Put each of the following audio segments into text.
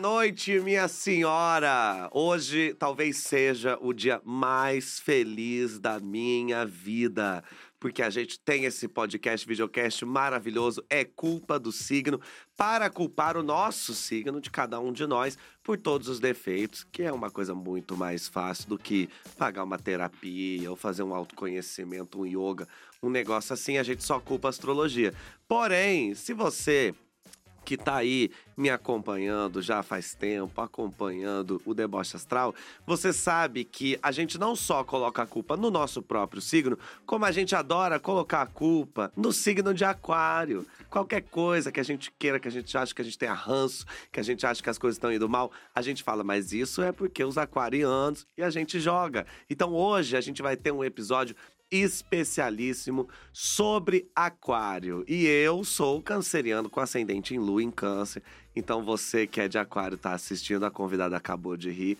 noite, minha senhora! Hoje talvez seja o dia mais feliz da minha vida. Porque a gente tem esse podcast, videocast maravilhoso, é culpa do signo, para culpar o nosso signo de cada um de nós por todos os defeitos, que é uma coisa muito mais fácil do que pagar uma terapia ou fazer um autoconhecimento, um yoga, um negócio assim, a gente só culpa a astrologia. Porém, se você que tá aí me acompanhando já faz tempo, acompanhando o deboche astral, você sabe que a gente não só coloca a culpa no nosso próprio signo, como a gente adora colocar a culpa no signo de aquário. Qualquer coisa que a gente queira, que a gente acha que a gente tem ranço, que a gente acha que as coisas estão indo mal, a gente fala, mas isso é porque os aquarianos e a gente joga. Então hoje a gente vai ter um episódio especialíssimo sobre aquário. E eu sou canceriano com ascendente em lua em câncer. Então você que é de aquário tá assistindo, a convidada acabou de rir.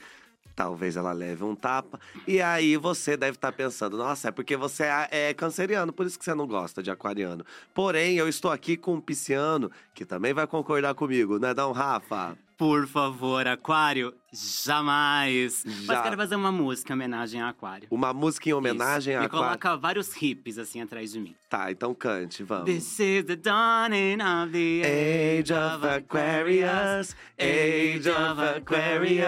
Talvez ela leve um tapa. E aí você deve estar tá pensando, nossa, é porque você é, canceriano, por isso que você não gosta de aquariano. Porém, eu estou aqui com um pisciano que também vai concordar comigo, né, não, Rafa? Por favor, Aquário, jamais. Já. Mas quero fazer uma música em homenagem a Aquário. Uma música em homenagem Isso. a Aquário? E coloca vários hips assim atrás de mim. Tá, então cante, vamos. This is the dawning of the age of Aquarius, age of Aquarius.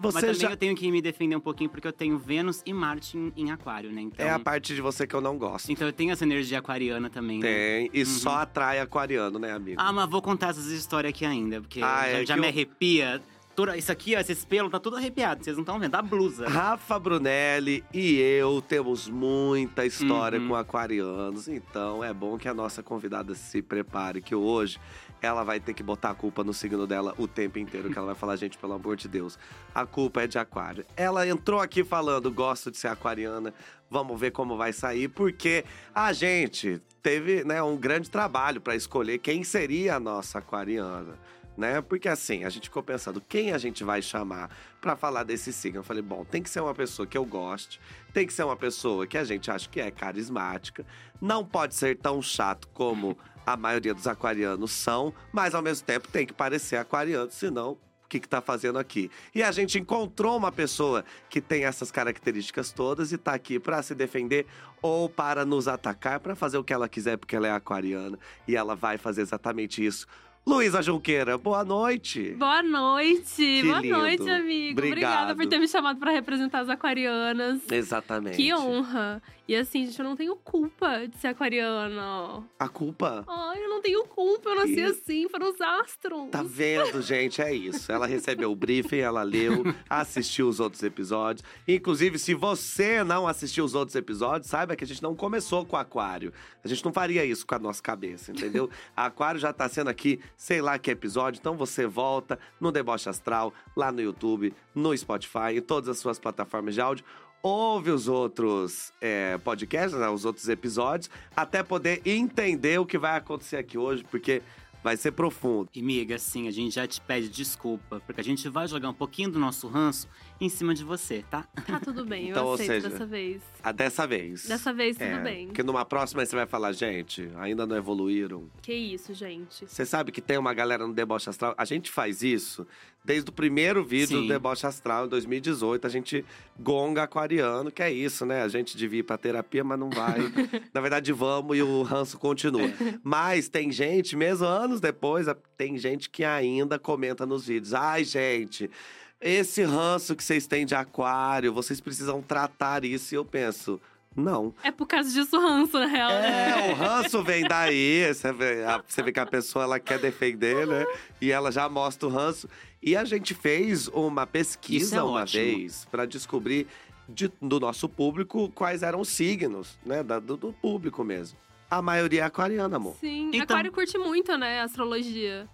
Você Mas também já... eu tenho que me defender um pouquinho, porque eu tenho Vênus e Marte em, em aquário, né? Então... É a parte de você que eu não gosto. Então eu tenho essa energia aquariana também, né? Tem, e uhum. só atrai aquariano, né, amigo? Ah, mas vou contar essas histórias aqui ainda, porque ah, já, é já me eu... arrepia toda, isso aqui, ó, esse pelo tá tudo arrepiado, vocês não estão vendo, a blusa. Rafa Brunelli e eu temos muita história uhum. com aquarianos, então é bom que a nossa convidada se prepare, que hoje ela vai ter que botar a culpa no signo dela o tempo inteiro, que ela vai falar, gente, pelo amor de Deus, a culpa é de aquário. Ela entrou aqui falando, gosto de ser aquariana, vamos ver como vai sair, porque a gente teve né, um grande trabalho para escolher quem seria a nossa aquariana né? Porque assim, a gente ficou pensando quem a gente vai chamar para falar desse signo. Eu falei, bom, tem que ser uma pessoa que eu goste, tem que ser uma pessoa que a gente acha que é carismática, não pode ser tão chato como a maioria dos aquarianos são, mas ao mesmo tempo tem que parecer aquariano, senão o que está fazendo aqui. E a gente encontrou uma pessoa que tem essas características todas e está aqui para se defender ou para nos atacar, para fazer o que ela quiser, porque ela é aquariana e ela vai fazer exatamente isso Luísa Junqueira, boa noite. Boa noite. Que boa lindo. noite, amigo. Obrigado. Obrigada por ter me chamado para representar as aquarianas. Exatamente. Que honra. E assim, gente, eu não tenho culpa de ser aquariana. A culpa? Ai, eu não tenho culpa, eu nasci e... assim, foram os astros. Tá vendo, gente? É isso. Ela recebeu o briefing, ela leu, assistiu os outros episódios. Inclusive, se você não assistiu os outros episódios, saiba que a gente não começou com aquário. A gente não faria isso com a nossa cabeça, entendeu? aquário já tá sendo aqui, sei lá que episódio, então você volta no Deboche Astral, lá no YouTube, no Spotify, em todas as suas plataformas de áudio ouve os outros é, podcasts, né, os outros episódios, até poder entender o que vai acontecer aqui hoje, porque vai ser profundo. E, miga, assim, a gente já te pede desculpa, porque a gente vai jogar um pouquinho do nosso ranço em cima de você, tá? Tá tudo bem, então, eu aceito seja, dessa vez. A dessa vez. Dessa vez, tudo é, bem. Porque numa próxima você vai falar, gente, ainda não evoluíram. Que isso, gente. Você sabe que tem uma galera no Deboche Astral. A gente faz isso desde o primeiro vídeo Sim. do Deboche Astral, em 2018. A gente gonga aquariano, que é isso, né? A gente devia ir pra terapia, mas não vai. Na verdade, vamos e o ranço continua. Mas tem gente, mesmo anos depois, tem gente que ainda comenta nos vídeos. Ai, gente esse ranço que vocês têm de aquário, vocês precisam tratar isso. E eu penso, não. É por causa disso o ranço, na real. É, né? o ranço vem daí. Você vê, a, você vê que a pessoa ela quer defender, né? E ela já mostra o ranço. E a gente fez uma pesquisa é uma ótimo. vez para descobrir de, do nosso público quais eram os signos, né? Da, do, do, público mesmo. A maioria é aquariana, amor. Sim, então... aquário curte muito, né? Astrologia.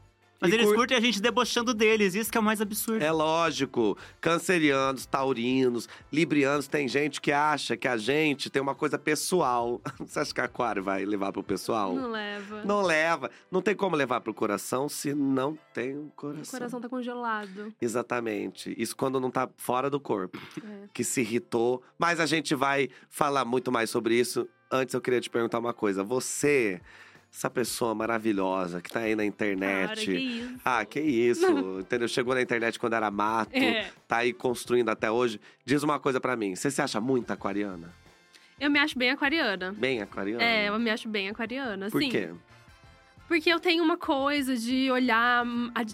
Mas e eles cur... curtem a gente debochando deles, isso que é o mais absurdo. É lógico. Cancerianos, taurinos, librianos, tem gente que acha que a gente tem uma coisa pessoal. Você acha que aquário vai levar pro pessoal? Não leva. Não leva. Não tem como levar pro coração se não tem um coração. O coração tá congelado. Exatamente. Isso quando não tá fora do corpo. É. Que se irritou. Mas a gente vai falar muito mais sobre isso. Antes eu queria te perguntar uma coisa. Você essa pessoa maravilhosa que tá aí na internet. Cara, que isso. Ah, que isso, entendeu? Chegou na internet quando era mato, é. tá aí construindo até hoje. Diz uma coisa para mim, você se acha muito aquariana? Eu me acho bem aquariana. Bem aquariana? É, eu me acho bem aquariana, Por sim. quê? Porque eu tenho uma coisa de olhar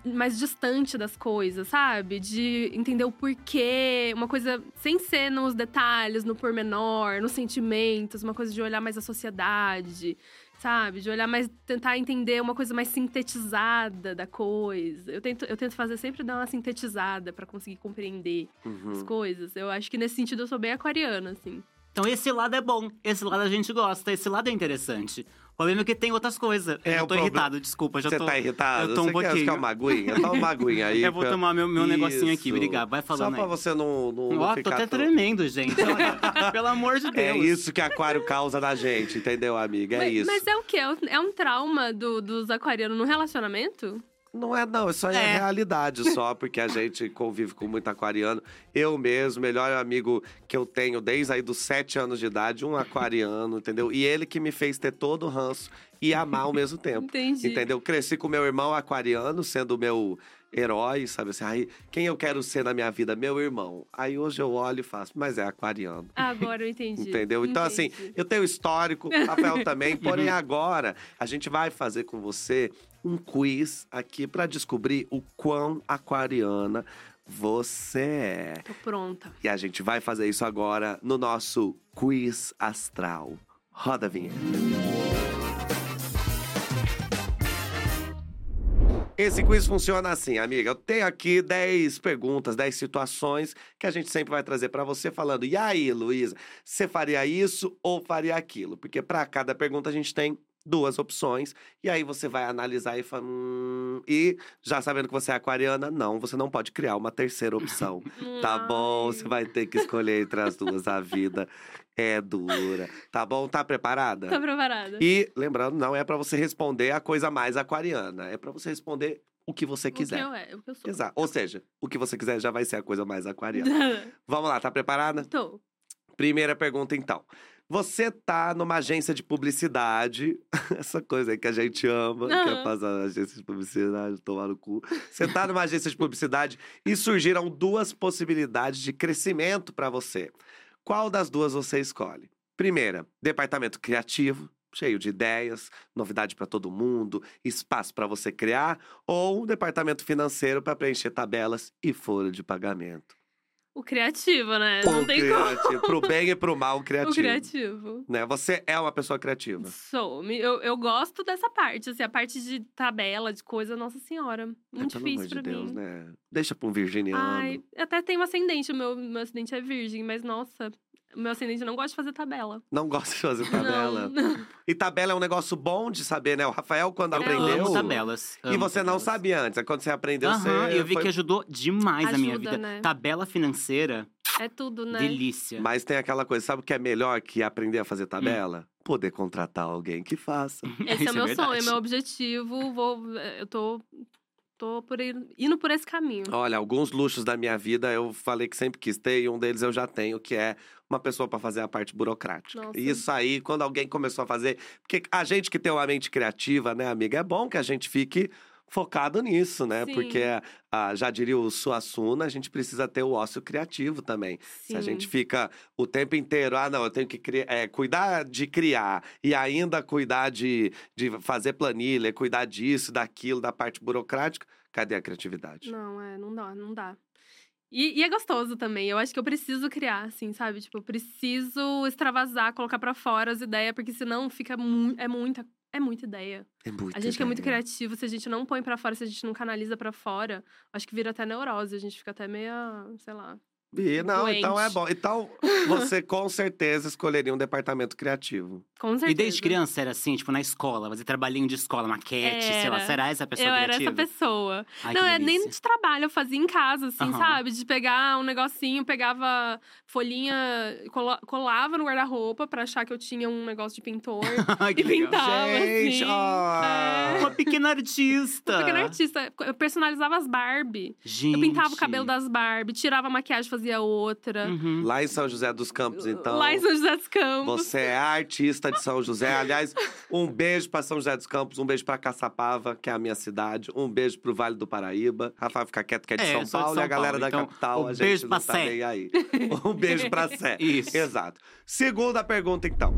mais distante das coisas, sabe? De entender o porquê, uma coisa sem ser nos detalhes, no pormenor, nos sentimentos, uma coisa de olhar mais a sociedade, sabe? De olhar mais, tentar entender uma coisa mais sintetizada da coisa. Eu tento, eu tento fazer sempre dar uma sintetizada para conseguir compreender uhum. as coisas. Eu acho que nesse sentido eu sou bem aquariana, assim. Então esse lado é bom, esse lado a gente gosta, esse lado é interessante. O problema é que tem outras coisas. É, eu tô irritado, desculpa. Já Você tô, tá irritado? Eu tô um você pouquinho. Quer, quer uma aguinha? Toma uma aguinha aí. eu vou pra... tomar meu, meu negocinho aqui, obrigado. Vai falando Só pra aí. você não, não, não Ó, ficar... tô até tão... tremendo, gente. Pelo amor de Deus. É isso que aquário causa na gente, entendeu, amiga? É mas, isso. Mas é o quê? É um é trauma do, dos aquarianos no relacionamento? Não é, não. Isso aí é, é realidade só, porque a gente convive com muito aquariano. Eu mesmo, melhor amigo que eu tenho desde aí dos sete anos de idade, um aquariano, entendeu? E ele que me fez ter todo o ranço e amar ao mesmo tempo. Entendi. Entendeu? Cresci com meu irmão aquariano, sendo meu herói, sabe assim? Aí, quem eu quero ser na minha vida? Meu irmão. Aí hoje eu olho e faço, mas é aquariano. Agora eu entendi. Entendeu? Então, assim, entendi. assim, eu tenho histórico, Rafael também, porém agora a gente vai fazer com você um quiz aqui para descobrir o quão aquariana você é. Tô pronta. E a gente vai fazer isso agora no nosso quiz astral. Roda a vinheta. Esse quiz funciona assim, amiga. Eu tenho aqui 10 perguntas, 10 situações que a gente sempre vai trazer para você falando: "E aí, Luísa, você faria isso ou faria aquilo?" Porque para cada pergunta a gente tem duas opções. E aí você vai analisar e fala. Hum, e já sabendo que você é aquariana, não, você não pode criar uma terceira opção. tá bom? Você vai ter que escolher entre as duas. A vida é dura. Tá bom? Tá preparada? Tô preparada. E lembrando, não é para você responder a coisa mais aquariana. É para você responder o que você quiser. O que eu, é, o que eu sou. Exato. Ou seja, o que você quiser já vai ser a coisa mais aquariana. Vamos lá, tá preparada? Tô. Primeira pergunta, então. Você tá numa agência de publicidade, essa coisa aí que a gente ama, uhum. que é passar agência de publicidade, tomar no cu. Você tá numa agência de publicidade e surgiram duas possibilidades de crescimento para você. Qual das duas você escolhe? Primeira, departamento criativo, cheio de ideias, novidade para todo mundo, espaço para você criar, ou um departamento financeiro para preencher tabelas e folha de pagamento. O criativo, né? Não o tem criativo. como. Pro bem e pro mal, o criativo. O criativo. Né? Você é uma pessoa criativa. Sou. Eu, eu gosto dessa parte, assim, a parte de tabela, de coisa, nossa senhora. Muito é, difícil pra de Deus, mim. né? Deixa pra um virginiano. Ai, até tem um ascendente, o meu, meu ascendente é virgem, mas nossa, meu ascendente não gosta de fazer tabela. Não gosta de fazer tabela. Não, não. E tabela é um negócio bom de saber, né? O Rafael, quando Eu aprendeu. Amo tabelas. E amo você não tabelas. sabia antes. Aí Quando você aprendeu, Aham, você. eu vi foi... que ajudou demais a minha Ajuda, vida. né? Tabela financeira, É tudo, né? delícia. Mas tem aquela coisa, sabe o que é melhor que aprender a fazer tabela? Poder contratar alguém que faça. Esse é o meu sonho, é meu objetivo. Vou, eu tô, tô por ir, indo por esse caminho. Olha, alguns luxos da minha vida eu falei que sempre quis ter, e um deles eu já tenho, que é uma pessoa para fazer a parte burocrática. Nossa. Isso aí, quando alguém começou a fazer. Porque a gente que tem uma mente criativa, né, amiga? É bom que a gente fique focado nisso, né? Sim. Porque, ah, já diria o Suassuna, a gente precisa ter o ócio criativo também. Se a Sim. gente fica o tempo inteiro, ah, não, eu tenho que criar, é, cuidar de criar e ainda cuidar de, de fazer planilha, cuidar disso, daquilo, da parte burocrática, cadê a criatividade? Não, é, não dá, não dá. E, e é gostoso também. Eu acho que eu preciso criar, assim, sabe? Tipo, eu preciso extravasar, colocar pra fora as ideias, porque senão fica mu é muita, é muita ideia. É muito A gente que é muito criativo, se a gente não põe pra fora, se a gente não canaliza pra fora, acho que vira até neurose. A gente fica até meio, sei lá. E, não, então é doente. bom. Então, você com certeza escolheria um departamento criativo. Com certeza. E desde criança era assim, tipo, na escola, fazer trabalhinho de escola, maquete, sei lá. Era. Será essa pessoa Eu era criativa? essa pessoa. Ai, não, é nem de trabalho, eu fazia em casa, assim, Aham. sabe? De pegar um negocinho, pegava folhinha, cola- colava no guarda-roupa pra achar que eu tinha um negócio de pintor. Ai, que e legal. pintava, Gente, assim. ó. É. Uma pequena artista. Pequena artista. Eu personalizava as Barbie. Gente. Eu pintava o cabelo das Barbie, tirava a maquiagem, fazia outra. Uhum. Lá em São José dos Campos, então. Lá em São José dos Campos. Você é a artista de São José. Aliás, um beijo para São José dos Campos, um beijo para Caçapava, que é a minha cidade, um beijo pro Vale do Paraíba. Rafael fica quieto que é de É, São sou de Paulo São e a galera Paulo, da então, capital, um a gente beijo não tá Sé. nem aí. Um beijo pra Sé. Isso. Exato. Segunda pergunta, então.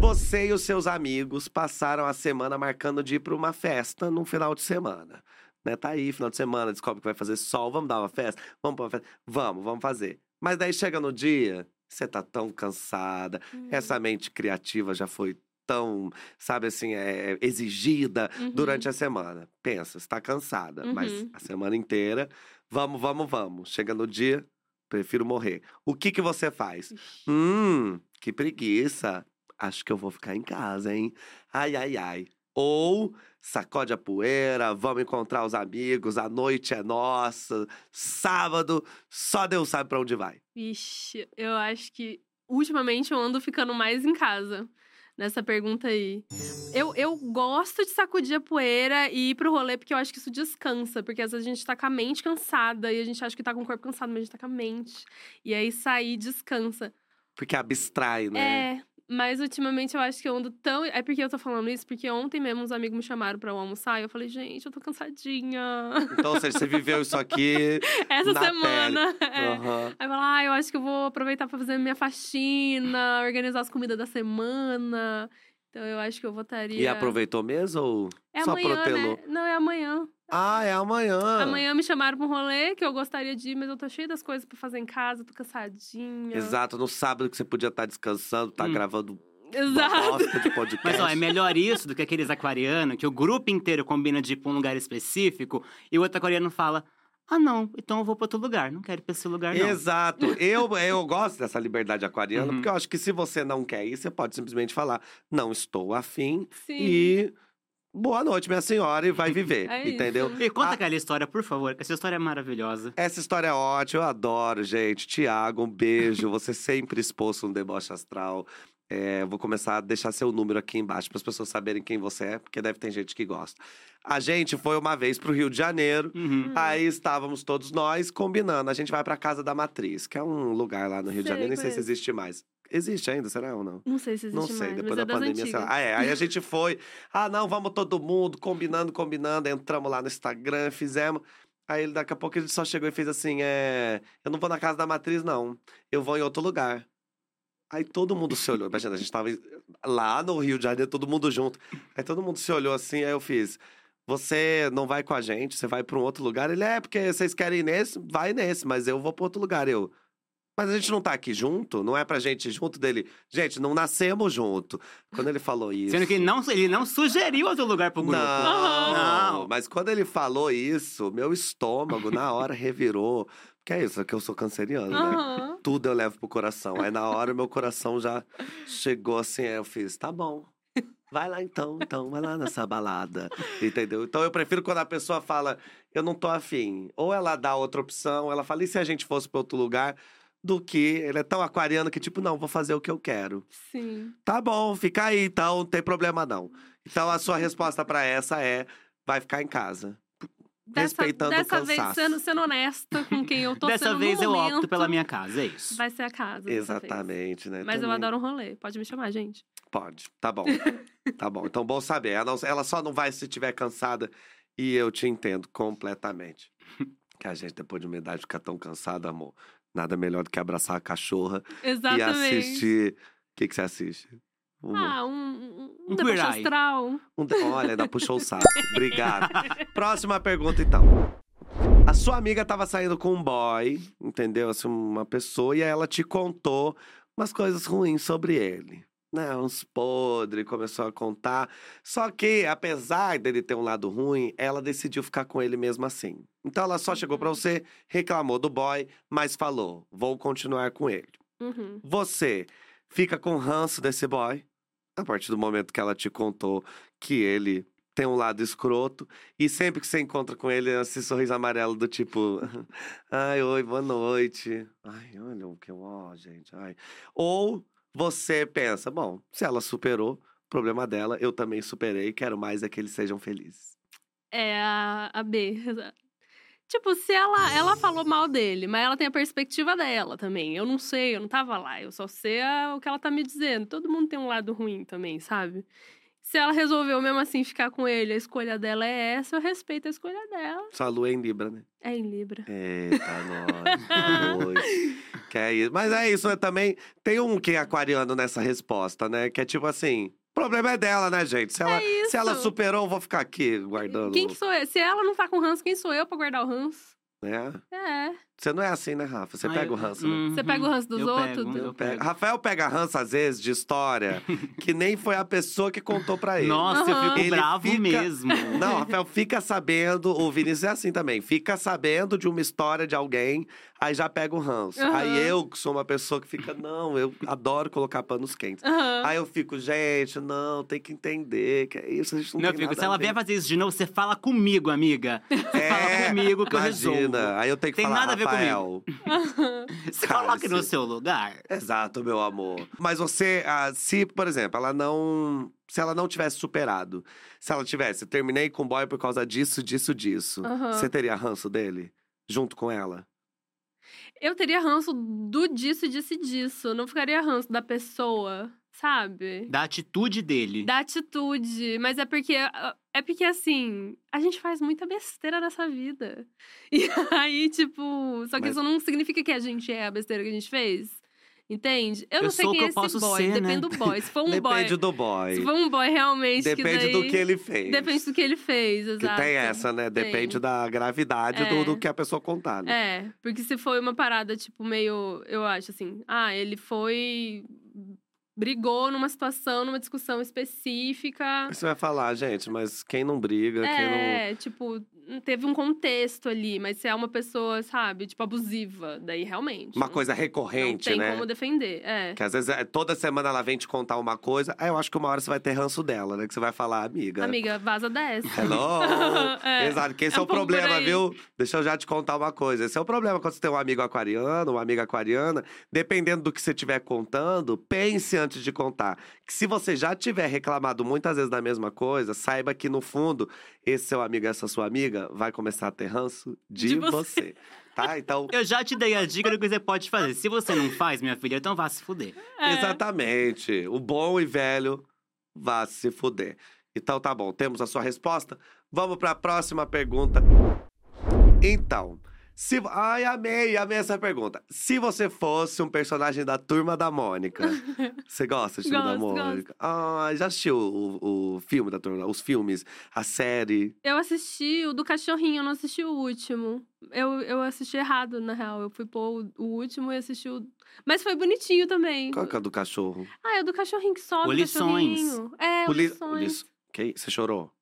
Você e os seus amigos passaram a semana marcando de ir pra uma festa num final de semana. Né? Tá aí, final de semana, descobre que vai fazer sol, vamos dar uma festa? Vamos pra uma festa? Vamos, vamos fazer. Mas daí chega no dia, você tá tão cansada, Hum. essa mente criativa já foi tão, sabe assim, é, exigida Uhum. durante a semana. Pensa, você tá cansada, mas Uhum. a semana inteira, vamos, vamos, vamos. Chega no dia, prefiro morrer. O que que você faz? Ixi. Hum, que preguiça. Acho que eu vou ficar em casa, hein? Ai, ai, ai. Ou sacode a poeira, vamos encontrar os amigos, a noite é nossa, sábado, só Deus sabe pra onde vai. Vixe, eu acho que ultimamente eu ando ficando mais em casa nessa pergunta aí. Eu, eu gosto de sacudir a poeira e ir pro rolê porque eu acho que isso descansa. Porque às vezes a gente tá com a mente cansada e a gente acha que tá com o corpo cansado, mas a gente tá com a mente. E aí sair descansa. Porque abstrai, né? É. Mas ultimamente eu acho que eu ando tão. É porque eu tô falando isso, porque ontem mesmo uns amigos me chamaram pra eu almoçar e eu falei, gente, eu tô cansadinha. Então, ou seja, você viveu isso aqui. Essa Na semana. é. aham. Aí fala, ah, eu acho que eu vou aproveitar pra fazer minha faxina, organizar as comidas da semana. Então eu acho que eu votaria. E aproveitou mesmo ou É só amanhã, protelou? né? Não, é amanhã. Ah, é amanhã. Amanhã me chamaram pra um rolê que eu gostaria de ir, mas eu tô cheia das coisas pra fazer em casa, tô cansadinha. Exato, no sábado que você podia estar descansando, tá Hum. gravando Exato. bosta de podcast. Mas ó, é melhor isso do que aqueles aquarianos que o grupo inteiro combina de ir pra um lugar específico e o outro aquariano fala: Ah, não, então eu vou pra outro lugar. Não quero ir pra esse lugar, não. Exato. Eu, eu gosto dessa liberdade aquariana, Uhum. porque eu acho que se você não quer ir, você pode simplesmente falar: não estou afim Sim. e boa noite, minha senhora, e vai viver. É isso. entendeu? E conta aquela história, por favor, que essa história é maravilhosa. Essa história é ótima, eu adoro, gente. Tiago, um beijo. Você sempre exposto no deboche astral. É, vou começar a deixar seu número aqui embaixo para as pessoas saberem quem você é, porque deve ter gente que gosta. A gente foi uma vez pro Rio de Janeiro. Uhum. Aí estávamos todos nós combinando. A gente vai pra Casa da Matriz, que é um lugar lá no Rio de Sei, Janeiro. Nem sei se existe mais. Existe ainda, será ou não? Não sei se existe Não sei, mais, depois mas da é pandemia, sei lá. Ah, é. Aí a gente foi. Ah, não, vamos todo mundo, combinando, combinando. Entramos lá no Instagram, fizemos. Aí daqui a pouco ele só chegou e fez assim: é. Eu não vou na casa da matriz, não. Eu vou em outro lugar. Aí todo mundo se olhou. Imagina, a gente tava lá no Rio de Janeiro, todo mundo junto. Aí todo mundo se olhou assim, aí eu fiz. Você não vai com a gente, você vai pra um outro lugar. Ele é, porque vocês querem ir nesse, vai nesse, mas eu vou pra outro lugar. Eu. Mas a gente não tá aqui junto? Não é pra gente ir junto dele? Gente, não nascemos junto. Quando ele falou isso. Sendo que ele não, ele não sugeriu outro lugar pro grupo. Não, Não. Mas quando ele falou isso, meu estômago na hora revirou. Que é isso, é que eu sou canceriano, né? Aham. Tudo eu levo pro coração. Aí na hora meu coração já chegou assim, aí eu fiz, tá bom. Vai lá então, então, vai lá nessa balada. Entendeu? Então eu prefiro quando a pessoa fala, eu não tô afim. Ou ela dá outra opção, ela fala, e se a gente fosse pra outro lugar? Do que ele é tão aquariano que, tipo, não, vou fazer o que eu quero. Sim. Tá bom, fica aí, então, não tem problema não. Então a sua resposta pra essa é: vai ficar em casa. Dessa, Respeitando o dessa vez, cansaço. sendo, sendo honesta com quem eu tô Dessa sendo vez no eu momento, opto pela minha casa, é isso. Vai ser a casa. dessa. Exatamente, né? Mas eu Também adoro um rolê. Pode me chamar, gente. Pode, tá bom. tá bom, então bom saber. Ela, ela só não vai se estiver cansada e eu te entendo completamente. Que a gente, depois de uma idade, fica tão cansada, amor. Nada melhor do que abraçar a cachorra e Exatamente. assistir. O que, que você assiste? Um- Ah, um, um, um Eye. astral. Um de- Olha, ainda puxou o saco. Obrigado. Próxima pergunta, então. A sua amiga tava saindo com um boy, entendeu? Assim, uma pessoa, e ela te contou umas coisas ruins sobre ele. Né, uns podres, começou a contar. Só que, apesar dele ter um lado ruim, ela decidiu ficar com ele mesmo assim. Então ela só chegou pra você, reclamou do boy, mas falou: vou continuar com ele. Uhum. Você fica com ranço desse boy a partir do momento que ela te contou que ele tem um lado escroto e sempre que você encontra com ele, esse sorriso amarelo do tipo, ai, oi, boa noite. Ai, olha o que eu, ó, gente, ai. Ou você pensa, bom, se ela superou, problema dela, eu também superei, quero mais é que eles sejam felizes. É a, a B. Tipo, se ela, ela falou mal dele, mas ela tem a perspectiva dela também. Eu não sei, eu não tava lá. Eu só sei a- o que ela tá me dizendo. Todo mundo tem um lado ruim também, sabe? Se ela resolveu mesmo assim ficar com ele, a escolha dela é essa, eu respeito a escolha dela. Sua lua é em Libra, né? É em Libra. Eita, nós. que é isso. Mas é isso, né? Também tem um que é aquariano nessa resposta, né? Que é tipo assim. O problema é dela, né, gente? Se ela, É se ela superou, eu vou ficar aqui guardando. Quem que sou eu? Se ela não tá com ranço, quem sou eu pra guardar o ranço? né? É. Você não é assim, né, Rafa? Você Ah, pega eu- o ranço, né? Uhum. Você pega o ranço dos Eu outros? pego, eu Pega. pego. Rafael pega ranço, às vezes, de história que nem foi a pessoa que contou pra ele. Nossa, eu Aham. fico Ele bravo fica- mesmo. Não, Rafael fica sabendo, o Vinícius é assim também, fica sabendo de uma história de alguém, aí já pega o ranço. Aham. Aí eu, que sou uma pessoa que fica, não, eu adoro colocar panos quentes. Aham. Aí eu fico, gente, não, tem que entender que é isso, a gente não, Não, eu tem fico, nada se ela vier fazer isso de novo, você fala comigo, amiga. Você fala É, comigo que eu resolvo. Imagina, aí eu tenho que Tem falar, nada a ver Rafael. Cara, coloca no se- seu lugar. Exato, meu amor. Mas você, ah, se, por exemplo, ela não. Se ela não tivesse superado, se ela tivesse, terminei com o boy por causa disso, disso, disso, Aham. você teria ranço dele? Junto com ela? Eu teria ranço do disso, disso e disso. Não ficaria ranço da pessoa, sabe? Da atitude dele. Da atitude. Mas é porque. É porque, assim, a gente faz muita besteira nessa vida. E aí, tipo. Só que Mas- isso não significa que a gente é a besteira que a gente fez. Entende? Eu Eu não sei quem que é esse boy. ser, né? Depende do boy. Se for um boy. Depende do boy. Se for um boy realmente. Depende que do daí- que ele fez. Depende do que ele fez, Que exato. tem essa, né? Depende Tem. da gravidade do, É. do que a pessoa contar. Né? É, porque se foi uma parada, tipo, meio. Eu acho assim. Ah, ele foi. Brigou numa situação, numa discussão específica. Você vai falar, gente, mas quem não briga, quem não. É, tipo, teve um contexto ali, mas se é uma pessoa, sabe, tipo, abusiva, daí realmente. Uma não- coisa recorrente, não tem né? como defender. É. Que às vezes é- toda semana ela vem te contar uma coisa, aí eu acho que uma hora você vai ter ranço dela, né? Que você vai falar, amiga. Amiga, vaza dessa. Hello! É, Exato, que esse é é, o problema, viu? Deixa eu já te contar uma coisa. Esse é o problema quando você tem um amigo aquariano, uma amiga aquariana. Dependendo do que você estiver contando, pense antes de contar. Que se você já tiver reclamado muitas vezes da mesma coisa, saiba que no fundo, esse seu amigo, essa sua amiga, vai começar a ter ranço de, De você. você. Tá? Então, Eu já te dei a dica do que você pode fazer. Se você não faz, minha filha, então vá se fuder. É. exatamente. O bom e velho vá se fuder. Então tá bom, temos a sua resposta. Vamos para a próxima pergunta. Então, se ai amei, amei essa pergunta. Se você fosse um personagem da Turma da Mônica, você gosta de Turma da Gosto, Mônica? Ah, já assistiu o, o filme da Turma, os filmes, a série? Eu assisti o do cachorrinho, eu não assisti o último. Eu, eu assisti errado, na real. Eu fui pôr o, o último e assisti o. Mas foi bonitinho também. Qual que é o do cachorro? Ah, é o do cachorrinho que sobe. O Lições. É, o O li- lições. Você chorou?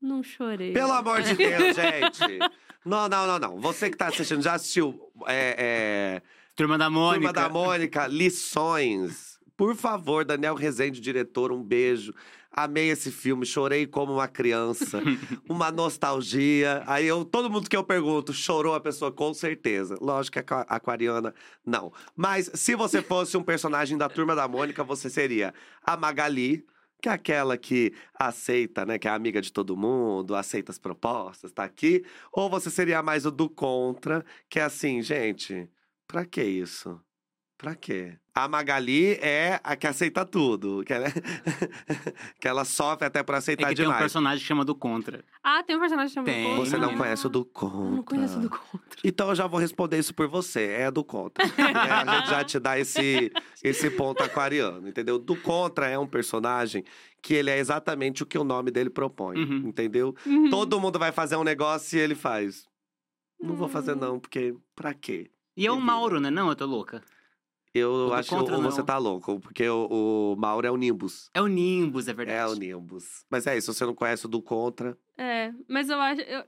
Não chorei. Pelo amor de Deus, gente! Não, não, não, não. Você que tá assistindo, já assistiu é, é, Turma da Mônica. Turma da Mônica, Lições. Por favor, Daniel Rezende, diretor, um beijo. Amei esse filme, chorei como uma criança. uma nostalgia. Aí eu, todo mundo que eu pergunto, chorou a pessoa com certeza. Lógico que a aqua- aquariana, não. Mas se você fosse um personagem da Turma da Mônica, você seria a Magali, que é aquela que aceita, né? Que é amiga de todo mundo, aceita as propostas, tá aqui. Ou você seria mais o do contra, que é assim, gente, pra que isso? Pra quê? A Magali é a que aceita tudo. Que ela, que ela sofre até por É aceitar que tem um demais. personagem que chama do Contra. Ah, tem um personagem chamado Tem. Contra? Você não conhece o do contra. Eu não conheço o do Contra. Então eu já vou responder isso por você. É do contra. É, a gente já te dá esse, esse ponto aquariano, entendeu? Do contra é um personagem que ele é exatamente o que o nome dele propõe, Uhum. entendeu? Uhum. Todo mundo vai fazer um negócio e ele faz. Não vou fazer Hum. não, porque pra quê? E é o Mauro, né? Não, eu tô louca. Eu do acho que você não. tá louco, porque o, o Mauro é o Nimbus. É o Nimbus, é verdade. É o Nimbus. Mas é isso, você não conhece o do contra. É, mas eu acho. Eu...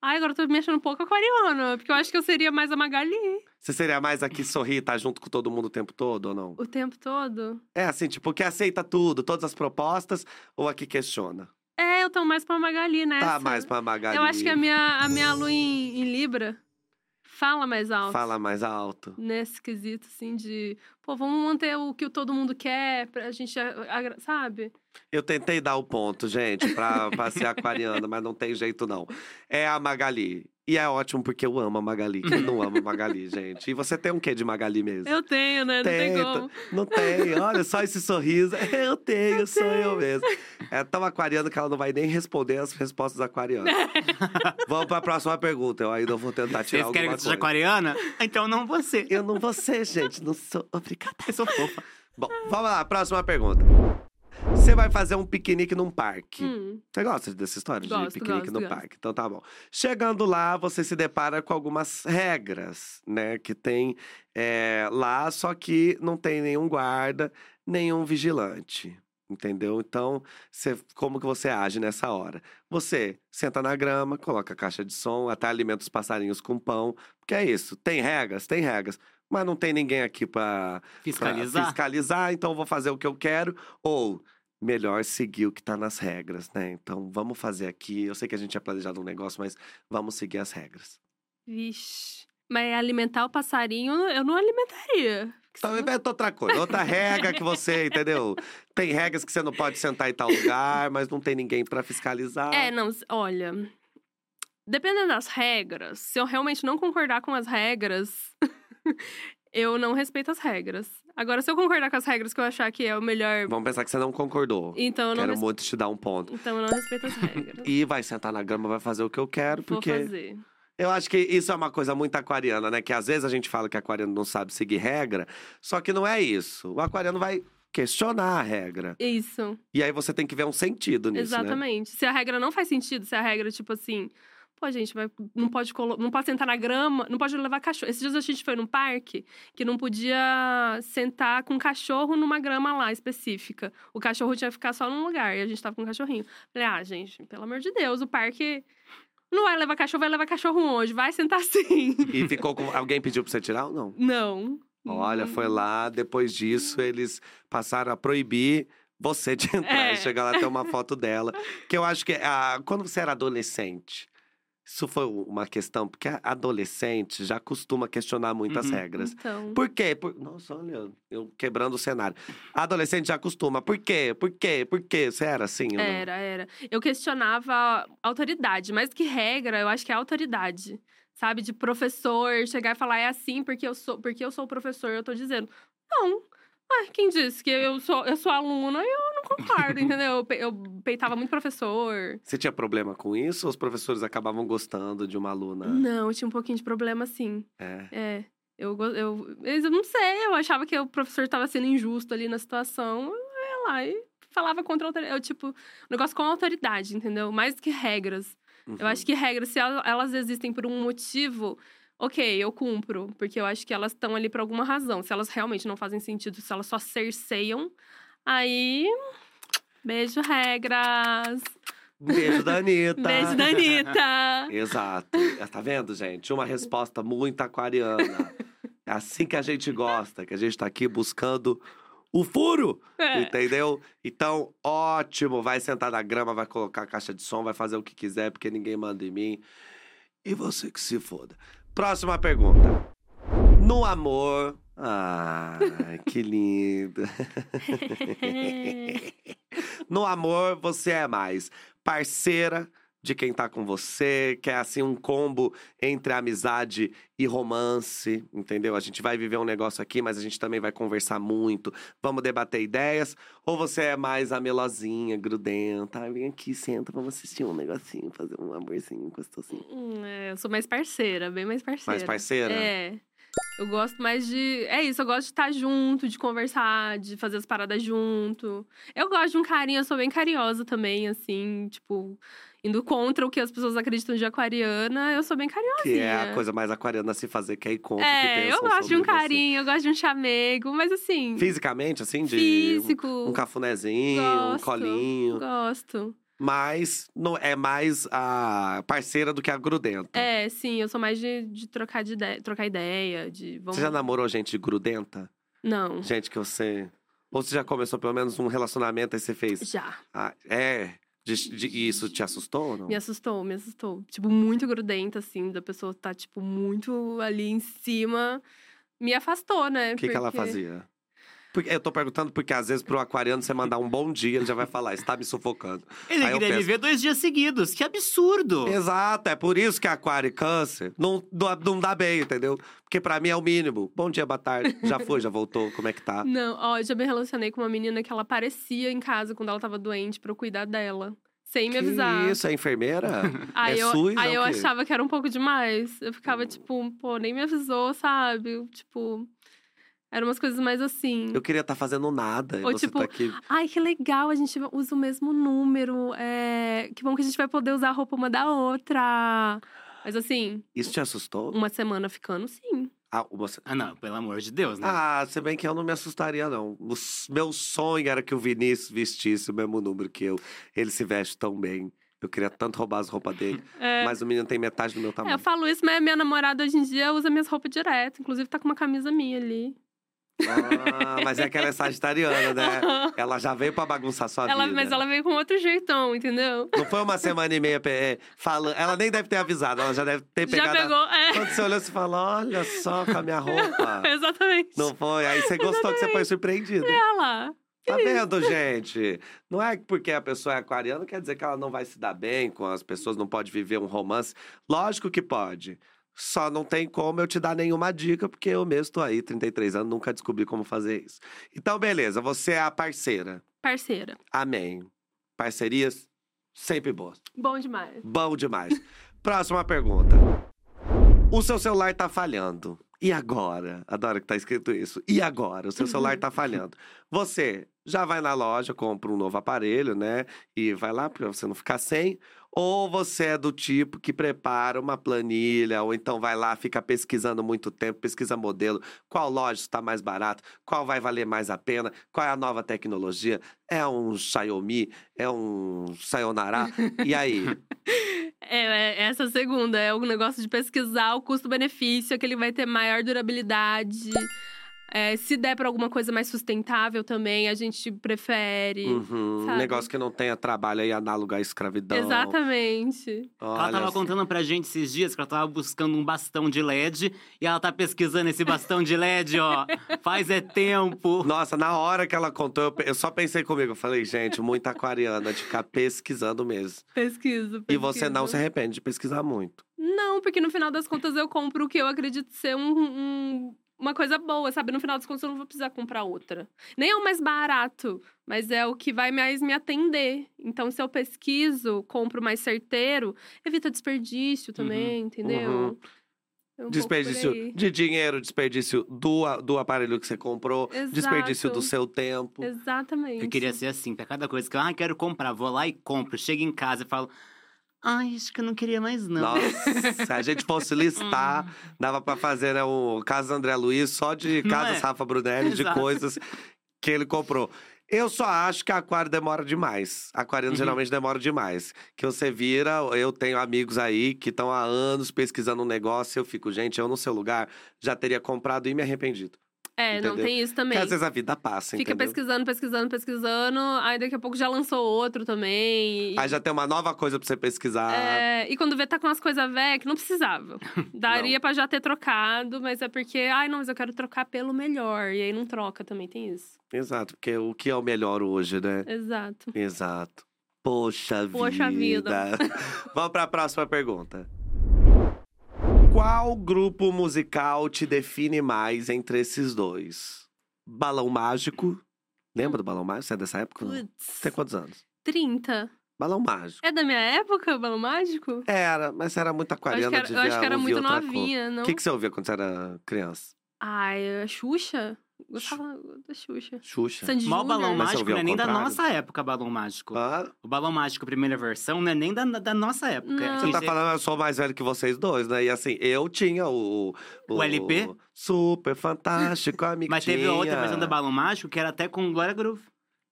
Ai, agora eu tô me achando um pouco aquariana, porque eu acho que eu seria mais a Magali Você seria mais a que sorri e tá junto com todo mundo o tempo todo ou não? o tempo todo. É assim, tipo, que aceita tudo, todas as propostas, ou a que questiona? É, eu tô mais pra Magali nessa. Tá mais pra Magali. Eu acho que a minha, a minha lua em, em Libra fala mais alto. Fala mais alto. Nesse quesito, assim, de. Pô, vamos manter o que todo mundo quer pra gente. Sabe? Eu tentei dar o ponto, gente, pra, pra ser aquariana, mas não tem jeito não. É a Magali. E é ótimo porque eu amo a Magali. Quem não ama a Magali, gente? E você tem um quê de Magali mesmo? Eu tenho, né? Não tem, Tem, como. Não tem, olha só esse sorriso. Eu tenho, sou eu mesmo. É tão aquariano que ela não vai nem responder as respostas aquarianas. Vamos pra próxima pergunta. Eu ainda vou tentar tirar Vocês querem que eu seja aquariana? Então não você. Eu não vou ser, gente. Não sou obrigada. Eu sou fofa. Bom, vamos lá. Próxima pergunta. Você vai fazer um piquenique num parque. Hum, Você gosta dessa história de Gosto, piquenique gosto, no gosto. parque? Então tá bom. Chegando lá, você se depara com algumas regras, né? Que tem é, lá, só que não tem nenhum guarda, nenhum vigilante. Entendeu? Então, você- como que você age nessa hora? Você senta na grama, coloca a caixa de som, até alimenta os passarinhos com pão. Porque é isso. Tem regras? Tem regras. Mas não tem ninguém aqui pra pra Fiscalizar. fiscalizar, então eu vou fazer o que eu quero. Ou melhor seguir o que tá nas regras, né? Então vamos fazer aqui. Eu sei que a gente tinha planejado um negócio, mas vamos seguir as regras. vixe. Mas alimentar o passarinho, eu não alimentaria. Então inventa outra coisa, outra regra que você, entendeu? Tem regras que você não pode sentar em tal lugar, mas não tem ninguém pra fiscalizar. É, não, olha. Dependendo das regras, se eu realmente não concordar com as regras, eu não respeito as regras. Agora, se eu concordar com as regras que eu achar que é o melhor, Vamos pensar que você não concordou. então eu não, Quero res- muito te dar um ponto. então eu não respeito as regras. E vai sentar na grama, vai fazer o que eu quero, Vou porque fazer. Eu acho que isso é uma coisa muito aquariana, né? Que às vezes a gente fala que aquariano não sabe seguir regra, só que não é isso. O aquariano vai questionar a regra. Isso, E aí você tem que ver um sentido nisso, né? exatamente. Se a regra não faz sentido, se a regra, tipo assim, pô, gente, vai, não, pode não pode sentar na grama, não pode levar cachorro. Esses dias a gente foi num parque que não podia sentar com cachorro numa grama lá específica. O cachorro tinha que ficar só num lugar e a gente tava com um cachorrinho. Falei, ah, gente, pelo amor de Deus, o parque não vai levar cachorro, vai levar cachorro onde? Vai sentar assim. E ficou com. Alguém pediu pra você tirar ou não? Não. Olha, foi lá, depois disso, eles passaram a proibir você de entrar É. e chegar lá ter uma foto dela. Que eu acho que ah, quando você era adolescente, isso foi uma questão, porque a adolescente já costuma questionar muitas Uhum. regras. Então. Por quê? Por... Nossa, olha, eu quebrando o cenário. A adolescente já acostuma. Por quê? Por quê? Por quê? Você era assim? Era, era. Eu questionava autoridade, mais que regra, eu acho que é autoridade. Sabe, de professor chegar e falar é assim porque eu sou, porque eu sou o professor, eu tô dizendo. Não. Ai, quem disse que eu sou, eu sou aluna e eu não concordo, entendeu? Eu Eu peitava muito professor. Você tinha problema com isso ou os professores acabavam gostando de uma aluna? Não, eu tinha um pouquinho de problema, sim. É. É. Eu, eu, eu não sei, eu achava que o professor tava sendo injusto ali na situação. Eu ia lá e falava contra a autoridade. Eu, tipo, um negócio com autoridade, entendeu? Mais que regras. Eu Uhum. acho que regras, se el- elas existem por um motivo, ok, eu cumpro. Porque eu acho que elas estão ali por alguma razão. Se elas realmente não fazem sentido, se elas só cerceiam, aí. Beijo, regras. Beijo da Anitta. Beijo da Anitta. Exato. Tá vendo, gente? Uma resposta muito aquariana. É assim que a gente gosta, que a gente tá aqui buscando o furo, É. entendeu? Então, ótimo. Vai sentar na grama, vai colocar a caixa de som, vai fazer o que quiser, porque ninguém manda em mim. E você que se foda. Próxima pergunta. No amor. Ai, que lindo. No amor, você é mais parceira de quem tá com você, que é assim um combo entre amizade e romance, entendeu? A gente vai viver um negócio aqui, mas a gente também vai conversar muito, vamos debater ideias. Ou você é mais a melosinha, grudenta, Ai, vem aqui, senta, vamos assistir um negocinho, fazer um amorzinho gostosinho. Hum, é, eu sou mais parceira, bem mais parceira. Mais parceira? É. Eu gosto mais de. É isso, eu gosto de estar junto, de conversar, de fazer as paradas junto. Eu gosto de um carinho, eu sou bem carinhosa também, assim, tipo, indo contra o que as pessoas acreditam de aquariana, eu sou bem carinhosa. Que é a coisa mais aquariana a se fazer, que é ir contra É, eu gosto de um sobre você. carinho, eu gosto de um chamego, mas assim. Fisicamente, assim, de físico. um, um cafunézinho, um Gosto, colinho. Gosto. Mas não, é mais a parceira do que a grudenta. É, sim, eu sou mais de, de trocar, de ideia, trocar ideia, de. Vamos... Você já namorou gente grudenta? Não, Gente que você. Ou você já começou pelo menos um relacionamento e você fez. já. Ah, é. De, de- e isso te assustou ou não? Me assustou, me assustou. Tipo, muito grudenta, assim, da pessoa tá, tipo, muito ali em cima. Me afastou, né? O que, que ela porque- fazia? Porque, eu tô perguntando porque às vezes pro aquariano você mandar um bom dia, ele já vai falar, está me sufocando. Ele Aí eu queria penso- viver dois dias seguidos. Que absurdo! Exato, é por isso que aquário e câncer não, não, dá bem, entendeu? Porque pra mim é o mínimo. Bom dia, boa tarde. Já foi, já voltou, como é que tá? Não, ó, eu já me relacionei com uma menina que ela aparecia em casa quando ela tava doente pra eu cuidar dela. Sem me Que avisar. isso, é enfermeira? Aí é eu, SUS? aí é eu achava que era um pouco demais. Eu ficava, tipo, pô, nem me avisou, sabe? Tipo. Eram umas coisas mais assim. Eu queria estar fazendo nada. Ou você tipo, tá aqui. Ai, que legal, a gente usa o mesmo número. É... Que bom que a gente vai poder usar a roupa uma da outra. Mas assim, Isso te assustou? uma semana ficando, sim. Ah, você... Ah, não, pelo amor de Deus, né? ah, se bem que eu não me assustaria, não. O meu sonho era que o Vinícius vestisse o mesmo número que eu. Ele se veste tão bem. Eu queria tanto roubar as roupas dele. É, Mas o menino tem metade do meu é, tamanho. eu falo isso, mas minha namorada hoje em dia usa minhas roupas direto. Inclusive, tá com uma camisa minha ali. Ah, mas é que ela é sagitariana, né? Ela já veio pra bagunçar sua Ela, vida. mas ela veio com outro jeitão, entendeu? Não foi uma semana e meia é, falando. Ela nem deve ter avisado, ela já deve ter Já pegado. a- pegou, é. Quando você olhou, você falou: olha só com a minha roupa. Exatamente. Não foi? Aí você gostou que você foi surpreendida. Olha lá. Tá vendo, gente? Não é que porque a pessoa é aquariana, quer dizer que ela não vai se dar bem com as pessoas, não pode viver um romance. Lógico que pode. Só não tem como eu te dar nenhuma dica, porque eu mesmo tô aí, 33 anos, nunca descobri como fazer isso. Então, beleza, você é a parceira. Parceira. Amém. Parcerias sempre boas. Bom demais. Bom demais. Próxima pergunta. O seu celular tá falhando. E agora? Adoro que tá escrito isso. E agora? O seu celular tá falhando. Você já vai na loja, compra um novo aparelho, né? E vai lá pra você não ficar sem. Ou você é do tipo que prepara uma planilha, ou então vai lá, fica pesquisando muito tempo, pesquisa modelo, qual loja está mais barato, qual vai valer mais a pena, qual é a nova tecnologia, é um Xiaomi, é um Sayonara, e aí? É, é essa segunda, é o negócio de pesquisar o custo-benefício, que ele vai ter maior durabilidade. É, se der pra alguma coisa mais sustentável também, a gente prefere. Uhum, um negócio que não tenha trabalho aí análogo à escravidão. Exatamente. Olha, Ela tava contando pra gente esses dias que ela tava buscando um bastão de LED e ela tá pesquisando esse bastão de LED, ó. Faz é tempo. Nossa, na hora que ela contou, eu, só pensei comigo. Eu falei, gente, muito aquariana de ficar pesquisando mesmo. Pesquiso, E você não pesquiso. se arrepende de pesquisar muito. Não, porque no final das contas eu compro o que eu acredito ser um- um- uma coisa boa, sabe? No final das contas eu não vou precisar comprar outra. Nem é o mais barato, mas é o que vai mais me atender. Então, se eu pesquiso, compro mais certeiro, evita desperdício também, entendeu? uhum. É um desperdício de dinheiro, desperdício do, do aparelho que você comprou, desperdício Exato. do seu tempo. Exatamente. Eu queria ser assim, pra cada coisa que eu ah, quero comprar, vou lá e compro. Chego em casa e falo, ai, acho que eu não queria mais não. Nossa, se a gente fosse listar, dava pra fazer né, o caso André Luiz só de casas é? Rafa Brunelli, de Exato. coisas que ele comprou. Eu só acho que aquário demora demais. Aquariano Uhum. geralmente demora demais. Que você vira, eu tenho amigos aí que estão há anos pesquisando um negócio, eu fico, gente, eu no seu lugar já teria comprado e me arrependido. É, não entendeu? tem isso Porque também. às vezes a vida passa, Fica entendeu? pesquisando, pesquisando, pesquisando. Aí daqui a pouco já lançou outro também. e- Aí já tem uma nova coisa pra você pesquisar. É, e quando vê, tá com umas coisas velhas que não precisava. Daria pra já ter trocado, mas é porque, ai, não, mas eu quero trocar pelo melhor. E aí não troca também, tem isso. Exato, porque o que é o melhor hoje, né? Exato. Exato. Poxa, Poxa vida. Vamos para a próxima pergunta. Qual grupo musical te define mais entre esses dois? Balão Mágico. Lembra do Balão Mágico? Você é dessa época? Você tem quantos anos? 30. Balão Mágico. É da minha época, Balão Mágico? Era, mas era muito Eu acho aquariana. que era, eu acho que era muito novinha, coisa. não? O que, que você ouvia quando você era criança? Ai, a Xuxa? Gostava da Xuxa. Xuxa? Sandy Mal balão Mas mágico não é nem da contrário? nossa época, balão mágico. Ah, O balão mágico, primeira versão, não é nem da, da nossa época. Não. você tá falando, eu sou mais velho que vocês dois, né? E assim, eu tinha o. O LP? Super fantástico, amigo. Mas teve outra versão da Balão Mágico que era até com Glória Groove.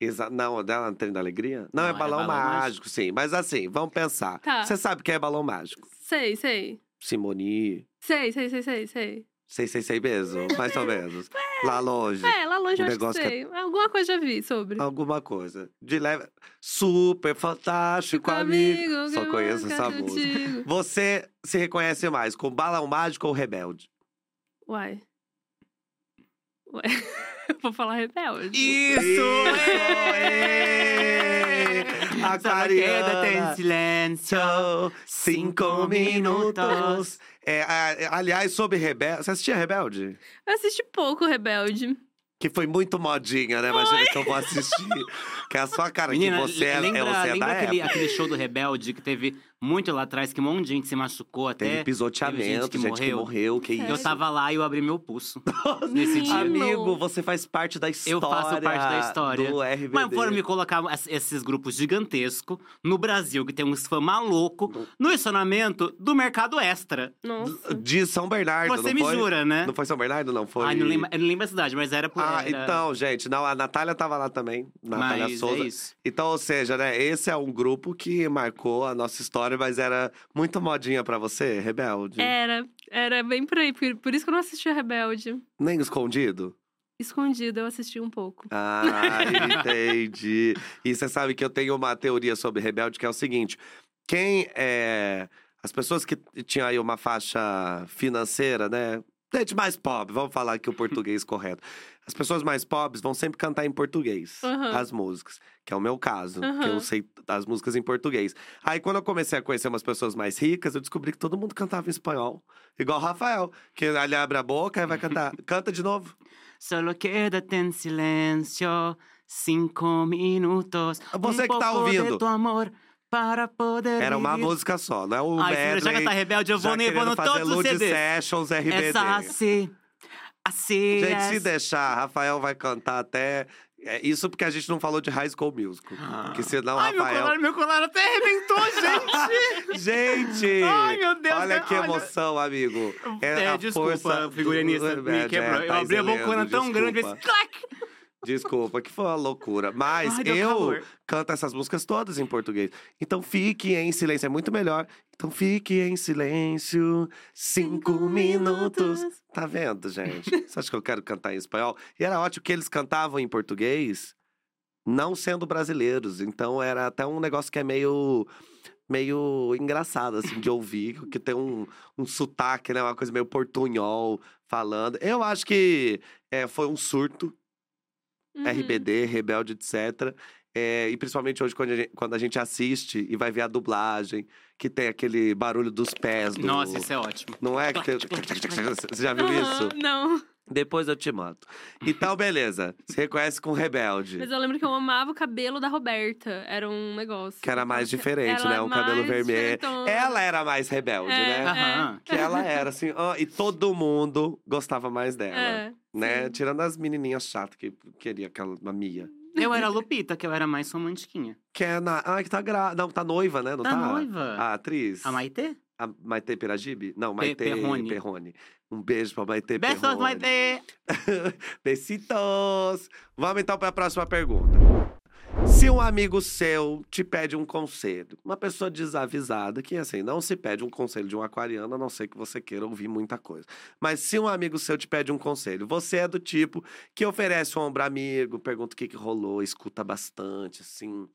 Exa não, dela não tem da alegria? Não, é Não, é balão, balão mágico, mágico. sim. Mas assim, vamos pensar. Tá. Você sabe o que é balão mágico? Sei, sei. Simoni. Sei, sei, sei, sei, sei. Sei, sei, sei mesmo. mais ou menos. Lá longe. É, lá longe Um eu acho que negócio que sei. Alguma coisa já vi sobre. Alguma coisa. De leve. Super fantástico, amigo. Só que conheço essa música. digo. Você se reconhece mais com balão mágico ou rebelde? Uai. Ué, eu vou falar rebelde. Isso! Ê! Só queda tem silêncio. Cinco minutos. É, a- aliás, sobre Rebelde. Você assistia Rebelde? Eu assisti pouco Rebelde. Que foi muito modinha, né? Imagina que eu vou assistir. que é a sua cara, Menina, que você é, lembra, é, você é lembra da aquele, época. aquele show do Rebelde que teve muito lá atrás, que um monte de gente se machucou até. Teve pisoteamento, teve gente que gente que morreu. morreu, que Sério? Eu isso. tava lá e eu abri meu pulso nesse dia. Amigo, você faz parte da história. Eu faço parte da história. Do RBD. Mas foram me colocar es- esses grupos gigantescos no Brasil, que tem uns fãs malucos, no estacionamento do Mercado Extra. Nossa. De São Bernardo, Você não me foi? jura, né? Não foi São Bernardo, não? Foi. Ai, não lembro, eu não lembro a cidade, mas era por Ah, era- então, gente, não, a Natália tava lá também. Natália Mas Souza. é isso. Então, ou seja, né, esse é um grupo que marcou a nossa história, mas era muito modinha pra você, rebelde. Era, era bem por aí. Por, por isso que eu não assistia Rebelde. Nem escondido. Escondido, eu assisti um pouco. Ah, entendi. E você sabe que eu tenho uma teoria sobre rebelde que é o seguinte: quem é. As pessoas que tinham aí uma faixa financeira, né? Gente mais pobre, vamos falar aqui o português correto. As pessoas mais pobres vão sempre cantar em português Aham. as músicas, que é o meu caso, que eu sei as músicas em português. Aí quando eu comecei a conhecer umas pessoas mais ricas, eu descobri que todo mundo cantava em espanhol. Igual o Rafael, que ele abre a boca e vai cantar. Canta de novo. Solo quédate en silencio cinco minutos. Você um que tá ouvindo. Para poder Era uma música só, não é o Ai, já medley. que tá rebelde, eu vou, já ne- vou no os CDs. Sessions RBD. Essa assim, Gente, se deixar, Rafael vai cantar até. É isso porque a gente não falou de High School Musical. Porque senão, Ai, meu Rafael. colar, meu colar até arrebentou, gente! Gente! Ai, meu Deus, Olha que Olha. emoção, amigo. É, a desculpa, força figurinista, do- me é, quebrou. é, eu abri a Heleno, tão grande, fez clac! Desculpa, que foi uma loucura. Mas Ai, eu calor. canto essas músicas todas em português. Então fique em silêncio, é muito melhor. Então fique em silêncio, cinco, Cinco minutos. minutos. Tá vendo, gente? Você acha que eu quero cantar em espanhol? E era ótimo que eles cantavam em português, não sendo brasileiros. Então era até um negócio que é meio. Meio engraçado, assim, de ouvir, que tem um, um sotaque, né? Uma coisa meio portunhol falando. Eu acho que é, foi um surto Uhum. RBD, Rebelde, etc. É, e principalmente hoje, quando a, gente, quando a gente assiste e vai ver a dublagem, que tem aquele barulho dos pés. Do... Nossa, isso é ótimo. Não é que tem... Você já viu Aham, isso? Não. Depois eu te mato. Então, beleza. Se reconhece com Rebelde. Mas eu lembro que eu amava o cabelo da Roberta. Era um negócio. Que era mais diferente, Ela né? é Um cabelo vermelho. diferentona. Ela era mais rebelde, É. né? Aham. Que ela era, assim. ó, e todo mundo gostava mais dela. É, né? sim. Tirando as menininhas chatas que queria aquela a Mia. Eu era a Lupita, que eu era mais romantiquinha. Que é na. Ah, que tá gra... Não, tá noiva, né? Não Tá tá? noiva. A atriz. A Maitê? A Maite Piragibe? Não, Maite Perrone. Perrone. Um beijo pra Maite Besos, Perrone. Maitê! Besitos! Vamos então pra próxima pergunta. Se um amigo seu te pede um conselho, uma pessoa desavisada, que assim, não se pede um conselho de um aquariano, a não ser que você queira ouvir muita coisa. Mas se um amigo seu te pede um conselho, você é do tipo que oferece um ombro amigo, pergunta o que, que rolou, escuta bastante, assim,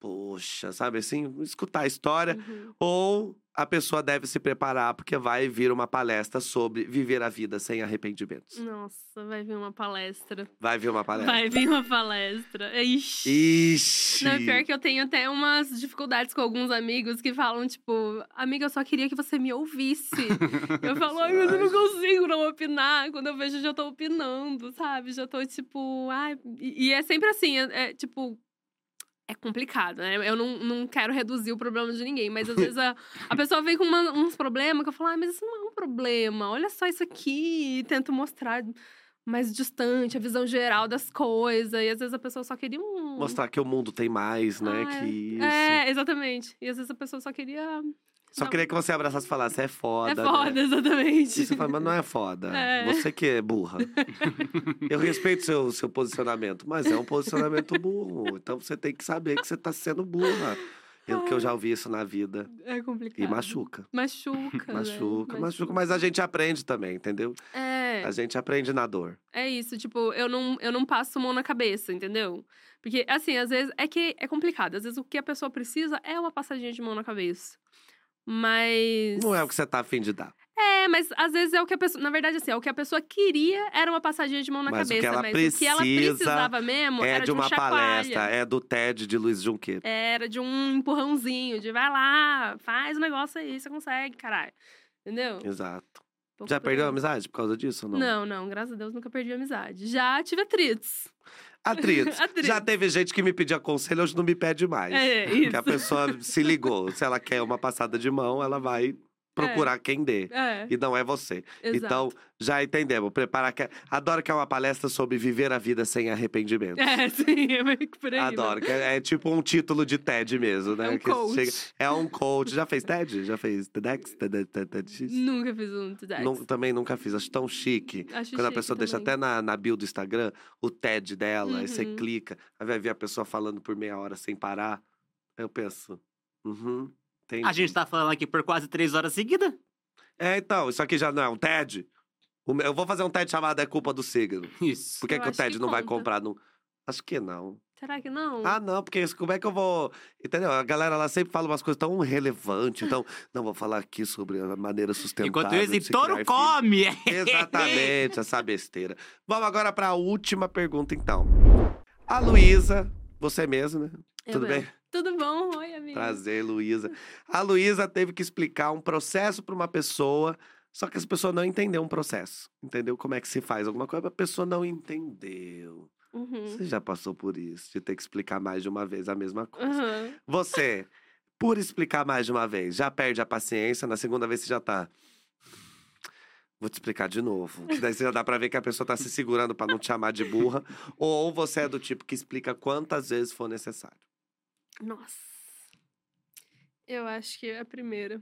poxa, sabe assim, escutar a história. Uhum. Ou a pessoa deve se preparar porque vai vir uma palestra sobre viver a vida sem arrependimentos. Nossa, vai vir uma palestra. Vai vir uma palestra. Vai vir uma palestra. Ixi. Ixi! Não, pior que eu tenho até umas dificuldades com alguns amigos que falam, tipo, amiga, eu só queria que você me ouvisse. eu falo, ai, mas eu não consigo não opinar. Quando eu vejo, eu já tô opinando, sabe? Já tô, tipo, ai. E, e é sempre assim, é, é, tipo. É complicado, né? Eu não, não quero reduzir o problema de ninguém, mas às vezes a, a pessoa vem com uma- uns problemas que eu falo, ah, mas isso não é um problema, olha só isso aqui, e tento mostrar mais distante, a visão geral das coisas, e às vezes a pessoa só queria um. Mostrar que o mundo tem mais, né? Ah, que isso. É, exatamente. E às vezes a pessoa só queria. Só não. queria que você abraçasse e falasse, é foda. é foda, Né? exatamente. E você fala, mas não é foda. É. Você que é burra. Eu respeito seu, seu posicionamento, mas é um posicionamento burro. Então você tem que saber que você tá sendo burra. Eu que eu já ouvi isso na vida. É complicado. E machuca. Machuca. né? Machuca, machuca. Mas a gente aprende também, entendeu? É, A gente aprende na dor. é isso. Tipo, eu não, eu não passo mão na cabeça, entendeu? Porque, assim, às vezes é que é complicado. Às vezes o que a pessoa precisa é uma passadinha de mão na cabeça. Mas. Não é o que você tá afim de dar. É, mas às vezes é o que a pessoa. Na verdade, assim, é o que a pessoa queria era uma passadinha de mão na Mas o que cabeça. ela mas o que ela precisa precisava mesmo É era de um uma chacoalha. palestra, é do TED de Luiz Junqueira. Era de um empurrãozinho, de vai lá, faz o negócio aí, você consegue, caralho. Entendeu? Exato. Pouco Já perdeu a amizade por causa disso ou não? Não, não, graças a Deus nunca perdi a amizade. Já tive atritos. Atritos. Atritos. Já teve gente que me pedia conselho, hoje não me pede mais. É, Porque isso. a pessoa se ligou. Se ela quer uma passada de mão, ela vai procurar quem dê. É, E não é você. exato. Então, já entendemos. Prepara que... Adoro que é uma palestra sobre viver a vida sem arrependimento. É, sim, é meio que por aí. Adoro. Que é, é tipo um título de TED mesmo, né? É um Que coach. chega- É um coach. Já fez TED? Já fez TEDx? TED- TED- TEDx? Nunca fiz um TEDx. Também nunca fiz. Acho tão chique. Acho Quando a chique pessoa deixa também. até na, na bio do Instagram o TED dela, aí você Uhum. clica, aí vai ver a pessoa falando por meia hora sem parar. Aí eu penso, uhum, entendi. A gente tá falando aqui por quase três horas seguidas. É, então, isso aqui já não é um TED? Eu vou fazer um TED chamado É Culpa do Signo. Isso. Por que, Eu que o TED que não vai comprar? Não... Acho que não. Será que não? Ah, não, porque isso- como é que eu vou. Entendeu? A galera lá sempre fala umas coisas tão relevantes. Então, não, vou falar aqui sobre a maneira sustentável. Enquanto isso, se touro come! Exatamente, essa besteira. Vamos agora para a última pergunta, então. A Luísa, você mesmo, né? Eu Tudo mesmo. bem? Tudo bom? Oi, amiga. Prazer, Luísa. A Luísa teve que explicar um processo para uma pessoa, só que essa pessoa não entendeu um processo. Entendeu como é que se faz alguma coisa, a pessoa não entendeu. Uhum. Você já passou por isso, de ter que explicar mais de uma vez a mesma coisa. Uhum. Você, por explicar mais de uma vez, já perde a paciência, na segunda vez você já tá. Vou te explicar de novo. Que daí você já dá pra ver que a pessoa tá se segurando pra não te chamar de burra. Ou você é do tipo que explica quantas vezes for necessário. Nossa. Eu acho que é a primeira.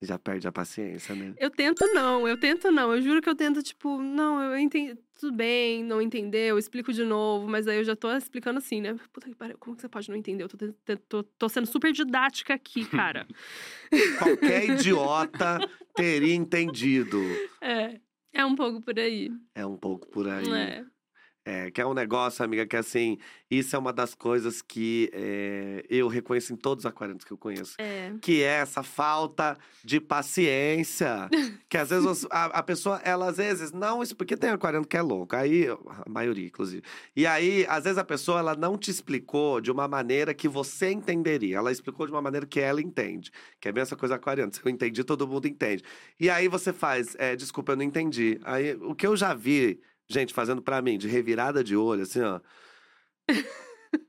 Já perde a paciência, né? Eu tento não, eu tento não. Eu juro que eu tento, tipo, não, eu entendi. Tudo bem, não entendeu, eu explico de novo, mas aí eu já tô explicando assim, né? Puta que pariu, como que você pode não entender? Eu tô, tô, tô sendo super didática aqui, cara. Qualquer idiota teria entendido. é. É um pouco por aí. É um pouco por aí. É. É, que é um negócio, amiga, que assim, isso é uma das coisas que é, eu reconheço em todos os aquarianos que eu conheço. É. que é essa falta de paciência. que às vezes a, a pessoa, ela às vezes não, isso porque tem aquariano que é louco, aí a maioria inclusive. E aí, às vezes a pessoa ela não te explicou de uma maneira que você entenderia. Ela explicou de uma maneira que ela entende. Que é bem essa coisa aquariana, se eu entendi, todo mundo entende. E aí você faz, é, desculpa, eu não entendi. Aí o que eu já vi gente fazendo pra mim de revirada de olho assim, ó.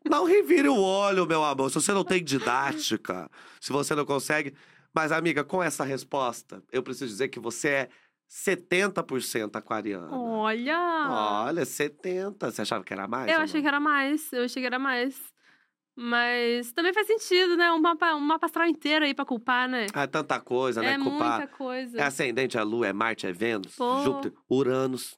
Não revire o olho, meu amor. Se você não tem didática, se você não consegue. Mas, amiga, com essa resposta, eu preciso dizer que você é 70% aquariana. Olha! Olha, 70%. Você achava que era mais? eu achei que era mais, eu achei que era mais. Mas também faz sentido, né? Um mapa, um mapa astral inteiro aí pra culpar, né? Ah, é tanta coisa, né? é Culpar. muita coisa. É ascendente, é Lua, é Marte, é Vênus, Pô. Júpiter, Uranus.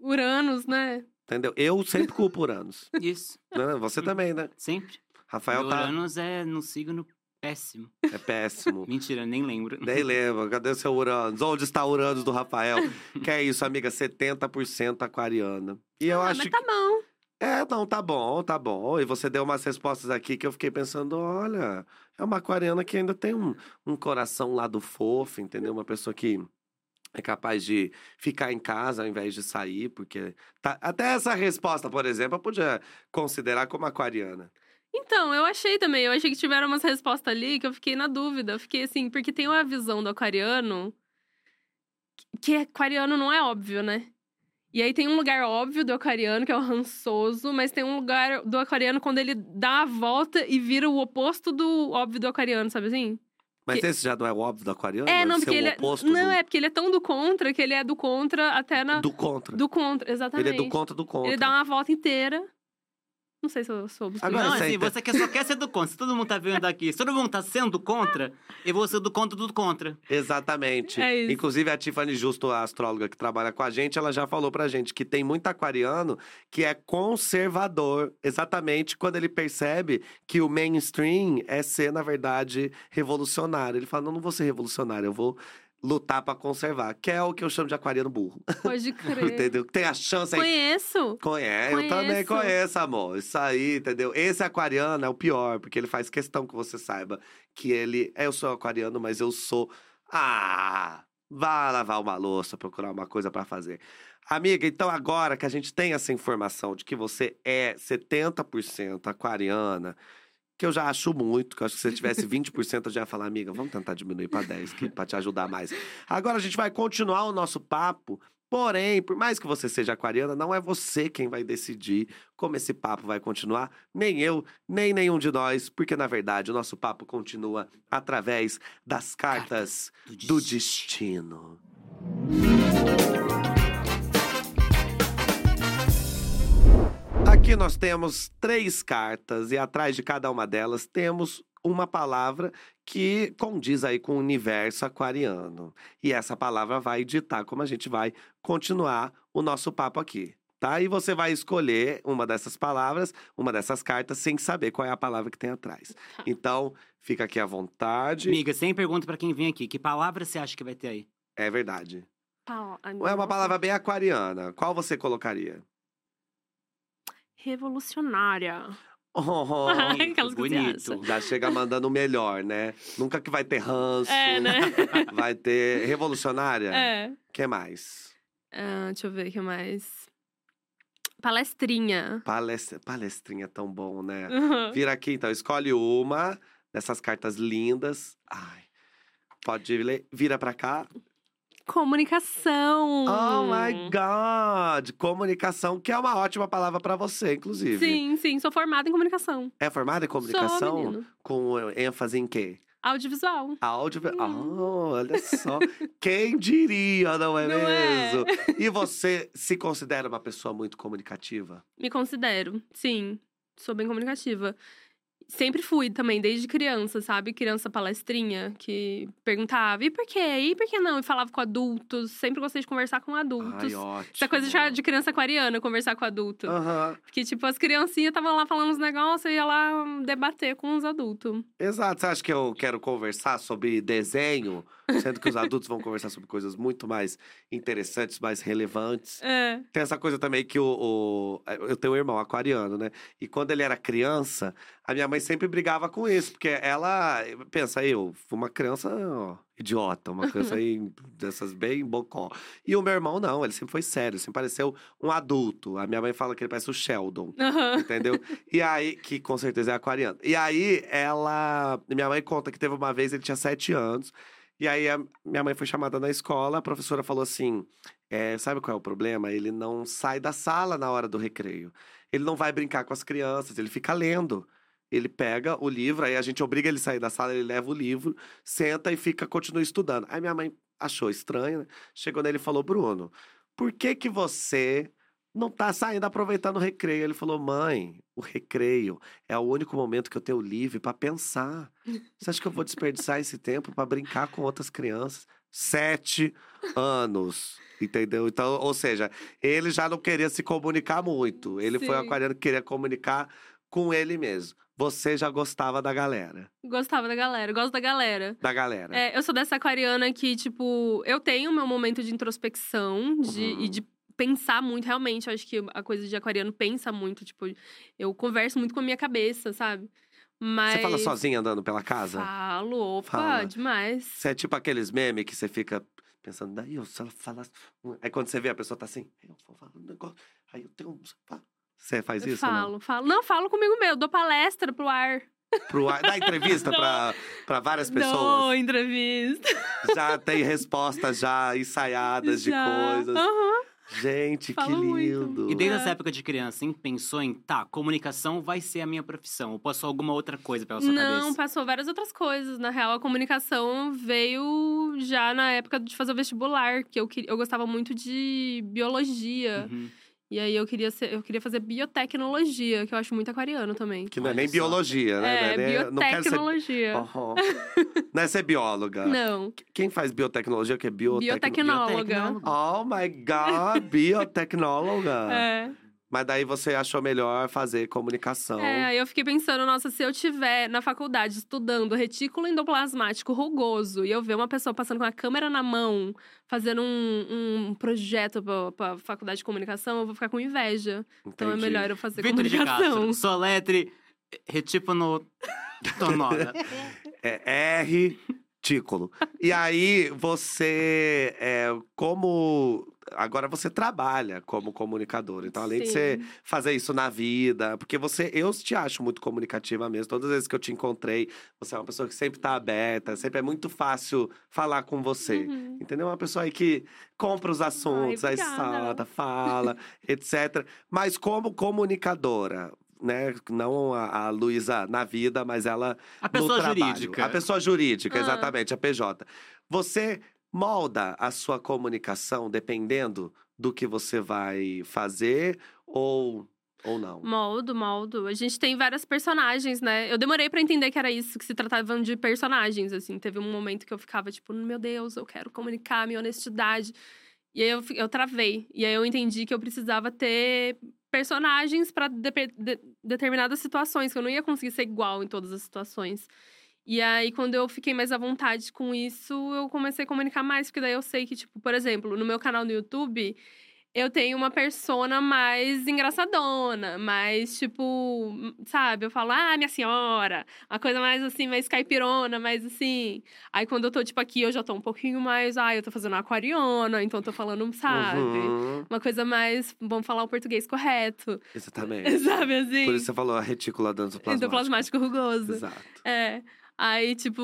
Uranus, né? Entendeu? Eu sempre culpo Uranus. Isso, né? Você também, né? sempre. Rafael Meu tá. Uranus é no signo péssimo. É péssimo. Mentira, nem lembro. Nem lembro. Cadê seu Uranus? Onde está o Uranus do Rafael? que é isso, amiga? 70% aquariana. E eu ah, acho mas que. tá bom. É, não, tá bom, tá bom. E você deu umas respostas aqui que eu fiquei pensando: olha, é uma aquariana que ainda tem um, um coração lá do fofo, entendeu? Uma pessoa que é capaz de ficar em casa ao invés de sair, porque. tá- Até essa resposta, por exemplo, eu podia considerar como aquariana. Então, eu achei também. Eu achei que tiveram umas respostas ali que eu fiquei na dúvida. Eu fiquei assim, porque tem uma visão do aquariano que aquariano não é óbvio, né? E aí tem um lugar óbvio do aquariano, que é o rançoso, mas tem um lugar do aquariano quando ele dá a volta e vira o oposto do óbvio do aquariano, sabe assim? Mas esse já não é o óbvio do aquariano? É, não, Ser porque ele é. oposto Não, do, é porque ele é tão do contra que ele é do contra até na. do contra. Do contra, exatamente. Ele é do contra do contra. Ele dá uma volta inteira. Não sei se eu soube explicar. Agora, não, você assim, você que só quer ser do contra. Se todo mundo tá vendo aqui, se todo mundo tá sendo contra, eu vou ser do contra do contra. Exatamente. É isso. Inclusive, a Tiffany Justo, a astróloga que trabalha com a gente, ela já falou pra gente que tem muito aquariano que é conservador, exatamente quando ele percebe que o mainstream é ser, na verdade, revolucionário. Ele fala: não, não vou ser revolucionário, eu vou lutar pra conservar. Que é o que eu chamo de aquariano burro. Pode crer. entendeu? Tem a chance aí. Conheço. Conhece, eu também Conheço. amor. Isso aí, entendeu? Esse aquariano é o pior, porque ele faz questão que você saiba que ele. Eu sou aquariano, mas eu sou. Ah! Vá lavar uma louça, procurar uma coisa pra fazer. Amiga, então agora que a gente tem essa informação de que você é 70% aquariana, que eu já acho muito, que eu acho que se você tivesse 20%, eu já ia falar, amiga, vamos tentar diminuir pra 10, que para te ajudar mais. Agora a gente vai continuar o nosso papo Porém, por mais que você seja aquariana, não é você quem vai decidir como esse papo vai continuar, nem eu, nem nenhum de nós, porque na verdade o nosso papo continua através das cartas do do destino. Aqui nós temos três cartas e atrás de cada uma delas temos uma palavra que condiz aí com o universo aquariano. E essa palavra vai ditar como a gente vai continuar o nosso papo aqui. Tá? E você vai escolher uma dessas palavras, uma dessas cartas, sem saber qual é a palavra que tem atrás. Então, fica aqui à vontade. Amiga, sem pergunta pra quem vem aqui. Que palavra você acha que vai ter aí? É verdade. Pau- é uma palavra bem aquariana. Qual você colocaria? Revolucionária. Oh, aquelas que você bonito. já chega mandando o melhor, né? Nunca que vai ter ranço. É, né? Vai ter revolucionária. É. que mais? Ah, deixa eu ver o que mais. Palestrinha. Palestra... Palestrinha é tão bom, né? Uhum. Vira aqui, então. Escolhe uma dessas cartas lindas. Ai. Pode ler. Vira pra cá. Comunicação. Oh my God! Comunicação, que é uma ótima palavra pra você, inclusive. Sim, sim, sou formada em comunicação. É formada em comunicação? Sou, com ênfase em quê? Audiovisual. Áudio. Hum. Oh, olha só. Quem diria, não é Não é? mesmo? E você se considera uma pessoa muito comunicativa? Me considero, sim. Sou bem comunicativa. Sempre fui também, desde criança, sabe? Criança palestrinha, que perguntava, e por quê? E por que não? E falava com adultos. Sempre gostei de conversar com adultos. Ai, ótimo. Essa coisa já de criança aquariana, conversar com adulto. Aham. Porque, tipo, as criancinhas estavam lá falando uns negócios e ia lá debater com os adultos. Exato. Você acha que eu quero conversar sobre desenho, sendo que os adultos vão conversar sobre coisas muito mais interessantes, mais relevantes? É. Tem essa coisa também que o, o- Eu tenho um irmão aquariano, né? E quando ele era criança, a minha mãe sempre brigava com isso, porque ela. Pensa, eu fui uma criança ó, idiota, uma criança aí dessas bem bocó. E o meu irmão, não, ele sempre foi sério, sempre pareceu um adulto. A minha mãe fala que ele parece o Sheldon. Aham. Entendeu? E aí, que com certeza é aquariano. E aí, ela. Minha mãe conta que teve uma vez, ele tinha sete anos. E aí, a minha mãe foi chamada na escola, a professora falou assim: é, sabe qual é o problema? Ele não sai da sala na hora do recreio. Ele não vai brincar com as crianças, ele fica lendo. Ele pega o livro, aí a gente obriga ele a sair da sala, ele leva o livro, senta e fica, continua estudando. Aí minha mãe achou estranho, né? Chegou nele e falou: Bruno, por que que você não tá saindo aproveitando o recreio? Ele falou: mãe, o recreio é o único momento que eu tenho livre para pensar. Você acha que eu vou desperdiçar esse tempo para brincar com outras crianças? Sete anos. Entendeu? Então, ou seja, ele já não queria se comunicar muito. Ele foi um Sim. aquariano que queria comunicar com ele mesmo. Você já gostava da galera. Gostava da galera, gosto da galera. Da galera. É, eu sou dessa aquariana que, tipo, eu tenho meu momento de introspecção de, Uhum. e de pensar muito, realmente. Eu acho que a coisa de aquariano pensa muito, tipo, eu converso muito com a minha cabeça, sabe? Mas. Você fala sozinha andando pela casa? Falo, opa, Fala. demais. Você é tipo aqueles memes que você fica pensando, daí eu, se ela falasse. Aí quando você vê a pessoa tá assim, eu vou falar um negócio. Aí eu tenho um. Você faz Eu isso? falo, falo. Não, falo comigo mesmo, dou palestra pro ar. Não? Pro, ar- dá entrevista pra, pra várias pessoas. entrevista. Já tem respostas já ensaiadas de Já. coisas. Aham. Gente, que Falo muito. lindo. E desde É. essa época de criança, hein, pensou em, tá, comunicação vai ser a minha profissão. Ou passou alguma outra coisa pela sua Não, cabeça? passou várias outras coisas. Na real, a comunicação veio já na época de fazer o vestibular, que eu, queria, eu gostava muito de biologia. Uhum. E aí eu queria, ser, eu queria fazer biotecnologia, que eu acho muito aquariano também. Que não é Olha nem só. biologia, né? É, Não nem- não quero ser. biotecnologia. Uhum. Não é ser bióloga. Não, Quem faz biotecnologia? Que é biotecnologia? biotecnóloga. Biotecnóloga. Oh my God, biotecnóloga. É. Mas daí você achou melhor fazer comunicação. É, aí eu fiquei pensando, nossa, se eu tiver na faculdade estudando retículo endoplasmático rugoso e eu ver uma pessoa passando com a câmera na mão, fazendo um, um projeto pra, pra faculdade de comunicação, eu vou ficar com inveja. Então é Entendi. melhor eu fazer Vitor de comunicação. Castro, soletre retípano tonora. É R, Tículo. E aí, você, é, como. Agora você trabalha como comunicador. Então, além de você Sim. fazer isso na vida, porque você, eu te acho muito comunicativa mesmo. Todas as vezes que eu te encontrei, você é uma pessoa que sempre tá aberta, sempre é muito fácil falar com você. Uhum. Entendeu? Uma pessoa aí que compra os assuntos, aí obrigada. salta, fala, etc. Mas como comunicadora, né? Não a, a Luísa na vida, mas ela A no pessoa trabalho. jurídica. A pessoa jurídica, Ah. exatamente, a PJ. Você molda a sua comunicação dependendo do que você vai fazer ou, ou não? Moldo, moldo. A gente tem várias personagens, né? Eu demorei pra entender que era isso, que se tratava de personagens, assim. Teve um momento que eu ficava tipo, meu Deus, eu quero comunicar minha honestidade. E aí eu, eu travei. E aí eu entendi que eu precisava ter personagens pra depe- de- determinadas situações, que eu não ia conseguir ser igual em todas as situações. E aí, quando eu fiquei mais à vontade com isso, eu comecei a comunicar mais, porque daí eu sei que, tipo, por exemplo, no meu canal no YouTube, eu tenho uma persona mais engraçadona, mais, tipo, sabe? Eu falo, ah, minha senhora, uma coisa mais assim, mais caipirona, mais assim. Aí quando eu tô, tipo, aqui, eu já tô um pouquinho mais, ah, eu tô fazendo aquariana, então tô falando, sabe? Uhum, Uma coisa mais, vamos falar o português correto, exatamente. sabe assim? Por isso você falou a retícula dançoplasmática. Endoplasmático rugoso. Exato. É. Aí, tipo,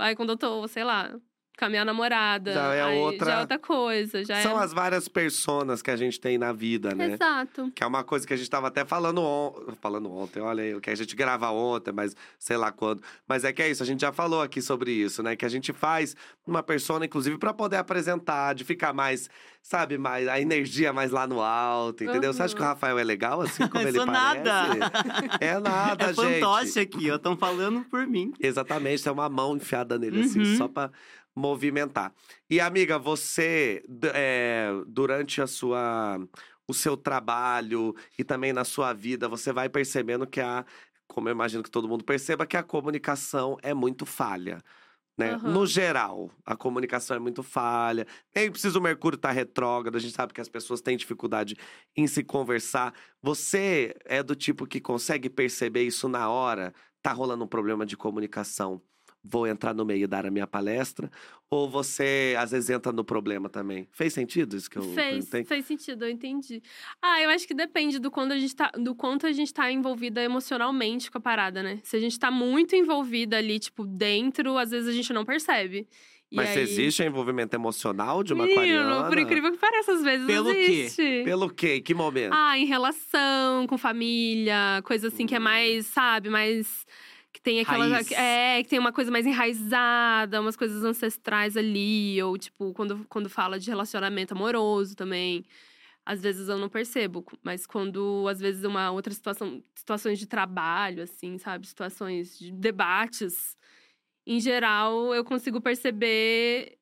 aí quando eu tô, sei lá, com a minha namorada. Já é aí outra- Já é outra coisa. Já São é... as várias personas que a gente tem na vida, né? Exato. Que é uma coisa que a gente tava até falando, on... falando ontem, olha aí, o que a gente grava ontem, mas sei lá quando. Mas é que é isso, a gente já falou aqui sobre isso, né? Que a gente faz uma persona, inclusive, pra poder apresentar, de ficar mais, sabe, mais a energia mais lá no alto, entendeu? Você acha que o Uhum. Rafael é legal, assim como ele Sou parece? nada. É nada, É gente. fantoche aqui, ó. Estão falando por mim. Exatamente, tem uma mão enfiada nele, assim, Uhum. só pra movimentar. E, amiga, você, é, durante a sua, o seu trabalho e também na sua vida, você vai percebendo que a, como eu imagino que todo mundo perceba, que a comunicação é muito falha. Né? Aham. No geral, a comunicação é muito falha. Nem precisa o Mercúrio estar retrógrado, a gente sabe que as pessoas têm dificuldade em se conversar. Você é do tipo que consegue perceber isso na hora? Tá rolando um problema de comunicação. Vou entrar no meio e dar a minha palestra? Ou você, às vezes, entra no problema também? Fez sentido isso que eu Fez, perguntei? fez sentido, eu entendi. Ah, eu acho que depende do, quando a gente tá, do quanto a gente tá envolvida emocionalmente com a parada, né? Se a gente tá muito envolvida ali, tipo, dentro, às vezes a gente não percebe. E Mas se aí... existe envolvimento emocional de uma Menino, aquariana? por incrível que pareça, às vezes Pelo quê? existe. Pelo quê? Em que momento? Ah, em relação com família, coisa assim que é Hum. mais, sabe, mais. Que tem aquela. Raiz. É, que tem uma coisa mais enraizada, umas coisas ancestrais ali. Ou, tipo, quando, quando fala de relacionamento amoroso também. Às vezes eu não percebo, mas quando, às vezes, uma outra situação, situações de trabalho, assim, sabe? Situações de debates, em geral, eu consigo perceber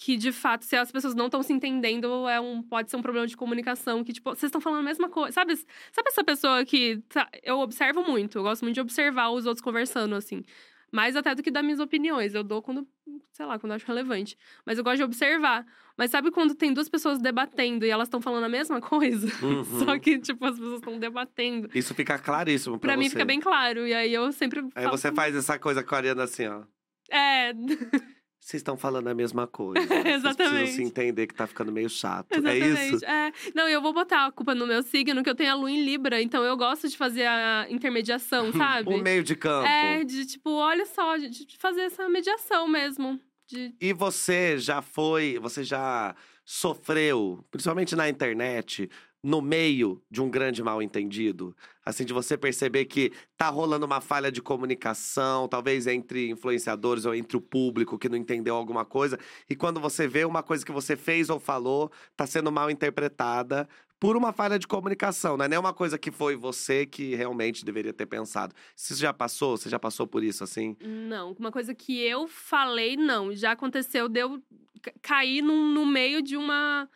que, de fato, se as pessoas não estão se entendendo, é um, pode ser um problema de comunicação. Que, tipo, vocês estão falando a mesma coisa. Sabe, sabe essa pessoa que. tá- eu observo muito, eu gosto muito de observar os outros conversando, assim. Mais até do que dar minhas opiniões. Eu dou quando, sei lá, quando acho relevante. Mas eu gosto de observar. Mas sabe quando tem duas pessoas debatendo e elas estão falando a mesma coisa? Uhum. Só que, tipo, as pessoas estão debatendo. Isso fica claríssimo pra, Pra, mim você. fica bem claro. E aí eu sempre. Aí falo, você faz essa coisa aquariana assim, ó. É, Vocês estão falando a mesma coisa. Vocês precisam Exatamente. se entender que tá ficando meio chato. É Exatamente. isso? É. Não, eu vou botar a culpa no meu signo, que eu tenho a lua em Libra, então eu gosto de fazer a intermediação, sabe? O meio de campo. É, de tipo, olha só, de, de fazer essa mediação mesmo. De... E você já foi, você já sofreu, principalmente na internet, no meio de um grande mal entendido? Assim, de você perceber que tá rolando uma falha de comunicação, talvez entre influenciadores ou entre o público que não entendeu alguma coisa, e quando você vê uma coisa que você fez ou falou, tá sendo mal interpretada por uma falha de comunicação, não é nem uma coisa que foi você que realmente deveria ter pensado. Isso já passou? Você já passou por isso, assim? Não, uma coisa que eu falei, não. Já aconteceu de eu ca- cair num- no meio de uma,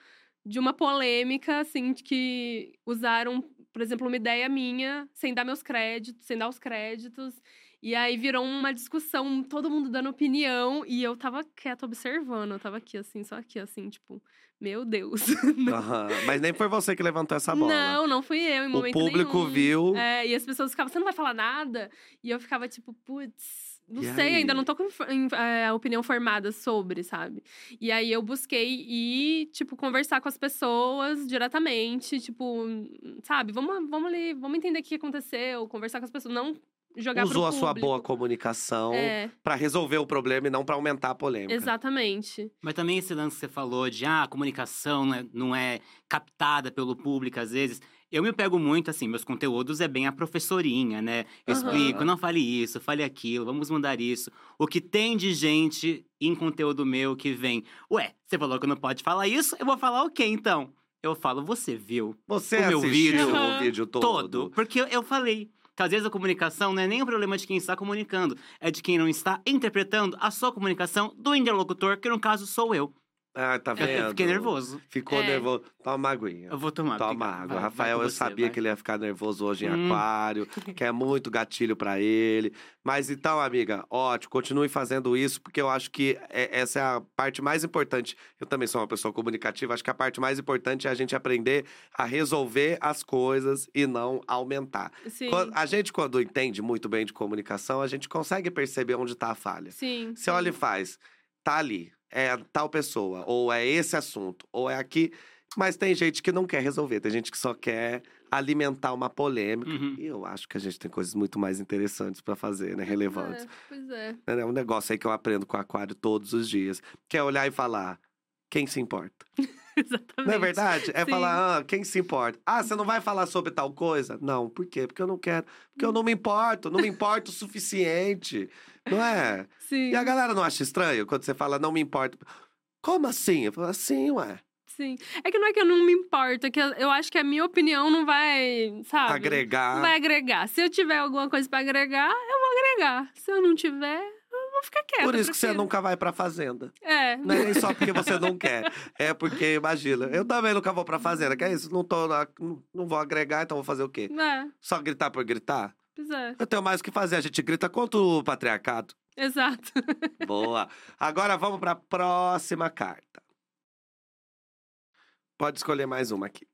de uma polêmica, assim, de que usaram, por exemplo, uma ideia minha, sem dar meus créditos, sem dar os créditos. E aí virou uma discussão, todo mundo dando opinião, e eu tava quieta observando. Eu tava aqui, assim, só aqui, assim, tipo, meu Deus. Aham. Mas nem foi você que levantou essa bola. Não, não fui eu, em O momento público nenhum. viu. É, e as pessoas ficavam, você não vai falar nada? E eu ficava tipo, putz, não E sei, aí? ainda não tô com é, a opinião formada sobre, sabe? E aí eu busquei ir, tipo, conversar com as pessoas diretamente, tipo, sabe? Vamos, vamos ali, vamos entender o que aconteceu, conversar com as pessoas, não jogar Usou pro a sua boa comunicação É, pra resolver o problema e não pra aumentar a polêmica. exatamente. Mas também esse lance que você falou de ah, a comunicação não é, não é captada pelo público às vezes. Eu me pego muito, assim, meus conteúdos é bem a professorinha, né? Eu Aham. explico, não fale isso, fale aquilo, vamos mudar isso. O que tem de gente em conteúdo meu que vem, ué, você falou que não pode falar isso, eu vou falar o quê então? Eu falo, você viu Você O meu assistiu vídeo. o vídeo todo? todo. Porque eu, eu falei que às vezes a comunicação não é nem o problema de quem está comunicando, é de quem não está interpretando a sua comunicação do interlocutor, que no caso sou eu. Ah, tá vendo? eu fiquei nervoso. Ficou É. nervoso. Toma uma aguinha. Eu vou tomar. Toma água. Vai, vai Rafael, com eu você, sabia vai. que ele ia ficar nervoso hoje em Hum. aquário, que é muito gatilho pra ele. Mas então, amiga, ótimo, continue fazendo isso, porque eu acho que é- essa é a parte mais importante. Eu também sou uma pessoa comunicativa, acho que a parte mais importante é a gente aprender a resolver as coisas e não aumentar. Sim. Quando- a gente, quando entende muito bem de comunicação, a gente consegue perceber onde tá a falha. Sim. Você olha e faz, tá ali, é tal pessoa, ou é esse assunto, ou é aqui. Mas tem gente que não quer resolver, tem gente que só quer alimentar uma polêmica. Uhum. E eu acho que a gente tem coisas muito mais interessantes pra fazer, né? Relevantes. É, pois é. É um negócio aí que eu aprendo com o aquário todos os dias. Que é olhar e falar. Quem se importa? Exatamente. Não é verdade? É Sim. falar, ah, quem se importa? Ah, você não vai falar sobre tal coisa? Não, por quê? Porque eu não quero. Porque eu não me importo, não me importo o suficiente. Não é? Sim. E a galera não acha estranho quando você fala, não me importa? Como assim? Eu falo assim, ué. Sim. É que não é que eu não me importo, é que eu, acho que a minha opinião não vai, sabe? Agregar. Não vai agregar. Se eu tiver alguma coisa pra agregar, eu vou agregar. Se eu não tiver, vou ficar quieta. Por isso que você nunca vai pra fazenda. É. Não é nem só porque você não quer. É porque, imagina, eu também nunca vou pra fazenda. Que é isso? Não, tô na- não vou agregar, então vou fazer o quê? É, Só gritar por gritar? pois é. Eu tenho mais o que fazer. A gente grita contra o patriarcado. Exato. Boa. Agora vamos pra próxima carta. Pode escolher mais uma aqui.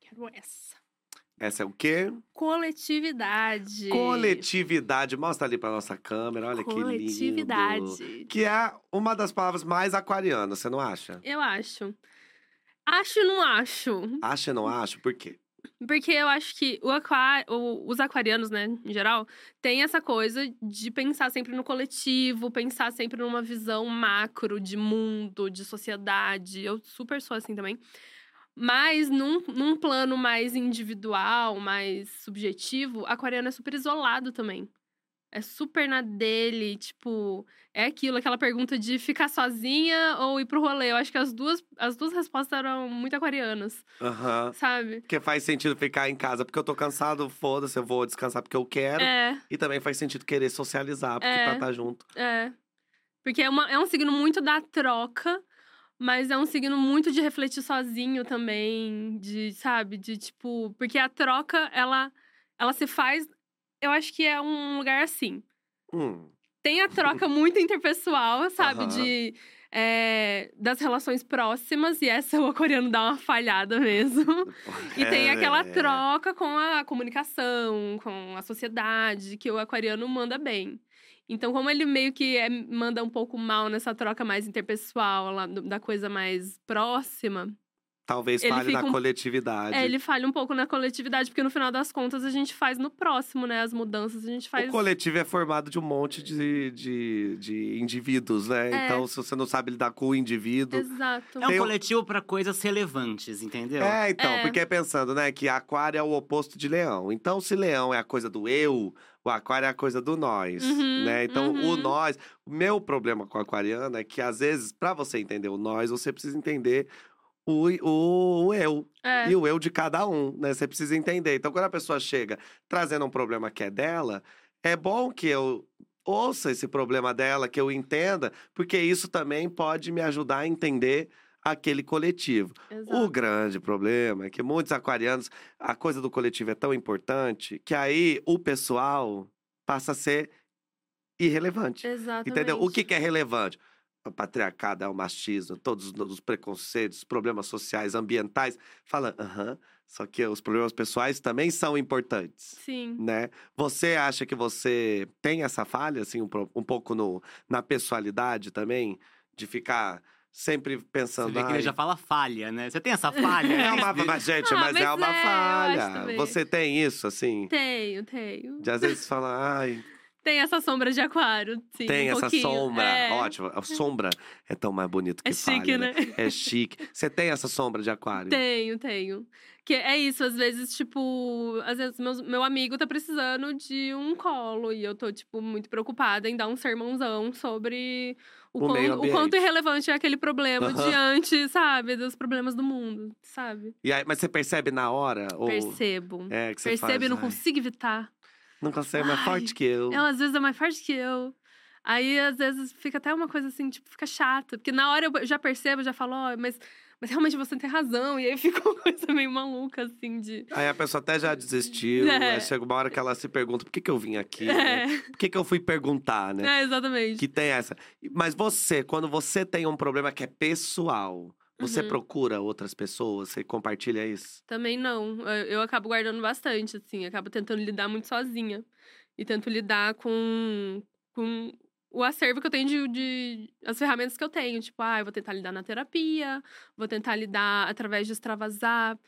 Quero essa. Essa é o quê? Coletividade. Coletividade. Mostra ali pra nossa câmera. Olha que lindo. Coletividade. Que é uma das palavras mais aquarianas, você não acha? Eu acho. Acho não acho. Acha ou não acha? Por quê? Porque eu acho que o aqua- os aquarianos, né, em geral, tem essa coisa de pensar sempre no coletivo, pensar sempre numa visão macro de mundo, de sociedade. Eu super sou assim também. Mas num, num plano mais individual, mais subjetivo, aquariano é super isolado também. É super na dele, tipo, é aquilo, aquela pergunta de ficar sozinha ou ir pro rolê. Eu acho que as duas, as duas respostas eram muito aquarianas, Aham. sabe? Porque faz sentido ficar em casa porque eu tô cansado, foda-se, eu vou descansar porque eu quero. É. E também faz sentido querer socializar, porque É. pra estar junto. É. Porque é, uma- é um signo muito da troca, mas é um signo muito de refletir sozinho também, de, sabe, de tipo, porque a troca ela ela se faz, eu acho que é um lugar assim. Hum. Tem a troca muito interpessoal, sabe, Aham. de é, das relações próximas, e essa o aquariano dá uma falhada mesmo. E tem aquela É. troca com a comunicação, com a sociedade, que o aquariano manda bem. Então, como ele meio que é- manda um pouco mal nessa troca mais interpessoal, lá, da coisa mais próxima, Talvez Ele fale na um- coletividade. é, ele falha um pouco na coletividade, porque no final das contas a gente faz no próximo, né? As mudanças a gente faz. O coletivo é formado de um monte de, de, de indivíduos, né? É. Então, se você não sabe lidar com o indivíduo. Exato. É um um- coletivo pra coisas relevantes, entendeu? É, então, É. porque pensando, né, que aquário é o oposto de leão. Então, se leão é a coisa do eu, o aquário é a coisa do nós, Uhum, né? Então, o uhum. nós, o meu problema com o aquariano é que às vezes, pra você entender o nós, você precisa entender o, o, o eu É. e o eu de cada um, né? Você precisa entender. Então, quando a pessoa chega trazendo um problema que é dela, é bom que eu ouça esse problema dela, que eu entenda, porque isso também pode me ajudar a entender aquele coletivo. O Exato. grande problema é que muitos aquarianos, a coisa do coletivo é tão importante que aí o pessoal passa a ser irrelevante. Exatamente. Entendeu? O que, que é relevante? O patriarcado, é o machismo, todos os preconceitos, os problemas sociais, ambientais. Fala, aham, Só que os problemas pessoais também são importantes. Sim. Né? Você acha que você tem essa falha, assim, um, um pouco no, na pessoalidade também? De ficar sempre Você pensando. vê que ele "Ai, já fala falha, né? Você tem essa falha? É uma, mas, gente, Ah, mas, mas é uma é, falha. Você tem isso, assim? Tenho, tenho. De às vezes fala, ai, Tem essa sombra de aquário, sim. tem um essa pouquinho. sombra. É. Ótimo. A sombra é tão mais bonito que É chique, falha, né? É chique. Você tem essa sombra de aquário? Tenho, tenho. Que é isso, às vezes, tipo, às vezes meus- meu amigo tá precisando de um colo e eu tô, tipo, muito preocupada em dar um sermãozão sobre o, O quão- o quanto irrelevante é aquele problema Aham. diante, sabe, dos problemas do mundo, sabe? E aí, mas você percebe na hora? Ou... Percebo. É, que você Percebo faz, e não ai, consigo evitar. Não consegue, mais Ai, forte que eu. Ela às vezes é mais forte que eu. Aí, às vezes, fica até uma coisa assim, tipo, fica chata. Porque na hora eu já percebo, já falo, ó, mas, mas realmente você tem razão. E aí fica uma coisa meio maluca, assim, de. Aí a pessoa até já desistiu. É. Aí chega uma hora que ela se pergunta: por que, que eu vim aqui? né? É, Por que, que eu fui perguntar, né? é, exatamente. Que tem essa. Mas você, quando você tem um problema que é pessoal, você Uhum. procura outras pessoas? Você compartilha isso? Também não. Eu, eu acabo guardando bastante, assim. Acabo tentando lidar muito sozinha. E tento lidar com, com o acervo que eu tenho de, de. as ferramentas que eu tenho. Tipo, ah, eu vou tentar lidar na terapia, vou tentar lidar através de extravasar,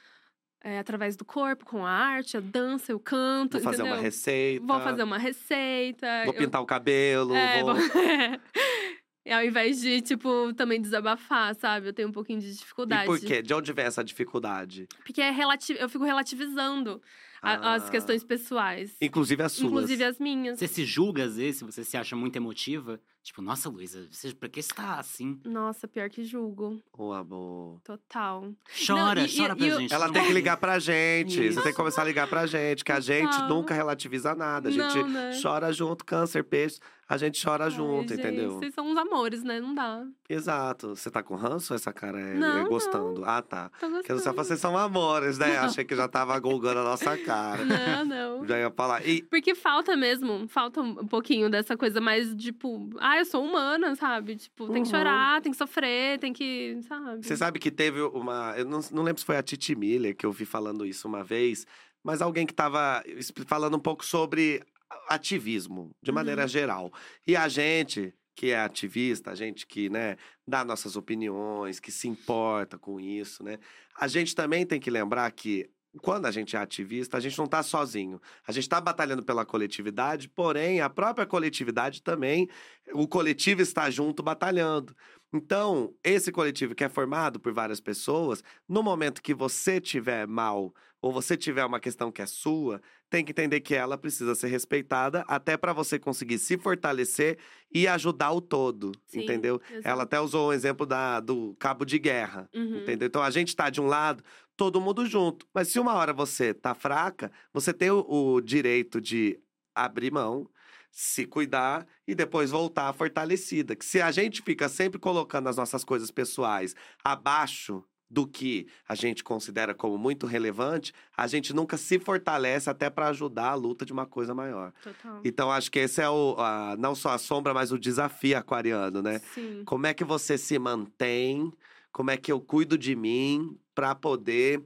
é, através do corpo, com a arte, a dança, eu canto. Vou fazer entendeu? uma receita. Vou fazer uma receita. Vou eu- pintar o cabelo. é, vou... E ao invés de, tipo, também desabafar, sabe? Eu tenho um pouquinho de dificuldade. E por quê? De onde vem essa dificuldade? Porque é relati... eu fico relativizando a- as Ah. questões pessoais. Inclusive as suas. Inclusive as minhas. Você se julga às vezes, você se acha muito emotiva? Tipo, nossa, Luísa, por que você tá assim? Nossa, pior que julgo. Ô, amor. Total. Chora, e- e- chora pra e gente. Ela não tem que ligar pra gente. Isso. Você tem que começar a ligar pra gente, que a gente Total. nunca relativiza nada. A gente Não, né? chora junto, câncer, peixe. A gente chora Ai, junto, gente, entendeu? Vocês são uns amores, né? Não dá. Exato. Você tá com ranço ou essa cara é, Não, é não. gostando? Ah, tá. Tô gostando. vocês são amores, né? Achei que já tava golgando a nossa cara. Não, não. Já ia falar. E Porque falta mesmo, falta um pouquinho dessa coisa mais, tipo, ah, eu sou humana, sabe? Tipo, tem que Uhum. chorar, tem que sofrer, tem que, sabe? você sabe que teve uma. Eu não, não lembro se foi a Titi Miller que eu vi falando isso uma vez, mas alguém que tava falando um pouco sobre ativismo, de maneira Uhum. geral. E a gente. Que é ativista, a gente que, né, dá nossas opiniões, que se importa com isso, né? A gente também tem que lembrar que quando a gente é ativista, a gente não está sozinho. A gente está batalhando pela coletividade, porém, a própria coletividade também, o coletivo está junto batalhando. Então, esse coletivo que é formado por várias pessoas, no momento que você tiver mal ou você tiver uma questão que é sua, tem que entender que ela precisa ser respeitada até para você conseguir se fortalecer e ajudar o todo, Sim, entendeu? exato. Ela até usou o exemplo da, do cabo de guerra. Uhum. Entendeu? Então a gente tá de um lado, todo mundo junto. Mas se uma hora você tá fraca, você tem o, o direito de abrir mão, se cuidar e depois voltar fortalecida. Que se a gente fica sempre colocando as nossas coisas pessoais abaixo do que a gente considera como muito relevante, a gente nunca se fortalece até para ajudar a luta de uma coisa maior. Total. Então acho que esse é o a- não só a sombra, mas o desafio aquariano, né? Sim. Como é que você se mantém? Como é que eu cuido de mim para poder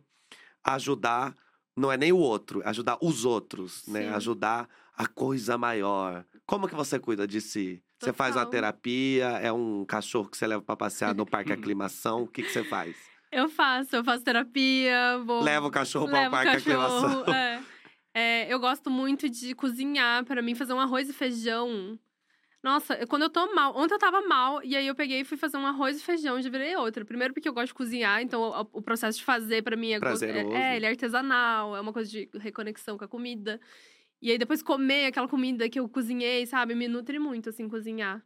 ajudar, não é nem o outro, é ajudar os outros, né? Sim. Ajudar a coisa maior. Como que você cuida de si? Você faz uma terapia, é um cachorro que você leva para passear no parque aclimação, o que que você faz? Eu faço, eu faço terapia, vou. Leva o cachorro para o parque aclimação. cachorro. É. É, eu gosto muito de cozinhar, pra mim, fazer um arroz e feijão. Nossa, quando eu tô mal. Ontem eu tava mal, e aí eu peguei e fui fazer um arroz e feijão, já virei outra. Primeiro porque eu gosto de cozinhar, então o, o processo de fazer pra mim é, Prazeroso. é. É, ele é artesanal, é uma coisa de reconexão com a comida. E aí depois comer aquela comida que eu cozinhei, sabe? Me nutre muito, assim, cozinhar.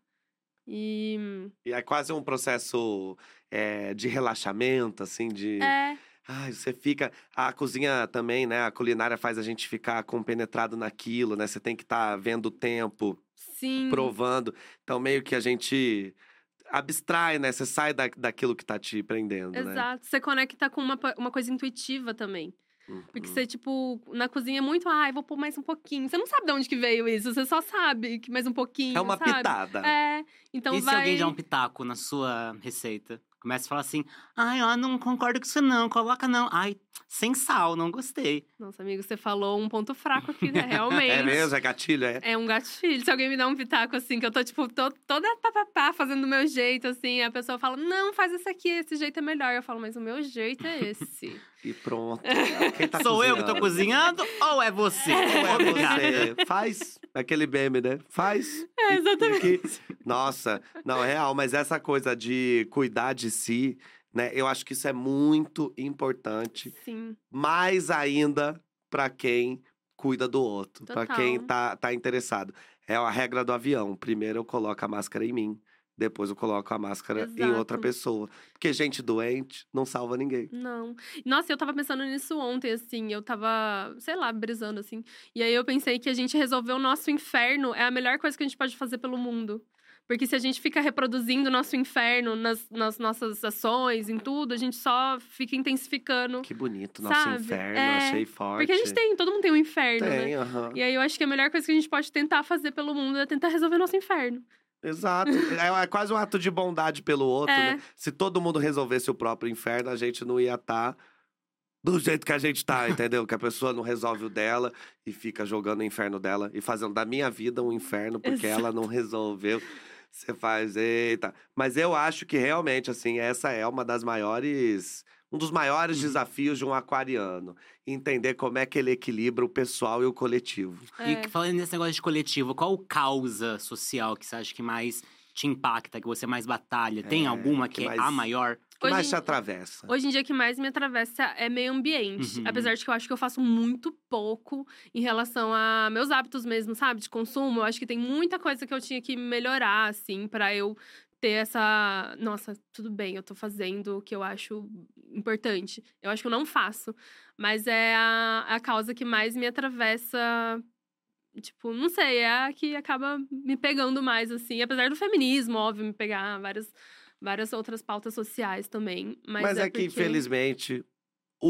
E. E é quase um processo é, de relaxamento, assim, de. É. Ai, você fica. A cozinha também, né? A culinária faz a gente ficar compenetrado naquilo, né? Você tem que estar vendo o tempo, Sim. provando. Então, meio que a gente abstrai, né? Você sai da, daquilo que tá te prendendo, né? Exato. Você conecta com uma, uma coisa intuitiva também. Porque Uhum. você, tipo, na cozinha é muito, ai, vou pôr mais um pouquinho. Você não sabe de onde que veio isso, você só sabe que mais um pouquinho. É uma sabe? pitada. É. Então e vai. se alguém der um pitaco na sua receita? Começa a falar assim: ai, ó, não concordo com isso não, coloca não. Ai, sem sal, não gostei. Nossa, amigo, você falou um ponto fraco aqui, né? Realmente. É mesmo? É gatilho, é? É um gatilho. Se alguém me dá um pitaco assim, que eu tô, tipo, tô, toda papapá, fazendo do meu jeito, assim, a pessoa fala, não, faz esse aqui, esse jeito é melhor. Eu falo, mas o meu jeito é esse. E pronto. Quem tá Sou eu que tô cozinhando ou é você? Ou é você? Faz aquele meme, né? Faz. É, E- exatamente. que- Nossa, não, é real, mas essa coisa de cuidar de si, né? Eu acho que isso é muito importante. Sim. Mais ainda pra quem cuida do outro, Total. quem tá, tá interessado. É a regra do avião. Primeiro eu coloco a máscara em mim, depois eu coloco a máscara em outra Exato. pessoa. Porque gente doente não salva ninguém. Não. Nossa, eu tava pensando nisso ontem, assim. Eu tava, sei lá, brisando, assim. E aí eu pensei que a gente resolver o nosso inferno é a melhor coisa que a gente pode fazer pelo mundo. Porque se a gente fica reproduzindo o nosso inferno nas, nas nossas ações, em tudo, a gente só fica intensificando. Que bonito, nosso Sabe? inferno, É, achei forte. Porque a gente tem, todo mundo tem um inferno, né? Tem, aham. E aí eu acho que a melhor coisa que a gente pode tentar fazer pelo mundo é tentar resolver nosso inferno. Exato. É, é quase um ato de bondade pelo outro, É. né? Se todo mundo resolvesse o próprio inferno, a gente não ia estar do jeito que a gente tá, entendeu? Que a pessoa não resolve o dela e fica jogando o inferno dela e fazendo da minha vida um inferno porque ela não resolveu. Você faz, eita. Mas eu acho que realmente, assim, essa é uma das maiores. Um dos maiores Uhum. desafios de um aquariano. Entender como é que ele equilibra o pessoal e o coletivo. É. E falando nesse negócio de coletivo, qual causa social que você acha que mais te impacta, que você mais batalha? Tem É, alguma que que, é mais- a maior? Que Hoje mais te atravessa? Hoje em dia, o que mais me atravessa é meio ambiente. Uhum. Apesar de que eu acho que eu faço muito pouco em relação a meus hábitos mesmo, sabe? De consumo. Eu acho que tem muita coisa que eu tinha que melhorar, assim, pra eu ter essa. Nossa, tudo bem, eu tô fazendo o que eu acho importante. Eu acho que eu não faço. Mas é a, a causa que mais me atravessa. Tipo, não sei, é a que acaba me pegando mais, assim. Apesar do feminismo, óbvio, me pegar várias, várias outras pautas sociais também. Mas, Mas, é, é, que, porque... infelizmente,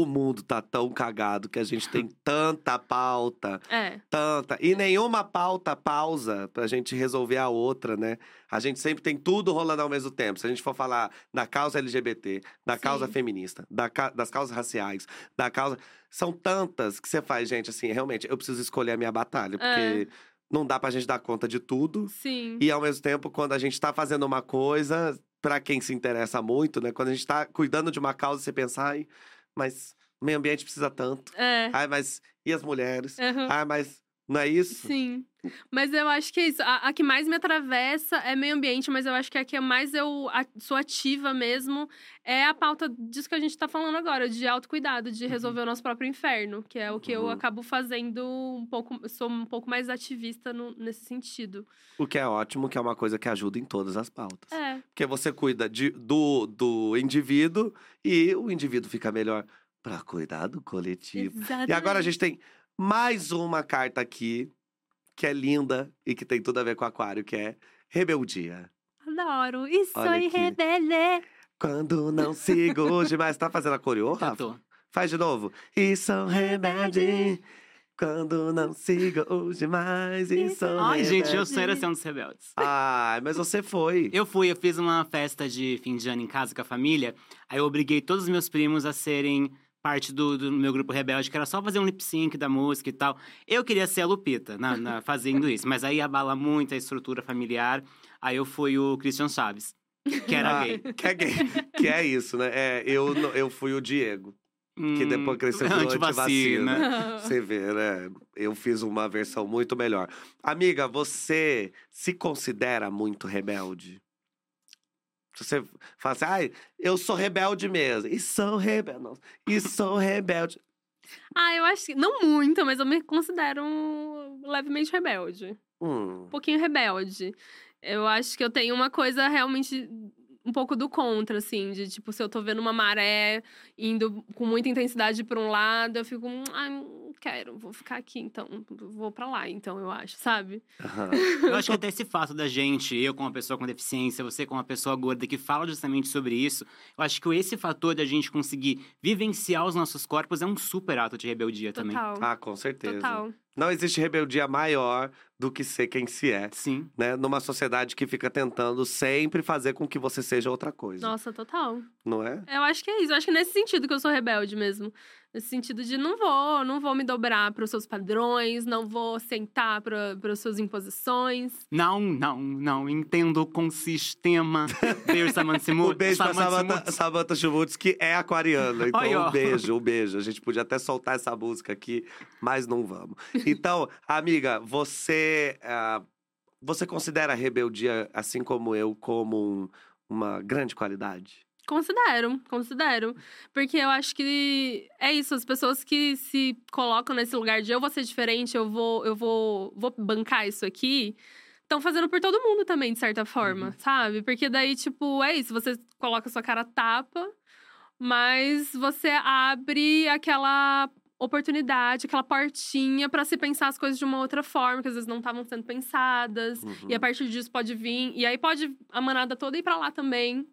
o mundo tá tão cagado que a gente tem tanta pauta, É, tanta. E nenhuma pauta pausa pra gente resolver a outra, né? A gente sempre tem tudo rolando ao mesmo tempo. Se a gente for falar da causa LGBT, da Sim. causa feminista, da das causas raciais, da causa. São tantas que você faz, gente, assim, realmente, eu preciso escolher a minha batalha, porque. É. Não dá pra gente dar conta de tudo. sim. E ao mesmo tempo, quando a gente tá fazendo uma coisa, pra quem se interessa muito, né? Quando a gente tá cuidando de uma causa, você pensa, ai, mas o meio ambiente precisa tanto. É. Ai, mas e as mulheres? aham. Ai, mas não é isso? Sim. Mas eu acho que é isso. A, a que mais me atravessa é meio ambiente, mas eu acho que a que mais eu sou ativa mesmo é a pauta disso que a gente tá falando agora, de autocuidado, de resolver o nosso próprio inferno, que é o que eu Uhum. acabo fazendo um pouco. eu Sou um pouco mais ativista no- nesse sentido. O que é ótimo, que é uma coisa que ajuda em todas as pautas. É. Porque você cuida de, do, do indivíduo e o indivíduo fica melhor pra cuidar do coletivo. Exatamente. E agora a gente tem mais uma carta aqui, que é linda e que tem tudo a ver com aquário, que é rebeldia. Adoro. E sou aqui. rebelde. Quando não sigo hoje, mas tá fazendo a coreo, Rafa? tô. Faz de novo. E sou rebelde. Quando não sigo hoje mais, e sou Ai, gente, eu rebelde. sou era dos rebeldes. Ai, mas você foi. Eu fui, eu fiz uma festa de fim de ano em casa com a família. Aí eu obriguei todos os meus primos a serem parte do, do meu grupo rebelde, que era só fazer um lip sync da música e tal. Eu queria ser a Lupita na, na- fazendo isso, mas aí abala muito a estrutura familiar. Aí eu fui o Christian Chaves, que era Ah, gay. Que é gay. Que é isso, né? É, eu, eu fui o Diego. Que depois cresceu antivacina. antivacina. Você vê, né? Eu fiz uma versão muito melhor. Amiga, você se considera muito rebelde? Você fala assim, ai, eu sou rebelde mesmo. E sou rebelde. não, E sou rebelde. Ah, eu acho que. Não muito, mas eu me considero levemente rebelde. Hum, um pouquinho rebelde. Eu acho que eu tenho uma coisa realmente um pouco do contra, assim, de tipo, se eu tô vendo uma maré indo com muita intensidade pra um lado, eu fico, ai, não quero, vou ficar aqui, então, vou pra lá, então, eu acho, sabe? aham. Eu acho que até esse fato da gente, eu como uma pessoa com deficiência, você como uma pessoa gorda que fala justamente sobre isso, eu acho que esse fator da gente conseguir vivenciar os nossos corpos é um super ato de rebeldia também. Total. Ah, com certeza. Total. Não existe rebeldia maior do que ser quem se é, Sim. né? Numa sociedade que fica tentando sempre fazer com que você seja outra coisa, Nossa, total. Não é? Eu acho que é isso. Eu acho que é nesse sentido que eu sou rebelde mesmo. Nesse sentido de não vou, não vou me dobrar para os seus padrões, não vou sentar para as suas imposições. Não, não, não. Entendo com sistema. Beijo, Samantha Um beijo pra Samantha Samantha, Simut. Samantha Schmutz, que é aquariana. Então, ó. um beijo, um beijo. A gente podia até soltar essa música aqui, mas não vamos. Então, amiga, você, ah, você considera a rebeldia, assim como eu, como um- uma grande qualidade? Considero, considero. Porque eu acho que é isso, as pessoas que se colocam nesse lugar de eu vou ser diferente, eu vou, eu vou, vou bancar isso aqui, estão fazendo por todo mundo também, de certa forma, sabe? Porque daí, tipo, é isso, você coloca a sua cara tapa, mas você abre aquela oportunidade, aquela portinha pra se pensar as coisas de uma outra forma, que às vezes não estavam sendo pensadas. Uhum. E a partir disso pode vir. E aí pode a manada toda ir pra lá também.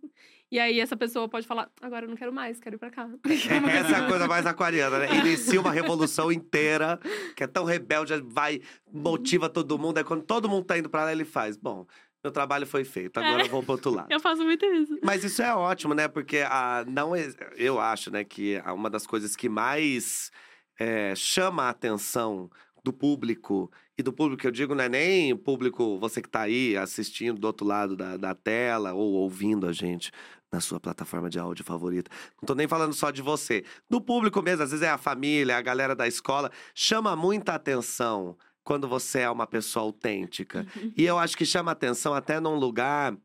E aí essa pessoa pode falar: agora eu não quero mais, quero ir pra cá. Essa é a coisa mais aquariana, né? Inicia uma revolução inteira, que é tão rebelde, vai, motiva todo mundo. Aí quando todo mundo tá indo pra lá, ele faz. Bom, meu trabalho foi feito, agora eu vou pro outro lado. Eu faço muito isso. Mas isso é ótimo, né? Porque a, não, é- eu acho, né, que a- uma das coisas que mais é, chama a atenção do público, e do público que eu digo não é nem o público, você que tá aí assistindo do outro lado da, da tela ou ouvindo a gente na sua plataforma de áudio favorita. Não tô nem falando só de você. Do público mesmo, às vezes é a família, a galera da escola. Chama muita atenção quando você é uma pessoa autêntica. E eu acho que chama atenção até num lugar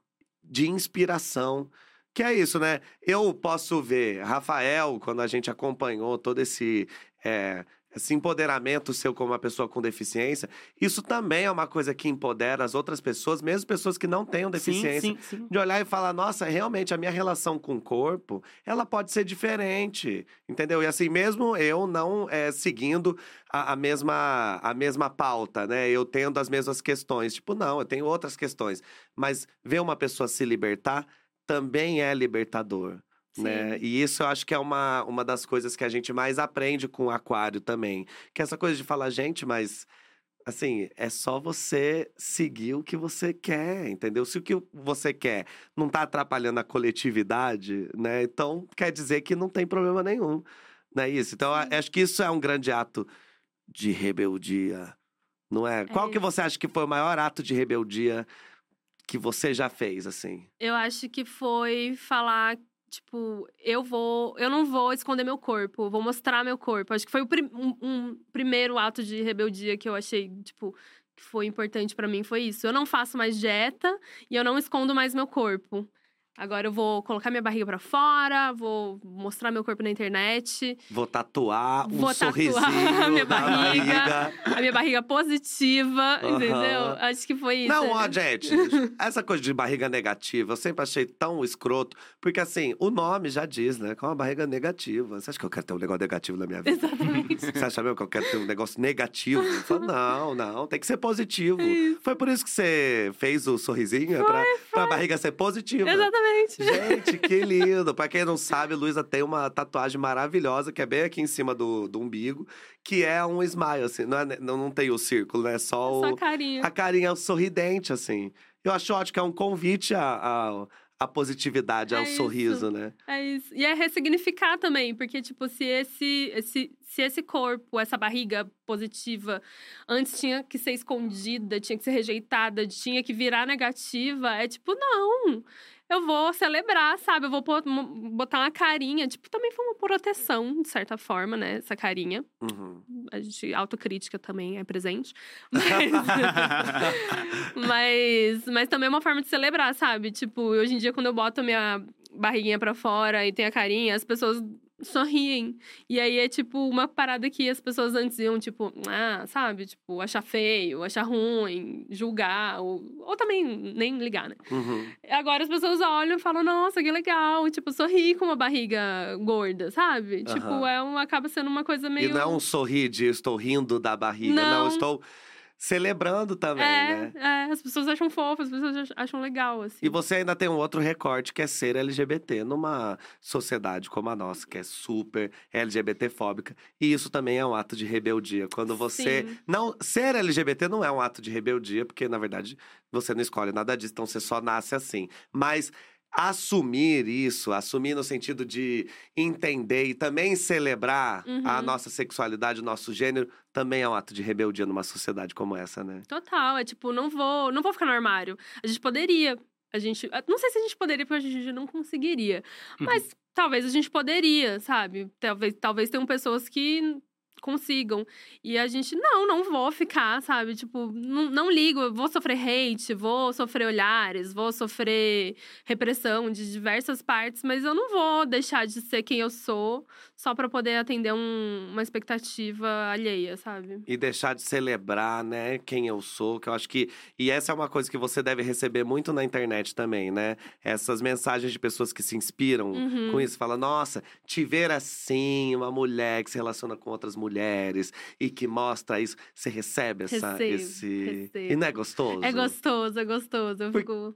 de inspiração. Que é isso, né? Eu posso ver Rafael, quando a gente acompanhou todo esse, é, esse empoderamento seu como uma pessoa com deficiência, isso também é uma coisa que empodera as outras pessoas, mesmo pessoas que não tenham deficiência. Sim, sim, sim. De olhar e falar, nossa, realmente a minha relação com o corpo, ela pode ser diferente, entendeu? E assim, mesmo eu não é, seguindo a, a mesma, a mesma pauta, né? Eu tendo as mesmas questões. Tipo, não, eu tenho outras questões. Mas ver uma pessoa se libertar também é libertador. Né? E isso eu acho que é uma, uma das coisas que a gente mais aprende com o aquário também. Que é essa coisa de falar, gente, mas assim, é só você seguir o que você quer, entendeu? Se o que você quer não tá atrapalhando a coletividade, né? Então quer dizer que não tem problema nenhum. Não é isso? Então acho que isso é um grande ato de rebeldia. Não é? Qual que você acha que foi o maior ato de rebeldia que você já fez, assim? Eu acho que foi falar, tipo, eu vou. Eu não vou esconder meu corpo, vou mostrar meu corpo. Acho que foi o prim- um, um primeiro ato de rebeldia que eu achei, tipo, que foi importante pra mim. Foi isso. Eu não faço mais dieta e eu não escondo mais meu corpo. Agora eu vou colocar minha barriga pra fora, vou mostrar meu corpo na internet. Vou tatuar um Vou tatuar sorrisinho a minha barriga. barriga. A minha barriga positiva, Aham. entendeu? Acho que foi isso. Não, ó, gente, essa coisa de barriga negativa, eu sempre achei tão escroto. Porque, assim, o nome já diz, né? Que é uma barriga negativa. Você acha que eu quero ter um negócio negativo na minha vida? Exatamente. Você acha mesmo que eu quero ter um negócio negativo? Eu falo, não, não, tem que ser positivo. Isso. Foi por isso que você fez o sorrisinho? é pra, pra barriga ser positiva. Exatamente. Gente, que lindo! Pra quem não sabe, Luísa tem uma tatuagem maravilhosa que é bem aqui em cima do, do umbigo, que é um smile, assim. Não, é- não, não tem o círculo, né? Só o, Só carinha. a carinha sorridente, assim. Eu acho ótimo que é um convite à, à, à positividade, É ao isso. sorriso, né? É isso. E é ressignificar também, porque, tipo, se esse, esse, se esse corpo, essa barriga positiva, antes tinha que ser escondida, tinha que ser rejeitada, tinha que virar negativa, é tipo, não. Eu vou celebrar, sabe? Eu vou botar uma carinha. Tipo, também foi uma proteção, de certa forma, né? Essa carinha. Uhum. A gente, autocrítica também é presente. Mas, mas, mas também é uma forma de celebrar, sabe? Tipo, hoje em dia, quando eu boto a minha barriguinha pra fora e tem a carinha, as pessoas sorriem. E aí é tipo uma parada que as pessoas antes iam, tipo, ah, sabe? Tipo, achar feio, achar ruim, julgar, ou, ou também nem ligar, né? Uhum. Agora as pessoas olham e falam, nossa, que legal. Tipo, sorri com uma barriga gorda, sabe? Tipo, Aham. é um, acaba sendo uma coisa meio. E não é um sorrir de estou rindo da barriga, não, Não. estou celebrando também, é, né? é, as pessoas acham fofo, as pessoas ach- acham legal, assim. E você ainda tem um outro recorte que é ser LGBT numa sociedade como a nossa, que é super LGBT-fóbica. E isso também é um ato de rebeldia. Quando você. Sim. Não, ser LGBT não é um ato de rebeldia, porque na verdade você não escolhe nada disso, então você só nasce assim. Mas assumir isso, assumir no sentido de entender e também celebrar a Uhum. nossa sexualidade, o nosso gênero, também é um ato de rebeldia numa sociedade como essa, né? Total, é tipo, não vou, não vou ficar no armário. A gente poderia. A gente. ah, Não sei se a gente poderia, porque a gente não conseguiria. Uhum. Mas talvez a gente poderia, sabe? Talvez, talvez tenham pessoas que consigam. E a gente, não, não vou ficar, sabe? Tipo, não, não ligo, eu vou sofrer hate, vou sofrer olhares, vou sofrer repressão de diversas partes, mas eu não vou deixar de ser quem eu sou só pra poder atender um- uma expectativa alheia, sabe? E deixar de celebrar, né, quem eu sou, que eu acho que. E essa é uma coisa que você deve receber muito na internet também, né? Essas mensagens de pessoas que se inspiram Uhum. com isso. Fala, nossa, te ver assim, uma mulher que se relaciona com outras mulheres e que mostra isso. Você recebe essa, Recebo, esse. recebo. E não é gostoso? É gostoso, é gostoso. Eu Por- fico.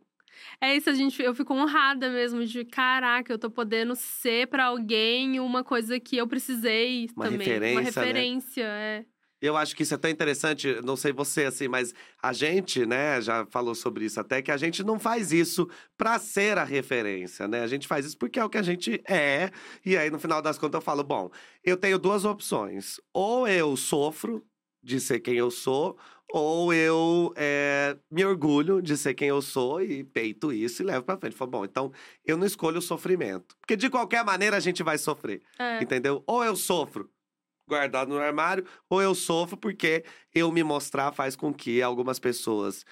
É isso, a gente, eu fico honrada mesmo de caraca, eu tô podendo ser pra alguém uma coisa que eu precisei Uma também. referência, uma né? referência, é. Eu acho que isso é tão interessante, não sei você assim, mas a gente, né, já falou sobre isso até, que a gente não faz isso pra ser a referência, né? A gente faz isso porque é o que a gente é. E aí, no final das contas, eu falo: bom, eu tenho duas opções. Ou eu sofro de ser quem eu sou, ou eu é, me orgulho de ser quem eu sou e peito isso e levo pra frente. Falo, bom, então eu não escolho o sofrimento. Porque de qualquer maneira a gente vai sofrer. é. Entendeu? Ou eu sofro guardado no armário, ou eu sofro porque eu me mostrar faz com que algumas pessoas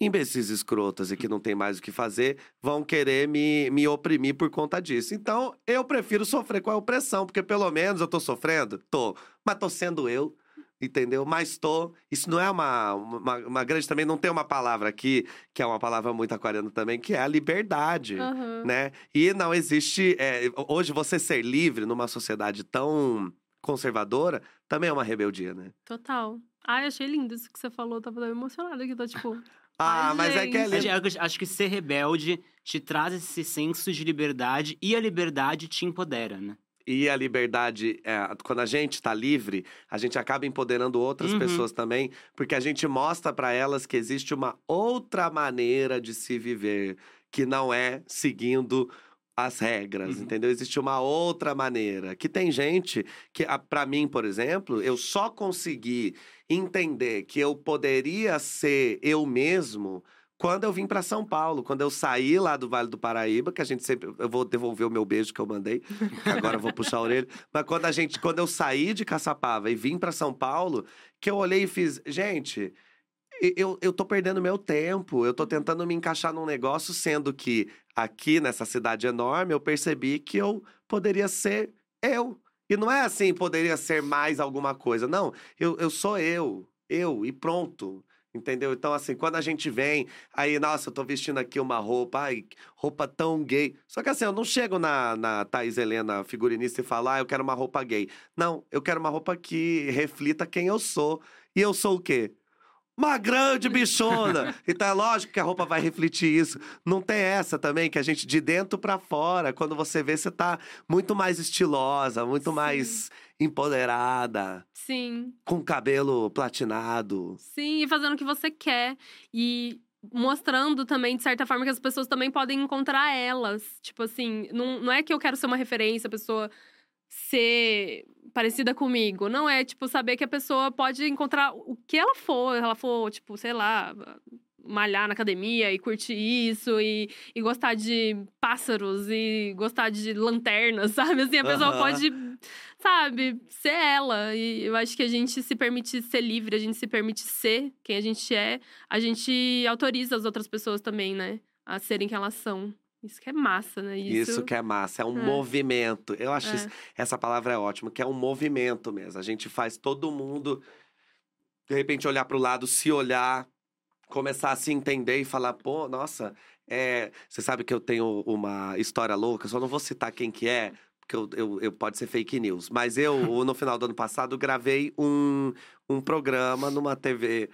imbecis escrotas e que não tem mais o que fazer vão querer me, me oprimir por conta disso. Então, eu prefiro sofrer com a opressão, porque pelo menos eu tô sofrendo? Tô. Mas tô sendo eu. Entendeu? Mas tô. Isso não é uma, uma, uma grande. Também não tem uma palavra aqui, que é uma palavra muito aquariana também, que é a liberdade Aham. né? E não existe. é, hoje, você ser livre numa sociedade tão conservadora também é uma rebeldia, né? Total. Ai, achei lindo isso que você falou. Tava tão emocionada aqui, tô tipo. Ah, Ai, mas é que é gente. lindo. Acho, acho que ser rebelde te traz esse senso de liberdade e a liberdade te empodera, né? E a liberdade, é, quando a gente tá livre, a gente acaba empoderando outras Uhum. pessoas também, porque a gente mostra para elas que existe uma outra maneira de se viver, que não é seguindo as regras, Uhum. entendeu? Existe uma outra maneira. Que tem gente que, pra mim, por exemplo, eu só consegui entender que eu poderia ser eu mesmo quando eu vim para São Paulo, quando eu saí lá do Vale do Paraíba, que a gente sempre. Eu vou devolver o meu beijo que eu mandei, agora eu vou puxar a orelha. Mas quando a gente. Quando eu saí de Caçapava e vim para São Paulo, que eu olhei e fiz. Gente. Eu, eu tô perdendo meu tempo, eu tô tentando me encaixar num negócio, sendo que aqui nessa cidade enorme eu percebi que eu poderia ser eu. E não é assim, poderia ser mais alguma coisa. Não, eu, eu sou eu, eu, e pronto. Entendeu? Então, assim, quando a gente vem, aí, nossa, eu tô vestindo aqui uma roupa, ai, roupa tão gay. Só que assim, eu não chego na, na Thaís Helena, figurinista, e falo, ah, eu quero uma roupa gay. Não, eu quero uma roupa que reflita quem eu sou. E eu sou o quê? Uma grande bichona. então é lógico que a roupa vai refletir isso. Não tem essa também, que a gente de dentro pra fora, quando você vê, você tá muito mais estilosa, muito Sim. mais empoderada, Sim. com cabelo platinado. Sim, e fazendo o que você quer. E mostrando também, de certa forma, que as pessoas também podem encontrar elas. Tipo assim, não, não é que eu quero ser uma referência, a pessoa ser parecida comigo. Não é, tipo, saber que a pessoa pode encontrar o que ela for. Ela for, tipo, sei lá, malhar na academia e curtir isso. E, e gostar de pássaros e gostar de lanternas, sabe? Assim, a pessoa Aham. pode, sabe, ser ela. E eu acho que a gente se permite ser livre, a gente se permite ser quem a gente é. A gente autoriza as outras pessoas também, né? A serem quem elas são. Isso que é massa, né? Isso, que é massa, é um É. movimento. Eu acho É. isso- essa palavra é ótima, que é um movimento mesmo. A gente faz todo mundo, de repente, olhar para o lado, se olhar, começar a se entender e falar, pô, nossa, é... você sabe que eu tenho uma história louca, só não vou citar quem que é, porque eu, eu, eu- pode ser fake news. Mas eu, no final do ano passado, gravei um, um programa numa TV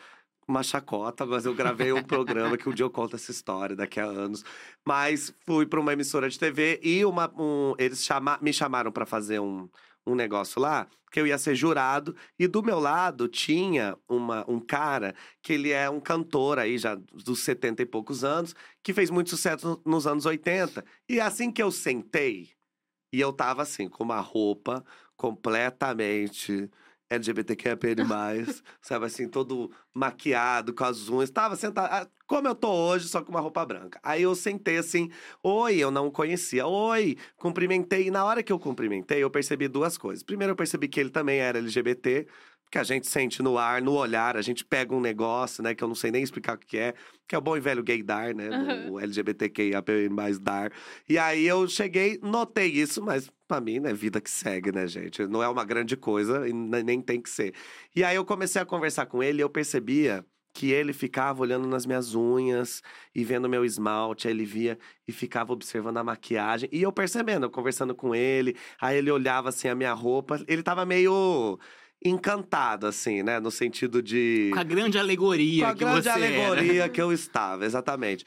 uma chacota, mas eu gravei um programa que um dia eu conto essa história daqui a anos. Mas fui para uma emissora de TV e uma, um, eles chama, me chamaram para fazer um, um negócio lá, que eu ia ser jurado, e do meu lado tinha uma, um cara que ele é um cantor aí, já dos 70 e poucos anos, que fez muito sucesso nos anos 80. E assim que eu sentei, e eu tava assim, com uma roupa completamente LGBTQIA+, sabe assim, todo maquiado, com as unhas. Tava sentado, ah, como eu tô hoje, só com uma roupa branca. Aí eu sentei assim, oi, eu não conhecia, oi, cumprimentei. E na hora que eu cumprimentei, eu percebi duas coisas. Primeiro, eu percebi que ele também era LGBT, que a gente sente no ar, no olhar, a gente pega um negócio, né, que eu não sei nem explicar o que é, que é o bom e velho gaydar, né, uhum. o LGBTQIA+, dar. E aí eu cheguei, notei isso, mas pra mim, né, vida que segue, né, gente? Não é uma grande coisa e nem tem que ser. E aí eu comecei a conversar com ele e eu percebia que ele ficava olhando nas minhas unhas e vendo meu esmalte, aí ele via e ficava observando a maquiagem. E eu percebendo, eu conversando com ele, aí ele olhava assim a minha roupa, ele tava meio encantado, assim, né? No sentido de. Com a grande alegoria Com a que grande você alegoria era. que eu estava, exatamente.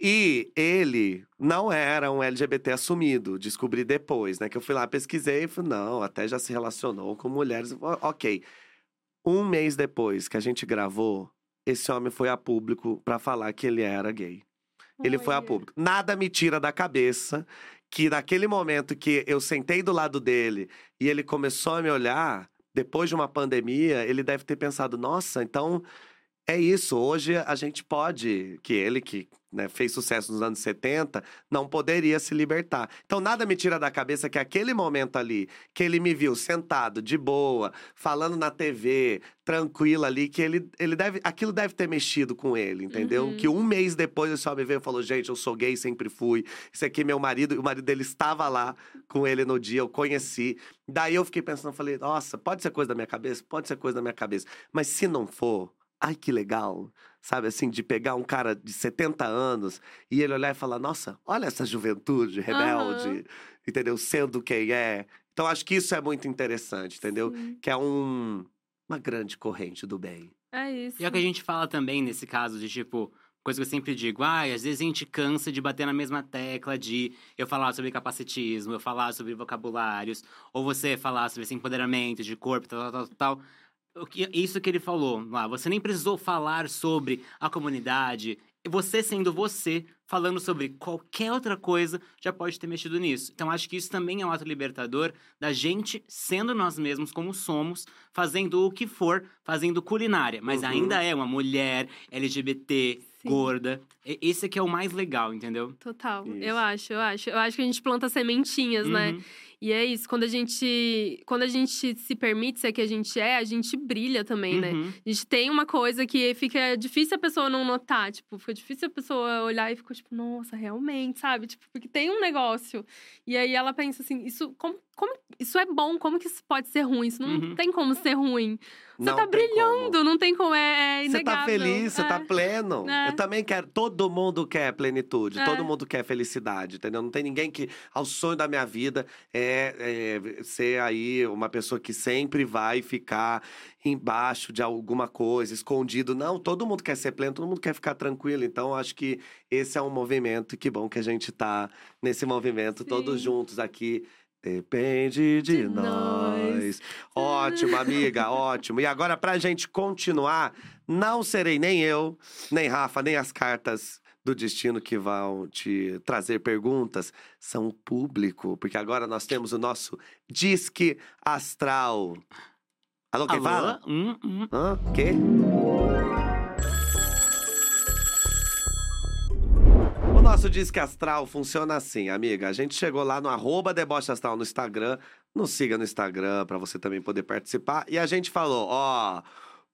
E ele não era um LGBT assumido, descobri depois, né? Que eu fui lá, pesquisei e falei, não, até já se relacionou com mulheres. Ok. Um mês depois que a gente gravou, esse homem foi a público para falar que ele era gay. Ele foi a público. Nada me tira da cabeça que naquele momento que eu sentei do lado dele e ele começou a me olhar, depois de uma pandemia, ele deve ter pensado: nossa, então é isso. Hoje a gente pode, que ele que né, fez sucesso nos anos 70, não poderia se libertar. Então nada me tira da cabeça que aquele momento ali, que ele me viu sentado, de boa, falando na TV, tranquilo ali, que ele, ele deve. Aquilo deve ter mexido com ele, entendeu? Uhum. Que um mês depois ele só me veio e falou: gente, eu sou gay, sempre fui. Esse aqui é meu marido, e o marido dele estava lá com ele no dia, eu conheci. Daí eu fiquei pensando, falei, nossa, pode ser coisa da minha cabeça? Pode ser coisa da minha cabeça. Mas se não for, ai que legal. Sabe assim, de pegar um cara de 70 anos e ele olhar e falar, nossa, olha essa juventude rebelde, Aham. entendeu? Sendo quem é. Então acho que isso é muito interessante, entendeu? Sim. Que é um, uma grande corrente do bem. É isso. E é o que a gente fala também nesse caso de tipo. Coisa que eu sempre digo, ai, às vezes a gente cansa de bater na mesma tecla de eu falar sobre capacitismo, eu falar sobre vocabulários, ou você falar sobre esse empoderamento de corpo, tal, tal, tal, tal. Que- Isso que ele falou lá, você nem precisou falar sobre a comunidade. Você sendo você, falando sobre qualquer outra coisa, já pode ter mexido nisso. Então, acho que isso também é um ato libertador da gente sendo nós mesmos como somos, fazendo o que for, fazendo culinária. Mas Uhum. ainda é uma mulher LGBT, Sim. gorda. Esse aqui é o mais legal, entendeu? Total. Isso. Eu acho, eu acho. Eu acho que a gente planta sementinhas, né? E é isso, quando a gente, quando a gente se permite ser que a gente é, a gente brilha também, né? Uhum. A gente tem uma coisa que fica difícil a pessoa não notar, tipo, fica difícil a pessoa olhar e ficar tipo, nossa, realmente, sabe? Tipo, porque tem um negócio. E aí ela pensa assim, isso como, como isso é bom, como que isso pode ser ruim? Isso não Uhum. tem como ser ruim. Você Não tá brilhando, como. não tem como, é, é Você tá feliz, você tá É. pleno. É. Eu também quero. Todo mundo quer plenitude, É. todo mundo quer felicidade, entendeu? Não tem ninguém que. Ao sonho da minha vida é, é ser aí uma pessoa que sempre vai ficar embaixo de alguma coisa, escondido. Não, todo mundo quer ser pleno, todo mundo quer ficar tranquilo. Então, acho que esse é um movimento e que bom que a gente tá nesse movimento, todos Sim. juntos aqui. Depende de, De nós. nós. Ótimo, amiga, ótimo. E agora, pra gente continuar, não serei nem eu, nem Rafa, nem as cartas do destino que vão te trazer perguntas, são o público, porque agora nós temos o nosso Disque Astral. Alô, quem Alô? fala? Hum, hum. Hã? Quê? Nosso Disque Astral funciona assim, amiga. A gente chegou lá no arroba Deboche Astral no Instagram. Nos siga no Instagram para você também poder participar. E a gente falou, ó...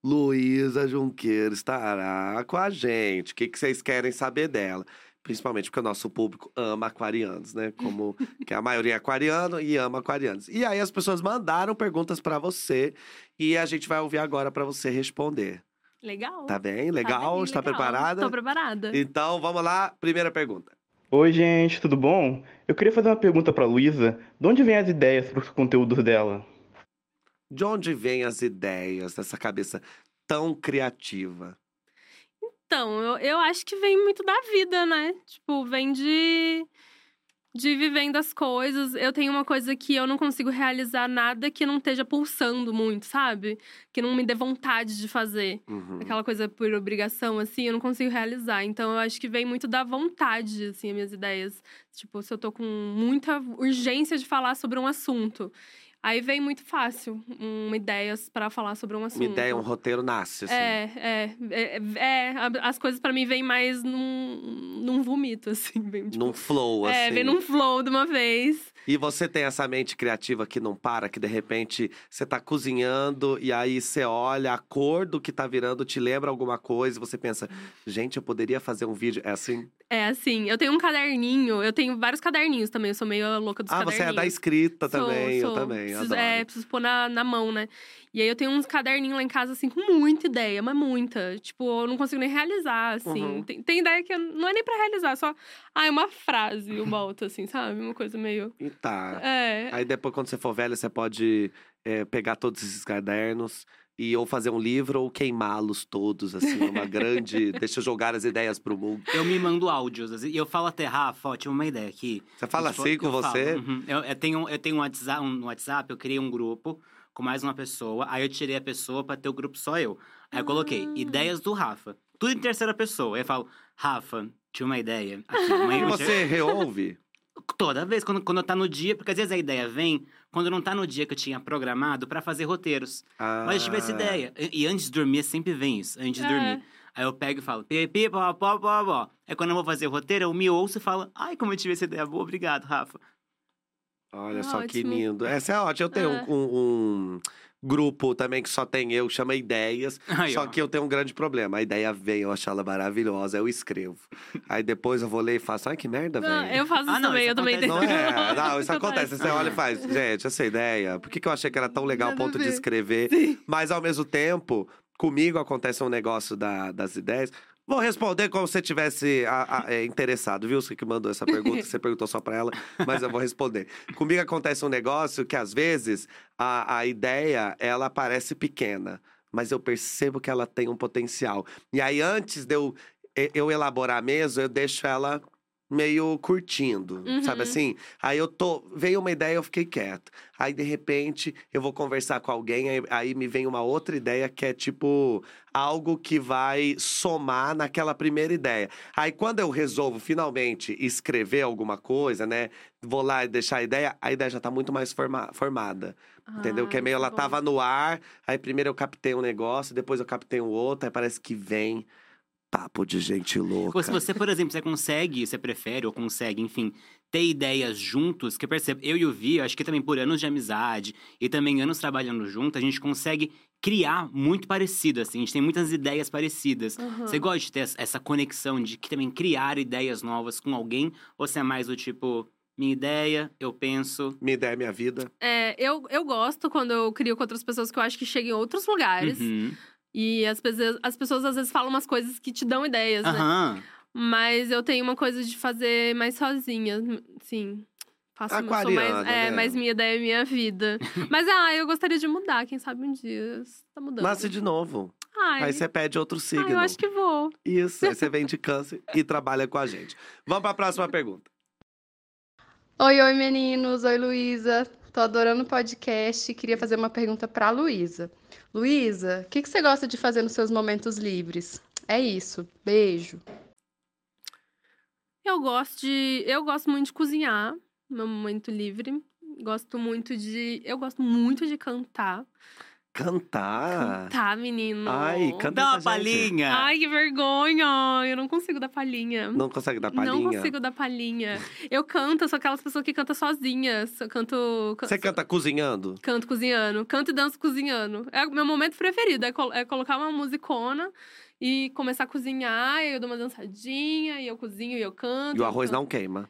Luísa Junqueira estará com a gente. O que, que vocês querem saber dela? Principalmente porque o nosso público ama aquarianos, né? Como que a maioria é aquariano e ama aquarianos. E aí as pessoas mandaram perguntas para você e a gente vai ouvir agora para você responder. Legal. Tá bem? Legal? bem, Está legal. preparada? Tô preparada. Então, vamos lá. Primeira pergunta. Oi, gente, tudo bom? Eu queria fazer uma pergunta pra Luísa. De onde vêm as ideias para os conteúdos dela? De onde vêm as ideias dessa cabeça tão criativa? Então, eu, eu acho que vem muito da vida, né? Tipo, vem de. De vivendo as coisas. Eu tenho uma coisa que eu não consigo realizar nada que não esteja pulsando muito, sabe? Que não me dê vontade de fazer. Uhum. Aquela coisa por obrigação, assim, eu não consigo realizar. Então, eu acho que vem muito da vontade, assim, as minhas ideias. Tipo, se eu tô com muita urgência de falar sobre um assunto. Aí vem muito fácil uma ideia para falar sobre um assunto. Uma ideia, um roteiro nasce, assim. É, é, é, é, a- as coisas pra mim vêm mais num, num vomito, assim. Vem, tipo, Num flow, assim. é, vem num flow de uma vez. E você tem essa mente criativa que não para, que de repente você tá cozinhando e aí você olha a cor do que tá virando, te lembra alguma coisa e você pensa, gente, eu poderia fazer um vídeo. É assim? É assim, eu tenho um caderninho, eu tenho vários caderninhos também, eu sou meio louca dos ah, você caderninhos. é da escrita Sou, também, eu sou. também. Preciso, adoro. é, preciso pôr na, na mão, né? E aí eu tenho uns caderninhos lá em casa, assim, com muita ideia, mas muita. Tipo, eu não consigo nem realizar, assim. Uhum. Tem, tem ideia que eu- não é nem pra realizar, só. Ah, é uma frase, uma outra, assim, sabe? Uma coisa meio. E tá. É. Aí depois, quando você for velho, você pode é, pegar todos esses cadernos e ou fazer um livro ou queimá-los todos, assim, uma grande. Deixa eu jogar as ideias pro mundo. Eu me mando áudios. vezes, E eu falo até, Rafa, ó, tive uma ideia aqui. Você fala Tipo, assim com eu você? falo, uhum. eu, eu tenho, eu tenho um WhatsApp, um WhatsApp, eu criei um grupo com mais uma pessoa. Aí eu tirei a pessoa pra ter o grupo só eu. Aí eu coloquei Ah. ideias do Rafa. Tudo em terceira pessoa. Aí eu falo, Rafa, tinha uma ideia. Aqui, uma você reouve? Toda vez, quando, quando tá no dia, porque às vezes a ideia vem quando não tá no dia que eu tinha programado pra fazer roteiros. Ah, Mas eu tive essa ideia. E, e antes de dormir, sempre vem isso, antes de É. dormir. Aí eu pego e falo, pipi, pó, pó, pó, pó. Aí quando eu vou fazer roteiro, eu me ouço e falo, ai, como eu tive essa ideia boa, obrigado, Rafa. Olha Ah, só que ótimo. lindo. Essa é ótima. Eu tenho É. um, um grupo também que só tem eu, que chama Ideias. Aí, só ó. que eu tenho um grande problema. A ideia vem, eu acho ela maravilhosa, eu escrevo. Aí depois eu vou ler e faço, ai que merda, velho. eu faço Ah, isso não, também, isso eu também acontece. tenho. Não é, não, isso acontece. Você olha e faz, gente, essa ideia, por que, que eu achei que era tão legal a ponto de ver. escrever? Sim. Mas ao mesmo tempo, comigo acontece um negócio da- das ideias. Vou responder como se você tivesse a- a- é, interessado, viu? Você que mandou essa pergunta, você perguntou só pra ela, mas eu vou responder. Comigo acontece um negócio que às vezes a, a ideia ela parece pequena, mas eu percebo que ela tem um potencial. E aí antes de eu, eu elaborar mesmo, eu deixo ela meio curtindo, sabe Uhum. assim? Aí eu tô, veio uma ideia, eu fiquei quieto. Aí de repente eu vou conversar com alguém, aí, aí me vem uma outra ideia que é tipo algo que vai somar naquela primeira ideia. Aí quando eu resolvo finalmente escrever alguma coisa, né? Vou lá e deixar a ideia, a ideia já tá muito mais forma- formada. Entendeu? Que é Ah, meio, isso ela bom. tava no ar, aí primeiro eu captei um negócio, depois eu captei um outro, aí parece que vem papo de gente louca. Ou se você, por exemplo, você consegue, você prefere ou consegue, enfim, ter ideias juntos, que eu percebo, eu e o Vi, acho que também por anos de amizade e também anos trabalhando junto, a gente consegue criar muito parecido, assim, a gente tem muitas ideias parecidas. Aham. Você gosta de ter essa- essa conexão de que também criar ideias novas com alguém? Ou você é mais do tipo, minha ideia, eu penso. Minha ideia é minha vida. É, eu, eu gosto quando eu crio com outras pessoas que eu acho que chegam em outros lugares. Uhum. E as pessoas, as pessoas às vezes falam umas coisas que te dão ideias, né? Mas eu tenho uma coisa de fazer mais sozinha, sim. Faço sou mais, Aquariana, é, né? mais minha ideia é minha vida. Mas ah, eu gostaria de mudar, quem sabe um dia. Tá mudando. Nasce de novo. Ai, Aí você pede outro ai, signo. eu acho que vou. Isso, aí você vem de câncer e trabalha com a gente. Vamos para a próxima pergunta. Oi, oi meninos, oi Luísa. Tô adorando o podcast. Queria fazer uma pergunta pra Luísa. Luísa, o que que você gosta de fazer nos seus momentos livres? É isso. Beijo. Eu gosto de. Eu gosto muito de cozinhar, meu momento livre. Gosto muito de. Eu gosto muito de cantar. Cantar? Tá, menino. Ai, canta Dá uma palhinha! Ai, que vergonha! Eu não consigo dar palhinha. Não consegue dar palhinha? Não consigo dar palhinha. Eu canto, eu sou aquelas pessoas que cantam sozinhas. Eu canto. can- Você canta cozinhando? Canto cozinhando. Canto e danço cozinhando. É o meu momento preferido. É, col- é colocar uma musicona e começar a cozinhar. E eu dou uma dançadinha, e eu cozinho e eu canto. E o arroz não queima.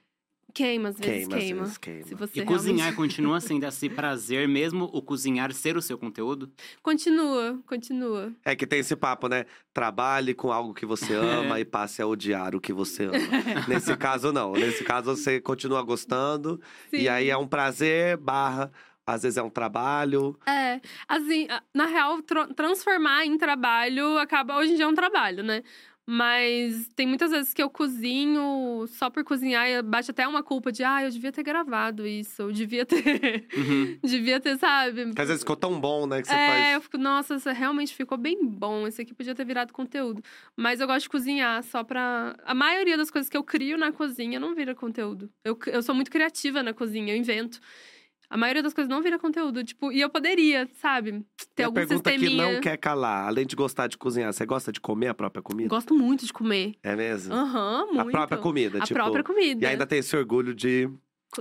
Queima, às vezes Queima, às queima. vezes queima. Se você E cozinhar realmente- continua sendo esse prazer, mesmo o cozinhar ser o seu conteúdo? Continua, continua. É que tem esse papo, né? Trabalhe com algo que você ama e passe a odiar o que você ama. Nesse caso, não. Nesse caso, você continua gostando. E Sim. aí é um prazer barra às vezes é um trabalho. É, assim, na real, transformar em trabalho acaba. Hoje em dia é um trabalho, né? Mas tem muitas vezes que eu cozinho só por cozinhar e bate até uma culpa de, ah, eu devia ter gravado isso, eu devia ter. Uhum. devia ter, sabe? Porque às vezes ficou tão bom, né? Que você é, faz. eu fico, nossa, isso realmente ficou bem bom. Esse aqui podia ter virado conteúdo. Mas eu gosto de cozinhar só pra. A maioria das coisas que eu crio na cozinha não vira conteúdo. Eu, eu sou muito criativa na cozinha, eu invento. A maioria das coisas não vira conteúdo. Tipo, e eu poderia, sabe? Ter E a algum pergunta sisteminha. que não quer calar, além de gostar de cozinhar, você gosta de comer a própria comida? Gosto muito de comer. É mesmo? Aham, muito. A própria comida, A tipo. própria comida. E ainda tem esse orgulho de.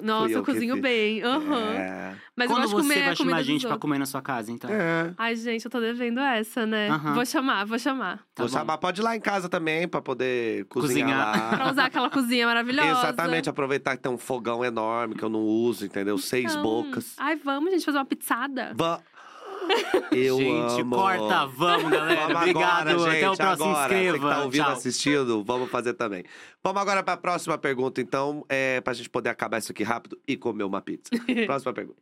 Nossa, eu eu que cozinho fiz. bem. Aham. É. Mas eu Quando gosto de comer você a vai chamar dos gente pra comer na sua casa, então? é. Ai, gente, eu tô devendo essa, né? Aham. Vou chamar, vou chamar. Tá Vou bom. chamar, pode ir lá em casa também pra poder cozinhar, Cozinhar. Pra usar aquela cozinha maravilhosa. Exatamente, aproveitar que tem um fogão enorme que eu não uso, entendeu? Seis Então, bocas. Ai, vamos, gente, fazer uma pizzada. Va- Eu gente, amo. corta, vamos, galera. Vamos Obrigado. agora, gente, Até o próximo. agora. Você Inscreva. que tá ouvindo, Tchau. assistindo, vamos fazer também. Vamos agora pra próxima pergunta, então, é, pra gente poder acabar isso aqui rápido e comer uma pizza. próxima pergunta.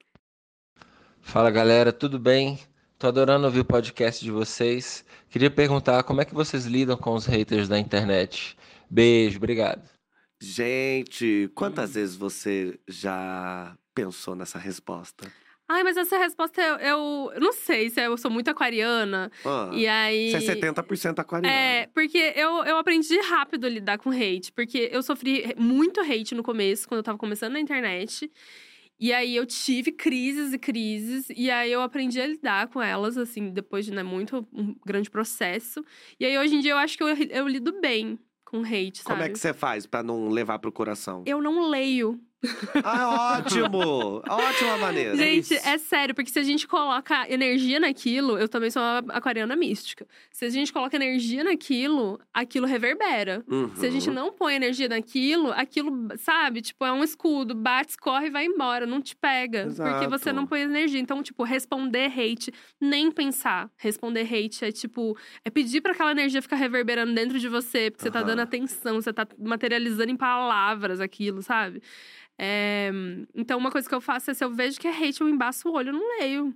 Fala galera, tudo bem? Tô adorando ouvir o podcast de vocês. Queria perguntar como é que vocês lidam com os haters da internet. Beijo, obrigado. Gente, quantas vezes você já pensou nessa resposta? Ai, mas essa resposta eu, eu eu não sei se eu sou muito aquariana. Ah, E aí. Você é 70% aquariano. É, porque eu, eu aprendi rápido a lidar com hate. Porque eu sofri muito hate no começo, quando eu tava começando na internet. E aí eu tive crises e crises. E aí eu aprendi a lidar com elas, assim, depois de né, muito um grande processo. E aí hoje em dia eu acho que eu, eu lido bem com hate, sabe? Como é que você faz pra não levar pro coração? Eu não leio. Ah, ótimo! Ótima maneira. Gente, isso. é sério, porque se a gente coloca energia naquilo, eu também sou uma aquariana mística. Se a gente coloca energia naquilo, aquilo reverbera. Se a gente Uhum. não põe energia naquilo, aquilo, sabe, tipo, é um escudo, bate, escorre e vai embora, não te pega. Porque você Exato. não põe energia. Então, tipo, responder hate, nem pensar. Responder hate é tipo, é pedir pra aquela energia ficar reverberando dentro de você, porque você tá dando atenção, você tá materializando em palavras aquilo, sabe? É, então, uma coisa que eu faço é se eu vejo que é hate, eu embaço o olho, eu não leio.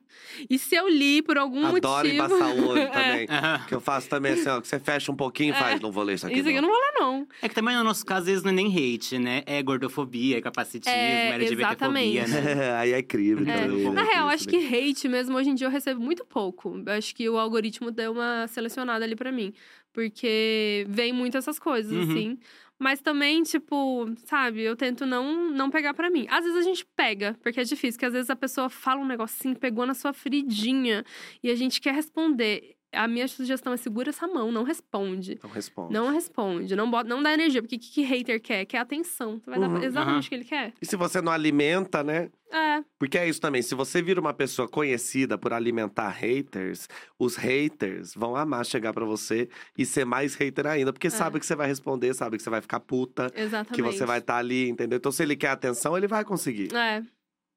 E se eu li por algum Adoro motivo. embaçar o olho É. também. Aham. Que eu faço também assim, ó, que você fecha um pouquinho e faz, não vou ler isso aqui. Isso aqui eu não vou ler, não. É que também no nosso caso, às vezes, não é nem hate, né? É gordofobia, é capacitismo, É, LGBTfobia, né? Aí é crime. É. também, né? Na real, acho que hate mesmo, hoje em dia eu recebo muito pouco. Eu acho que o algoritmo deu uma selecionada ali pra mim. Porque vem muito essas coisas, Uhum. assim. Mas também, tipo, sabe, eu tento não, não pegar pra mim. Às vezes a gente pega, porque é difícil, que às vezes a pessoa fala um negocinho, pegou na sua feridinha, e a gente quer responder. A minha sugestão é segura essa mão, não responde. Então responde. Não responde, não, bota, não dá energia. Porque o que, que hater quer? Quer atenção. Tu vai Uhum, dar exatamente o que ele quer. E se você não alimenta, né? É, Porque é isso também. Se você vira uma pessoa conhecida por alimentar haters, os haters vão amar chegar pra você e ser mais hater ainda. Porque sabe que você vai responder, sabe que você vai ficar puta, exatamente. que você vai estar ali, entendeu? Então, se ele quer atenção, ele vai conseguir. É.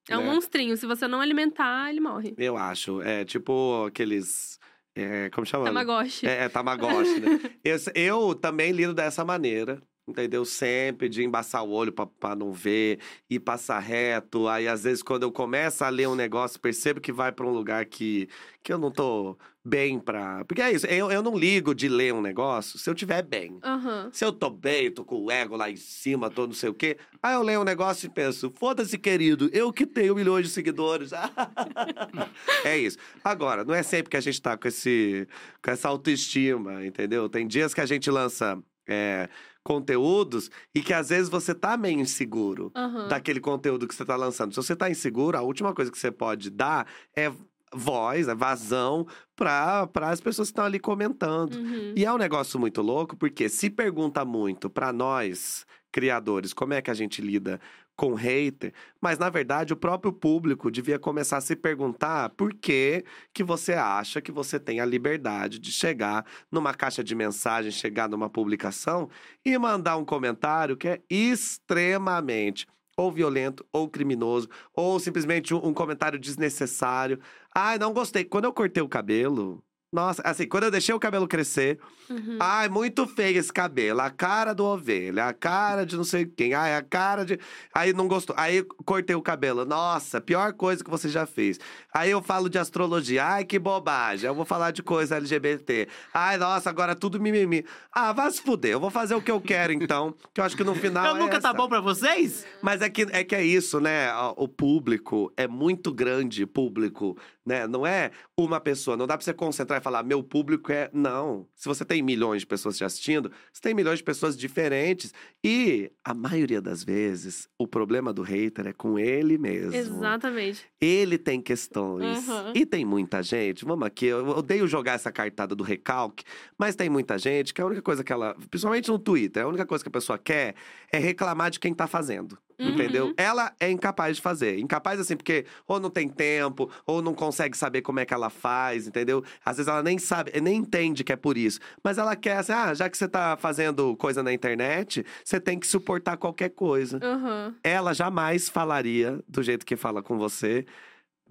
É um Né? monstrinho. Se você não alimentar, ele morre. Eu acho. É tipo aqueles. É, como chama? Tamagotchi. É, é Tamagotchi, né? eu, eu também lido dessa maneira. Entendeu? Sempre de embaçar o olho pra, pra não ver e passar reto. Aí, às vezes, quando eu começo a ler um negócio, percebo que vai pra um lugar que, que eu não tô bem pra. Porque é isso, eu, eu não ligo de ler um negócio se eu tiver bem. Aham. Se eu tô bem, tô com o ego lá em cima, tô não sei o quê. Aí eu leio um negócio e penso, foda-se, querido, eu que tenho milhões de seguidores. é isso. Agora, não é sempre que a gente tá com, esse, com essa autoestima, entendeu? Tem dias que a gente lança é, conteúdos e que às vezes você tá meio inseguro Aham. daquele conteúdo que você tá lançando. Se você tá inseguro, a última coisa que você pode dar é voz, é vazão para as pessoas que estão ali comentando. Uhum. E é um negócio muito louco, porque se pergunta muito pra nós, criadores, como é que a gente lida com hater, mas na verdade o próprio público devia começar a se perguntar por que que você acha que você tem a liberdade de chegar numa caixa de mensagem, chegar numa publicação e mandar um comentário que é extremamente ou violento, ou criminoso, ou simplesmente um, comentário desnecessário. Ai, não gostei. Quando eu cortei o cabelo, Nossa, assim, quando eu deixei o cabelo crescer, Uhum. ai, muito feio esse cabelo. A cara do ovelha, a cara de não sei quem. Ai, a cara de. Aí não gostou. Aí cortei o cabelo. Nossa, pior coisa que você já fez. Aí eu falo de astrologia. Ai, que bobagem. Eu vou falar de coisa LGBT. Ai, nossa, agora tudo mimimi. Ah, vai se fuder. Eu vou fazer o que eu quero, então. Que eu acho que no final. Eu é nunca tá essa. bom pra vocês? Mas é que, é que é isso, né? O público é muito grande, público, né? Não é uma pessoa. Não dá pra você concentrar e falar, meu público é. Não. Se você tem milhões de pessoas te assistindo, você tem milhões de pessoas diferentes. E a maioria das vezes, o problema do hater é com ele mesmo. Exatamente. Ele tem questões. Uhum. E tem muita gente, vamos aqui, eu odeio jogar essa cartada do recalque, mas tem muita gente que a única coisa que ela, principalmente no Twitter, a única coisa que a pessoa quer é reclamar de quem tá fazendo. Uhum. Entendeu? Ela é incapaz de fazer. Incapaz, assim, porque ou não tem tempo, ou não consegue saber como é que ela faz, entendeu? Às vezes ela nem sabe, nem entende que é por isso. Mas ela quer, assim, ah, já que você tá fazendo coisa na internet, você tem que suportar qualquer coisa Aham. ela jamais falaria do jeito que fala com você,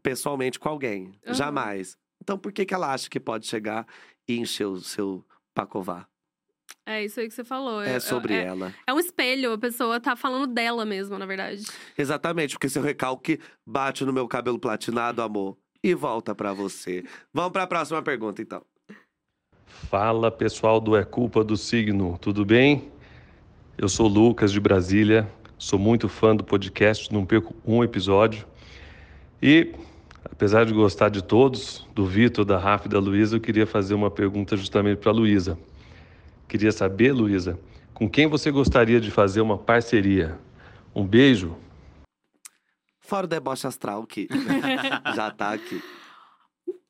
pessoalmente com alguém. Aham. Jamais. Então por que, que ela acha que pode chegar e encher o seu pacová? É isso aí que você falou. É sobre é, ela. É um espelho, a pessoa tá falando dela mesmo, na verdade. Exatamente, porque seu recalque bate no meu cabelo platinado, amor, e volta pra você. Vamos pra próxima pergunta, então. Fala pessoal do É Culpa do Signo, tudo bem? Eu sou Lucas de Brasília, sou muito fã do podcast, não perco um episódio. E, apesar de gostar de todos, do Vitor, da Rafa e da Luísa, eu queria fazer uma pergunta justamente para a Luísa. Queria saber, Luísa, com quem você gostaria de fazer uma parceria? Um beijo? Fora o deboche astral que já tá aqui.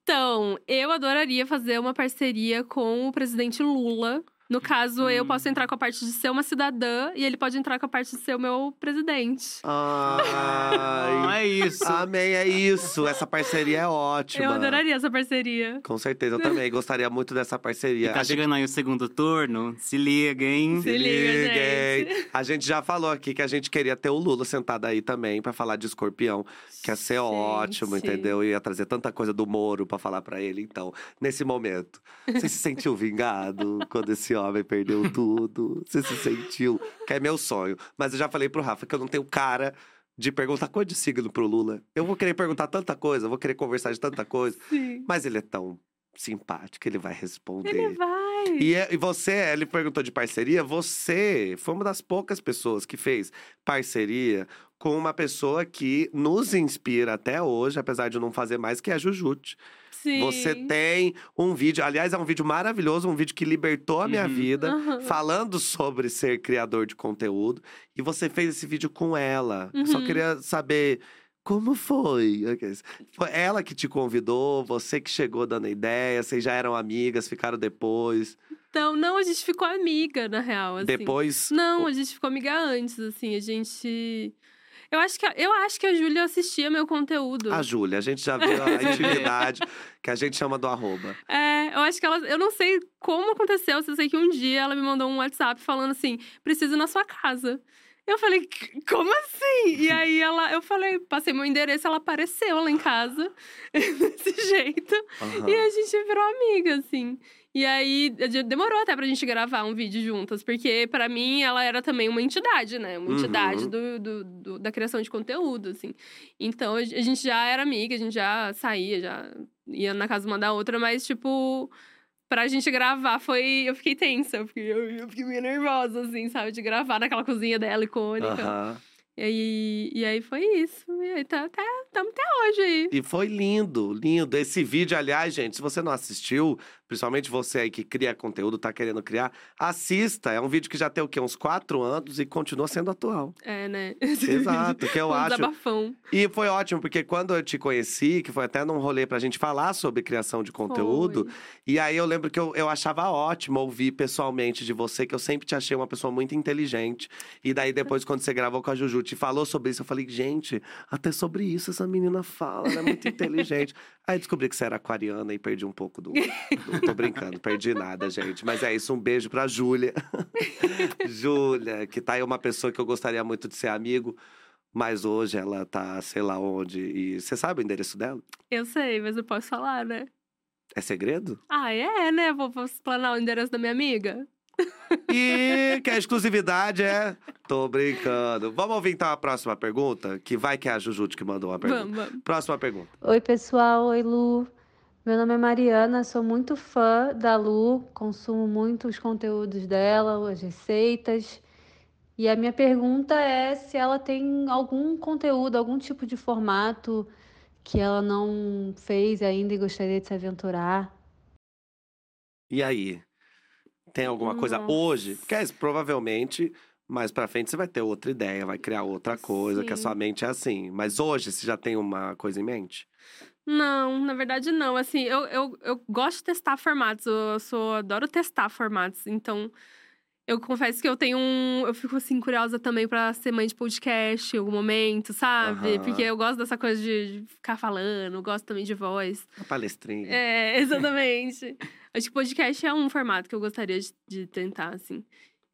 Então, eu adoraria fazer uma parceria com o presidente Lula. No caso, eu posso entrar com a parte de ser uma cidadã e ele pode entrar com a parte de ser o meu presidente. Ai, é isso. amém, é isso. Essa parceria é ótima. Eu adoraria essa parceria. Com certeza, eu também gostaria muito dessa parceria. E tá A gente- chegando aí o segundo turno, se liga, hein? Se liga, Liguem. gente. A gente já falou aqui que a gente queria ter o Lula sentado aí também pra falar de escorpião, que ia ser ótimo, Gente. entendeu? Ia trazer tanta coisa do Moro pra falar pra ele. Então, nesse momento, você se sentiu vingado quando esse homem perdeu tudo? Você se sentiu? Que é meu sonho. Mas eu já falei pro Rafa que eu não tenho cara de perguntar coisa de signo pro Lula. Eu vou querer perguntar tanta coisa, vou querer conversar de tanta coisa. Sim. Mas ele é tão simpático, ele vai responder. Ele vai. E, é- e você, ele perguntou de parceria, você foi uma das poucas pessoas que fez parceria com uma pessoa que nos inspira até hoje, apesar de não fazer mais, que é a Jujute. Sim. Você tem um vídeo, aliás, é um vídeo maravilhoso, um vídeo que libertou a minha Uhum. vida, Aham. falando sobre ser criador de conteúdo. E você fez esse vídeo com ela. Eu Só Uhum. queria saber. Como foi? Foi ela que te convidou, você que chegou dando ideia, vocês já eram amigas, ficaram depois. Então, não, a gente ficou amiga, na real. Assim. Depois. Não, a gente ficou amiga antes, assim. A gente. Eu acho que a, eu acho que a Júlia assistia meu conteúdo. A Júlia, a gente já viu a intimidade que a gente chama do arroba. É, eu acho que ela. Eu não sei como aconteceu, só sei que um dia ela me mandou um WhatsApp falando assim: preciso ir na sua casa. Eu falei, "C- como assim? E aí ela, eu falei, passei meu endereço, ela apareceu lá em casa, desse jeito. Aham. E a gente virou amiga, assim. E aí, de- demorou até pra gente gravar um vídeo juntas, porque pra mim ela era também uma entidade, né? Uma Uhum. entidade do, do- do- da criação de conteúdo, assim. Então a gente já era amiga, a gente já saía, já ia na casa uma da outra, mas, tipo, pra gente gravar foi. Eu fiquei tensa, eu fiquei, eu, fiquei meio nervosa, assim, sabe? De gravar naquela cozinha dela icônica. Aham. E, aí, e aí foi isso. E aí tá tamo até hoje aí. E foi lindo, lindo. Esse vídeo, aliás, gente, se você não assistiu, principalmente você aí que cria conteúdo, tá querendo criar, assista. É um vídeo que já tem o quê? Uns quatro anos e continua sendo atual. É, né? Exato, que eu um acho. desabafão. E foi ótimo, porque quando eu te conheci, que foi até num rolê pra gente falar sobre criação de conteúdo, Foi. e aí eu lembro que eu, eu achava ótimo ouvir pessoalmente de você, que eu sempre te achei uma pessoa muito inteligente. E daí depois, quando você gravou com a Juju, te falou sobre isso, eu falei, gente, até sobre isso essa menina fala, ela é muito inteligente. Aí descobri que você era aquariana e perdi um pouco do. do- tô brincando, perdi nada, gente. Mas é isso, um beijo pra Júlia. Júlia, que tá aí uma pessoa que eu gostaria muito de ser amigo. Mas hoje ela tá, sei lá onde. E você sabe o endereço dela? Eu sei, mas eu posso falar, né? É segredo? Ah, é, né? Vou, vou explanar o endereço da minha amiga? E que a exclusividade é. Tô brincando. Vamos ouvir então a próxima pergunta? Que vai que é a Jujute que mandou uma pergunta. Vamos, vamos. Próxima pergunta. Oi, pessoal. Oi, Lu. Meu nome é Mariana, sou muito fã da Lu, consumo muito os conteúdos dela, as receitas. E a minha pergunta é se ela tem algum conteúdo, algum tipo de formato que ela não fez ainda e gostaria de se aventurar. E aí? Tem alguma coisa Nossa. hoje? Porque é, provavelmente mais pra frente você vai ter outra ideia, vai criar outra coisa, que a Sim. sua mente é assim. Mas hoje você já tem uma coisa em mente? Não, na verdade não. Assim, eu, eu, eu gosto de testar formatos. Eu sou, adoro testar formatos. Então, eu confesso que eu tenho um. Eu fico assim, curiosa também pra ser mãe de podcast em algum momento, sabe? Aham. Porque eu gosto dessa coisa de de ficar falando, gosto também de voz. Uma palestrinha. É, exatamente. Acho que podcast é um formato que eu gostaria de, de tentar, assim.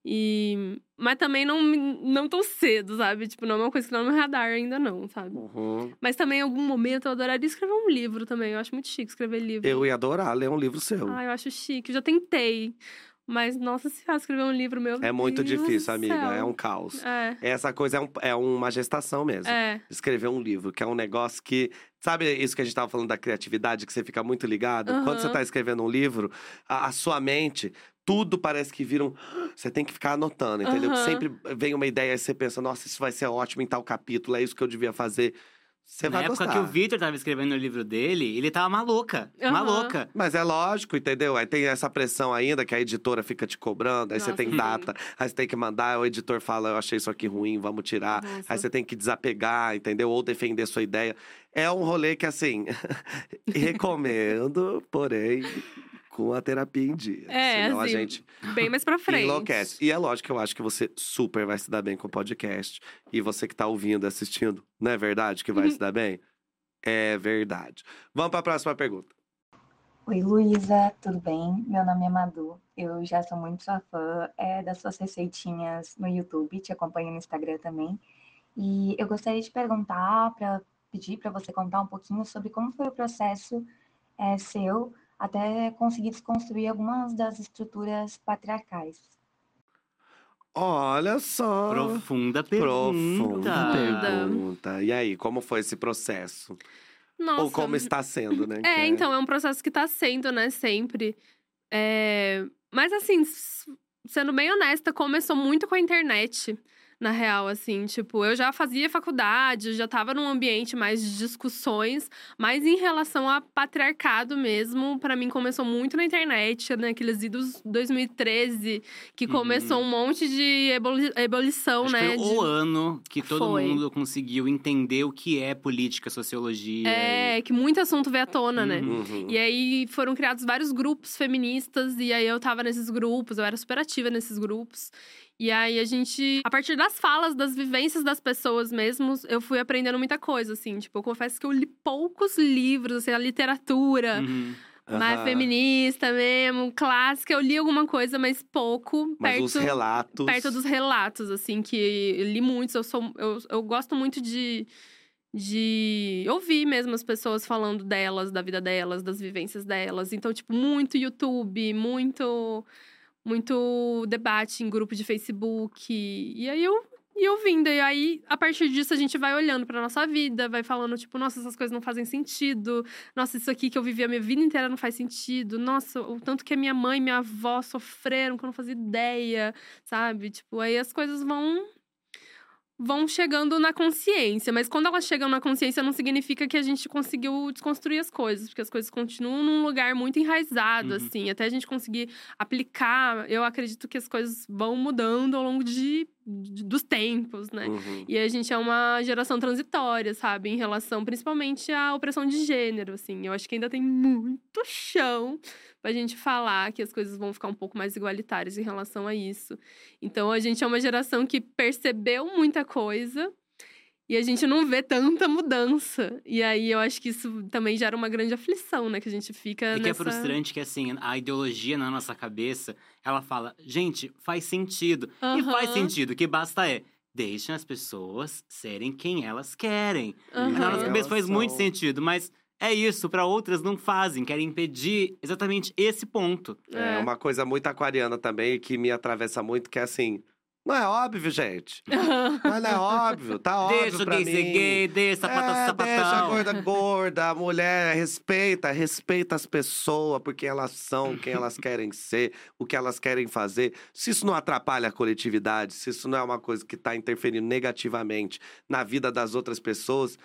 E... Mas também não, não tão cedo, sabe? Tipo, não é uma coisa que não é no radar ainda não, sabe? Uhum. Mas também, em algum momento, eu adoraria escrever um livro também. Eu acho muito chique escrever livro. Eu ia adorar ler um livro seu. Ah, eu acho chique. Eu já tentei. Mas, nossa senhora, escrever um livro, meu é muito Deus difícil, amiga. É um caos. É, Essa coisa é, um- é uma gestação mesmo. é. Escrever um livro, que é um negócio que. Sabe isso que a gente tava falando da criatividade, que você fica muito ligado? Quando você Aham. tá escrevendo um livro, a, a sua mente, tudo parece que vira um. Você tem que ficar anotando, entendeu? Aham. Sempre vem uma ideia e você pensa, nossa, isso vai ser ótimo em tal capítulo, é isso que eu devia fazer. Você Na vai época gostar. que o Victor tava escrevendo o livro dele, ele tava maluca. Aham. Maluca. Mas é lógico, entendeu? Aí tem essa pressão ainda que a editora fica te cobrando, aí você Nossa, tem sim. data, aí você tem que mandar, o editor fala, eu achei isso aqui ruim, vamos tirar. Nossa. Aí você tem que desapegar, entendeu? Ou defender sua ideia. É um rolê que, assim, recomendo, porém, com a terapia em dia. É, Senão assim, a gente Bem mais pra frente. enlouquece. E é lógico que eu acho que você super vai se dar bem com o podcast. E você que tá ouvindo, assistindo, não é verdade que vai se dar bem? É verdade. Vamos pra próxima pergunta. Oi, Luísa, tudo bem? Meu nome é Madu. Eu já sou muito sua fã é, das suas receitinhas no YouTube, te acompanho no Instagram também. E eu gostaria de perguntar, para pedir para você contar um pouquinho sobre como foi o processo é, seu até conseguir desconstruir algumas das estruturas patriarcais. Olha só. Profunda Profunda pergunta. pergunta. E aí, como foi esse processo? Nossa. Ou como está sendo, né? É, Que então, é um processo que tá sendo, né, sempre. É, Mas, assim, sendo bem honesta, começou muito com a internet, na real, assim. Tipo, eu já fazia faculdade, já tava num ambiente mais de discussões, mas em relação a patriarcado mesmo, pra mim começou muito na internet, né? Aqueles idos 2013, que Uhum. começou um monte de eboli- ebulição, Acho né? foi de- o ano que todo Foi. mundo conseguiu entender o que é política, sociologia. É, que muito assunto veio à tona, né? Uhum. Uhum. E aí foram criados vários grupos feministas, e aí eu tava nesses grupos, eu era super ativa nesses grupos. E aí a gente, a partir das falas, das vivências das pessoas mesmo, eu fui aprendendo muita coisa, assim. Tipo, eu confesso que eu li poucos livros, assim, a literatura. Uhum. Mais Aham. feminista mesmo, clássica. Eu li alguma coisa, mas pouco. Mas perto, os relatos. perto dos relatos, assim, que eu li muitos. Eu, sou, eu, eu gosto muito de, de ouvir mesmo as pessoas falando delas, da vida delas, das vivências delas. Então, tipo, muito YouTube, muito, muito debate em grupo de Facebook. E aí eu. E ouvindo, e aí, a partir disso, a gente vai olhando pra nossa vida, vai falando, tipo, nossa, essas coisas não fazem sentido. Nossa, isso aqui que eu vivi a minha vida inteira não faz sentido. Nossa, o tanto que a minha mãe e minha avó sofreram que eu não fazia ideia, sabe? Tipo, aí as coisas vão vão chegando na consciência, mas quando elas chegam na consciência não significa que a gente conseguiu desconstruir as coisas, porque as coisas continuam num lugar muito enraizado Uhum. assim, até a gente conseguir aplicar, eu acredito que as coisas vão mudando ao longo de, de- dos tempos, né? Uhum. E a gente é uma geração transitória, sabe? Em relação principalmente à opressão de gênero, assim. Eu acho que ainda tem muito chão pra gente falar que as coisas vão ficar um pouco mais igualitárias em relação a isso. Então a gente é uma geração que percebeu muita coisa. E a gente não vê tanta mudança. E aí eu acho que isso também gera uma grande aflição, né? Que a gente fica É que é nessa... frustrante que, assim, a ideologia na nossa cabeça, ela fala, gente, faz sentido. E Aham. faz sentido, o que basta é, deixem as pessoas serem quem elas querem. Aham. Na nossa cabeça faz muito sentido, mas é isso, pra outras não fazem, querem impedir exatamente esse ponto. É, uma coisa muito aquariana também, que me atravessa muito, que é assim… Não é óbvio, gente. Mas não é óbvio, tá óbvio Deixa pra mim. ser gay, deixa sapatão é, ser deixa a sapatão. gorda gorda, a mulher respeita, respeita as pessoas porque elas são quem elas querem ser, o que elas querem fazer. Se isso não atrapalha a coletividade, se isso não é uma coisa que está interferindo negativamente na vida das outras pessoas,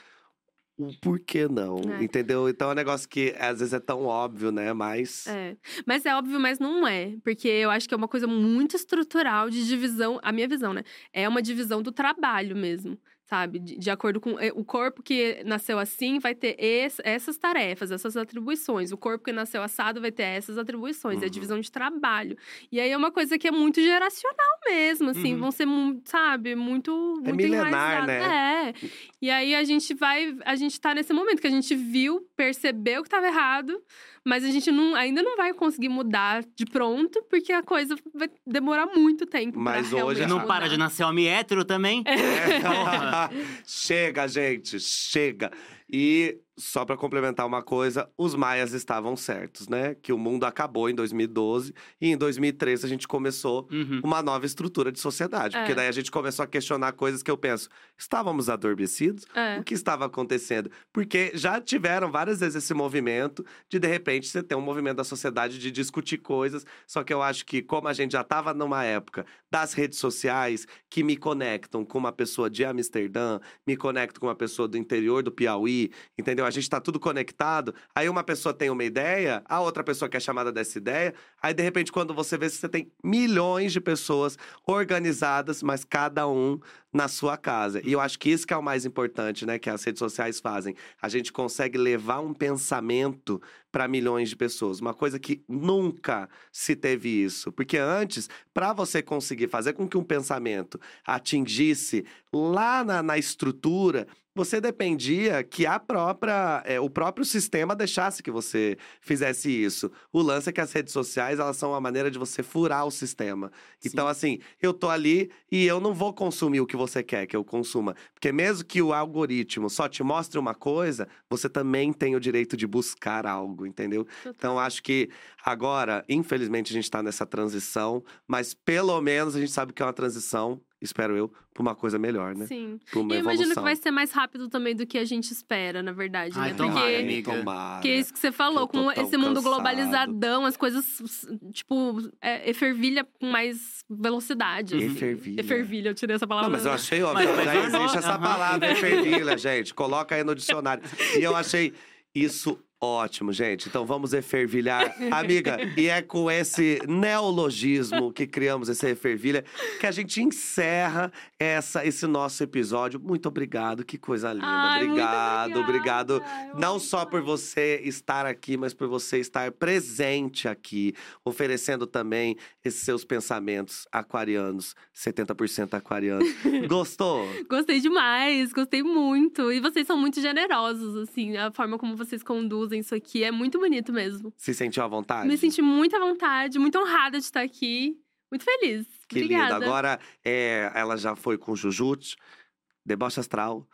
o porquê não? É. Entendeu? Então é um negócio que às vezes é tão óbvio, né? Mas. É. Mas é óbvio, mas não é. Porque eu acho que é uma coisa muito estrutural de divisão. A minha visão, né? É uma divisão do trabalho mesmo. Sabe? De, de acordo com. é, O corpo que nasceu assim vai ter esse- essas tarefas, essas atribuições. O corpo que nasceu assado vai ter essas atribuições. É a Uhum. divisão de trabalho. E aí é uma coisa que é muito geracional mesmo, assim. Uhum. Vão ser, sabe, muito. É muito milenar, né? É. E aí a gente vai. A gente tá nesse momento que a gente viu, percebeu que tava errado, mas a gente não, ainda não vai conseguir mudar de pronto, porque a coisa vai demorar muito tempo. Mas pra hoje não mudar. para de nascer homem hétero também? É. chega, gente, chega. E só para complementar uma coisa, os maias estavam certos, né? Que o mundo acabou em 2012 e em 2013 a gente começou Uhum. uma nova estrutura de sociedade. Porque É. daí a gente começou a questionar coisas que eu penso, estávamos adormecidos? É. O que estava acontecendo? Porque já tiveram várias vezes esse movimento de, de repente, você ter um movimento da sociedade de discutir coisas. Só que eu acho que, como a gente já estava numa época das redes sociais que me conectam com uma pessoa de Amsterdã, me conectam com uma pessoa do interior do Piauí, entendeu? A gente está tudo conectado. Aí uma pessoa tem uma ideia, a outra pessoa quer chamada dessa ideia. Aí, de repente, quando você vê, você tem milhões de pessoas organizadas, mas cada um na sua casa. E eu acho que isso que é o mais importante, né, que as redes sociais fazem. A gente consegue levar um pensamento para milhões de pessoas, uma coisa que nunca se teve isso, porque antes, para você conseguir fazer com que um pensamento atingisse lá na, na estrutura, você dependia que a própria, é, o próprio sistema deixasse que você fizesse isso. O lance é que as redes sociais, elas são uma maneira de você furar o sistema. Então, assim, eu tô ali e eu não vou consumir o que você quer que eu consuma. Porque mesmo que o algoritmo só te mostre uma coisa, você também tem o direito de buscar algo, entendeu? Então, acho que agora, infelizmente, a gente tá nessa transição, mas pelo menos a gente sabe que é uma transição, espero eu, pra uma coisa melhor, né? Sim. Pra uma E eu imagino que evolução. vai ser mais rápido também do que a gente espera, na verdade, Ai, né? tomara, Porque amiga. Tomara. Que é isso que você falou, que com esse mundo cansado. globalizadão, as coisas, tipo, é, efervilha com mais velocidade. assim. Efervilha. Efervilha, eu tirei essa palavra. Não, mas eu achei óbvio. Mas- mas Já existe essa palavra, efervilha, gente. Coloca aí no dicionário. E eu achei isso ótimo, gente. Então vamos efervilhar. Amiga, e é com esse neologismo que criamos esse efervilha que a gente encerra essa, esse nosso episódio. Muito obrigado, que coisa linda. Ai, obrigado, obrigado. Não só por você estar aqui, mas por você estar presente aqui, oferecendo também esses seus pensamentos aquarianos, 70% aquarianos. Gostou? Gostei demais, gostei muito. E vocês são muito generosos, assim. A forma como vocês conduzem isso aqui é muito bonito mesmo. Se sentiu à vontade? Me senti muito à vontade, muito honrada de estar aqui. Muito feliz. Que Obrigada. lindo. Agora, é, ela já foi com Jujutsu, deboche astral.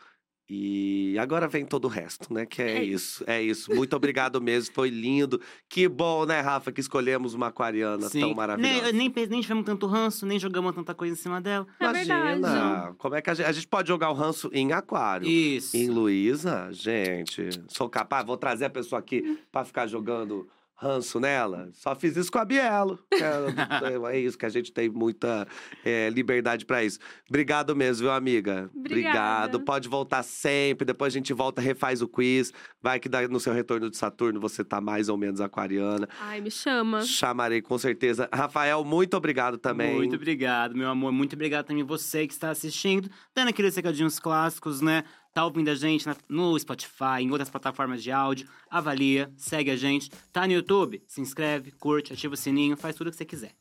E agora vem todo o resto, né? Que é, É isso, é isso. Muito obrigado mesmo, foi lindo. Que bom, né, Rafa, que escolhemos uma aquariana tão Nem, maravilhosa. nem, pe- nem tivemos tanto ranço, nem jogamos tanta coisa em cima dela. É Imagina, verdade. como é que a gente, a gente pode jogar o ranço em aquário? Isso. Em Luísa, gente, sou capaz, vou trazer a pessoa aqui pra ficar jogando ranço nela. Só fiz isso com a Bielo. que É, é isso que a gente tem muita é, liberdade pra isso. Obrigado mesmo, viu, amiga? Obrigada. Obrigado. Pode voltar sempre. Depois a gente volta, refaz o quiz. Vai que dá- no seu retorno de Saturno você tá mais ou menos aquariana. Ai, me chama. Chamarei com certeza. Rafael, muito obrigado também. Muito obrigado, meu amor. Muito obrigado também você que está assistindo, dando aqueles recadinhos clássicos, né? Tá ouvindo a gente no Spotify, em outras plataformas de áudio. Avalia, segue a gente. Tá no YouTube? Se inscreve, curte, ativa o sininho, faz tudo o que você quiser.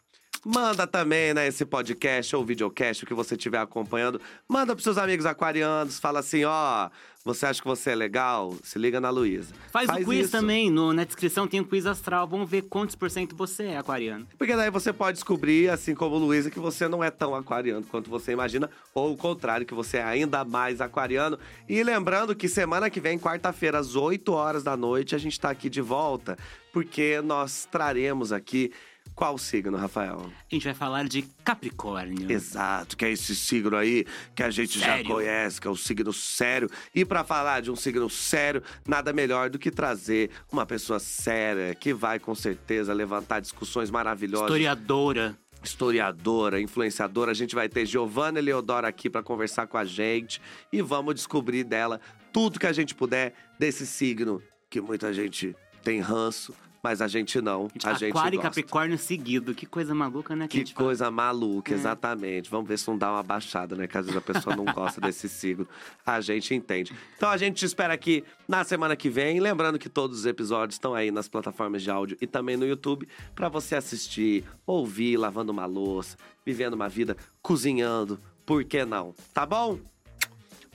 Manda também, né, esse podcast ou videocast que você estiver acompanhando. Manda pros seus amigos aquarianos, fala assim, ó, você acha que você é legal? Se liga na Luísa. Faz, o quiz isso. também, no, na descrição tem o quiz astral. Vamos ver quantos por cento você é aquariano. Porque daí você pode descobrir, assim como Luísa, que você não é tão aquariano quanto você imagina, ou o contrário, que você é ainda mais aquariano. E lembrando que semana que vem, quarta-feira, às 8 horas da noite, a gente tá aqui de volta, porque nós traremos aqui qual signo, Rafael? A gente vai falar de Capricórnio. Exato, que é esse signo aí que a gente já Sério? conhece, que é o signo sério. E pra falar de um signo sério, nada melhor do que trazer uma pessoa séria que vai com certeza levantar discussões maravilhosas Historiadora. historiadora, influenciadora. A gente vai ter Giovanna Eleodora aqui para conversar com a gente e vamos descobrir dela tudo que a gente puder desse signo que muita gente tem ranço, mas a gente não. A gente Aquário e. Capricórnio seguido. Que coisa maluca, né? Que a gente fala. coisa maluca, É. exatamente. Vamos ver se não dá uma baixada, né? Que às vezes a pessoa não gosta desse signo. A gente entende. Então a gente te espera aqui na semana que vem. Lembrando que todos os episódios estão aí nas plataformas de áudio e também no YouTube para você assistir, ouvir, lavando uma louça, vivendo uma vida, cozinhando. Por que não? Tá bom?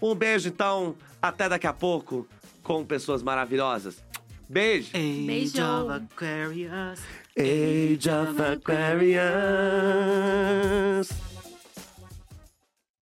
Um beijo, então. Até daqui a pouco com pessoas maravilhosas. Beijo! Age of Aquarius. Age of Aquarius.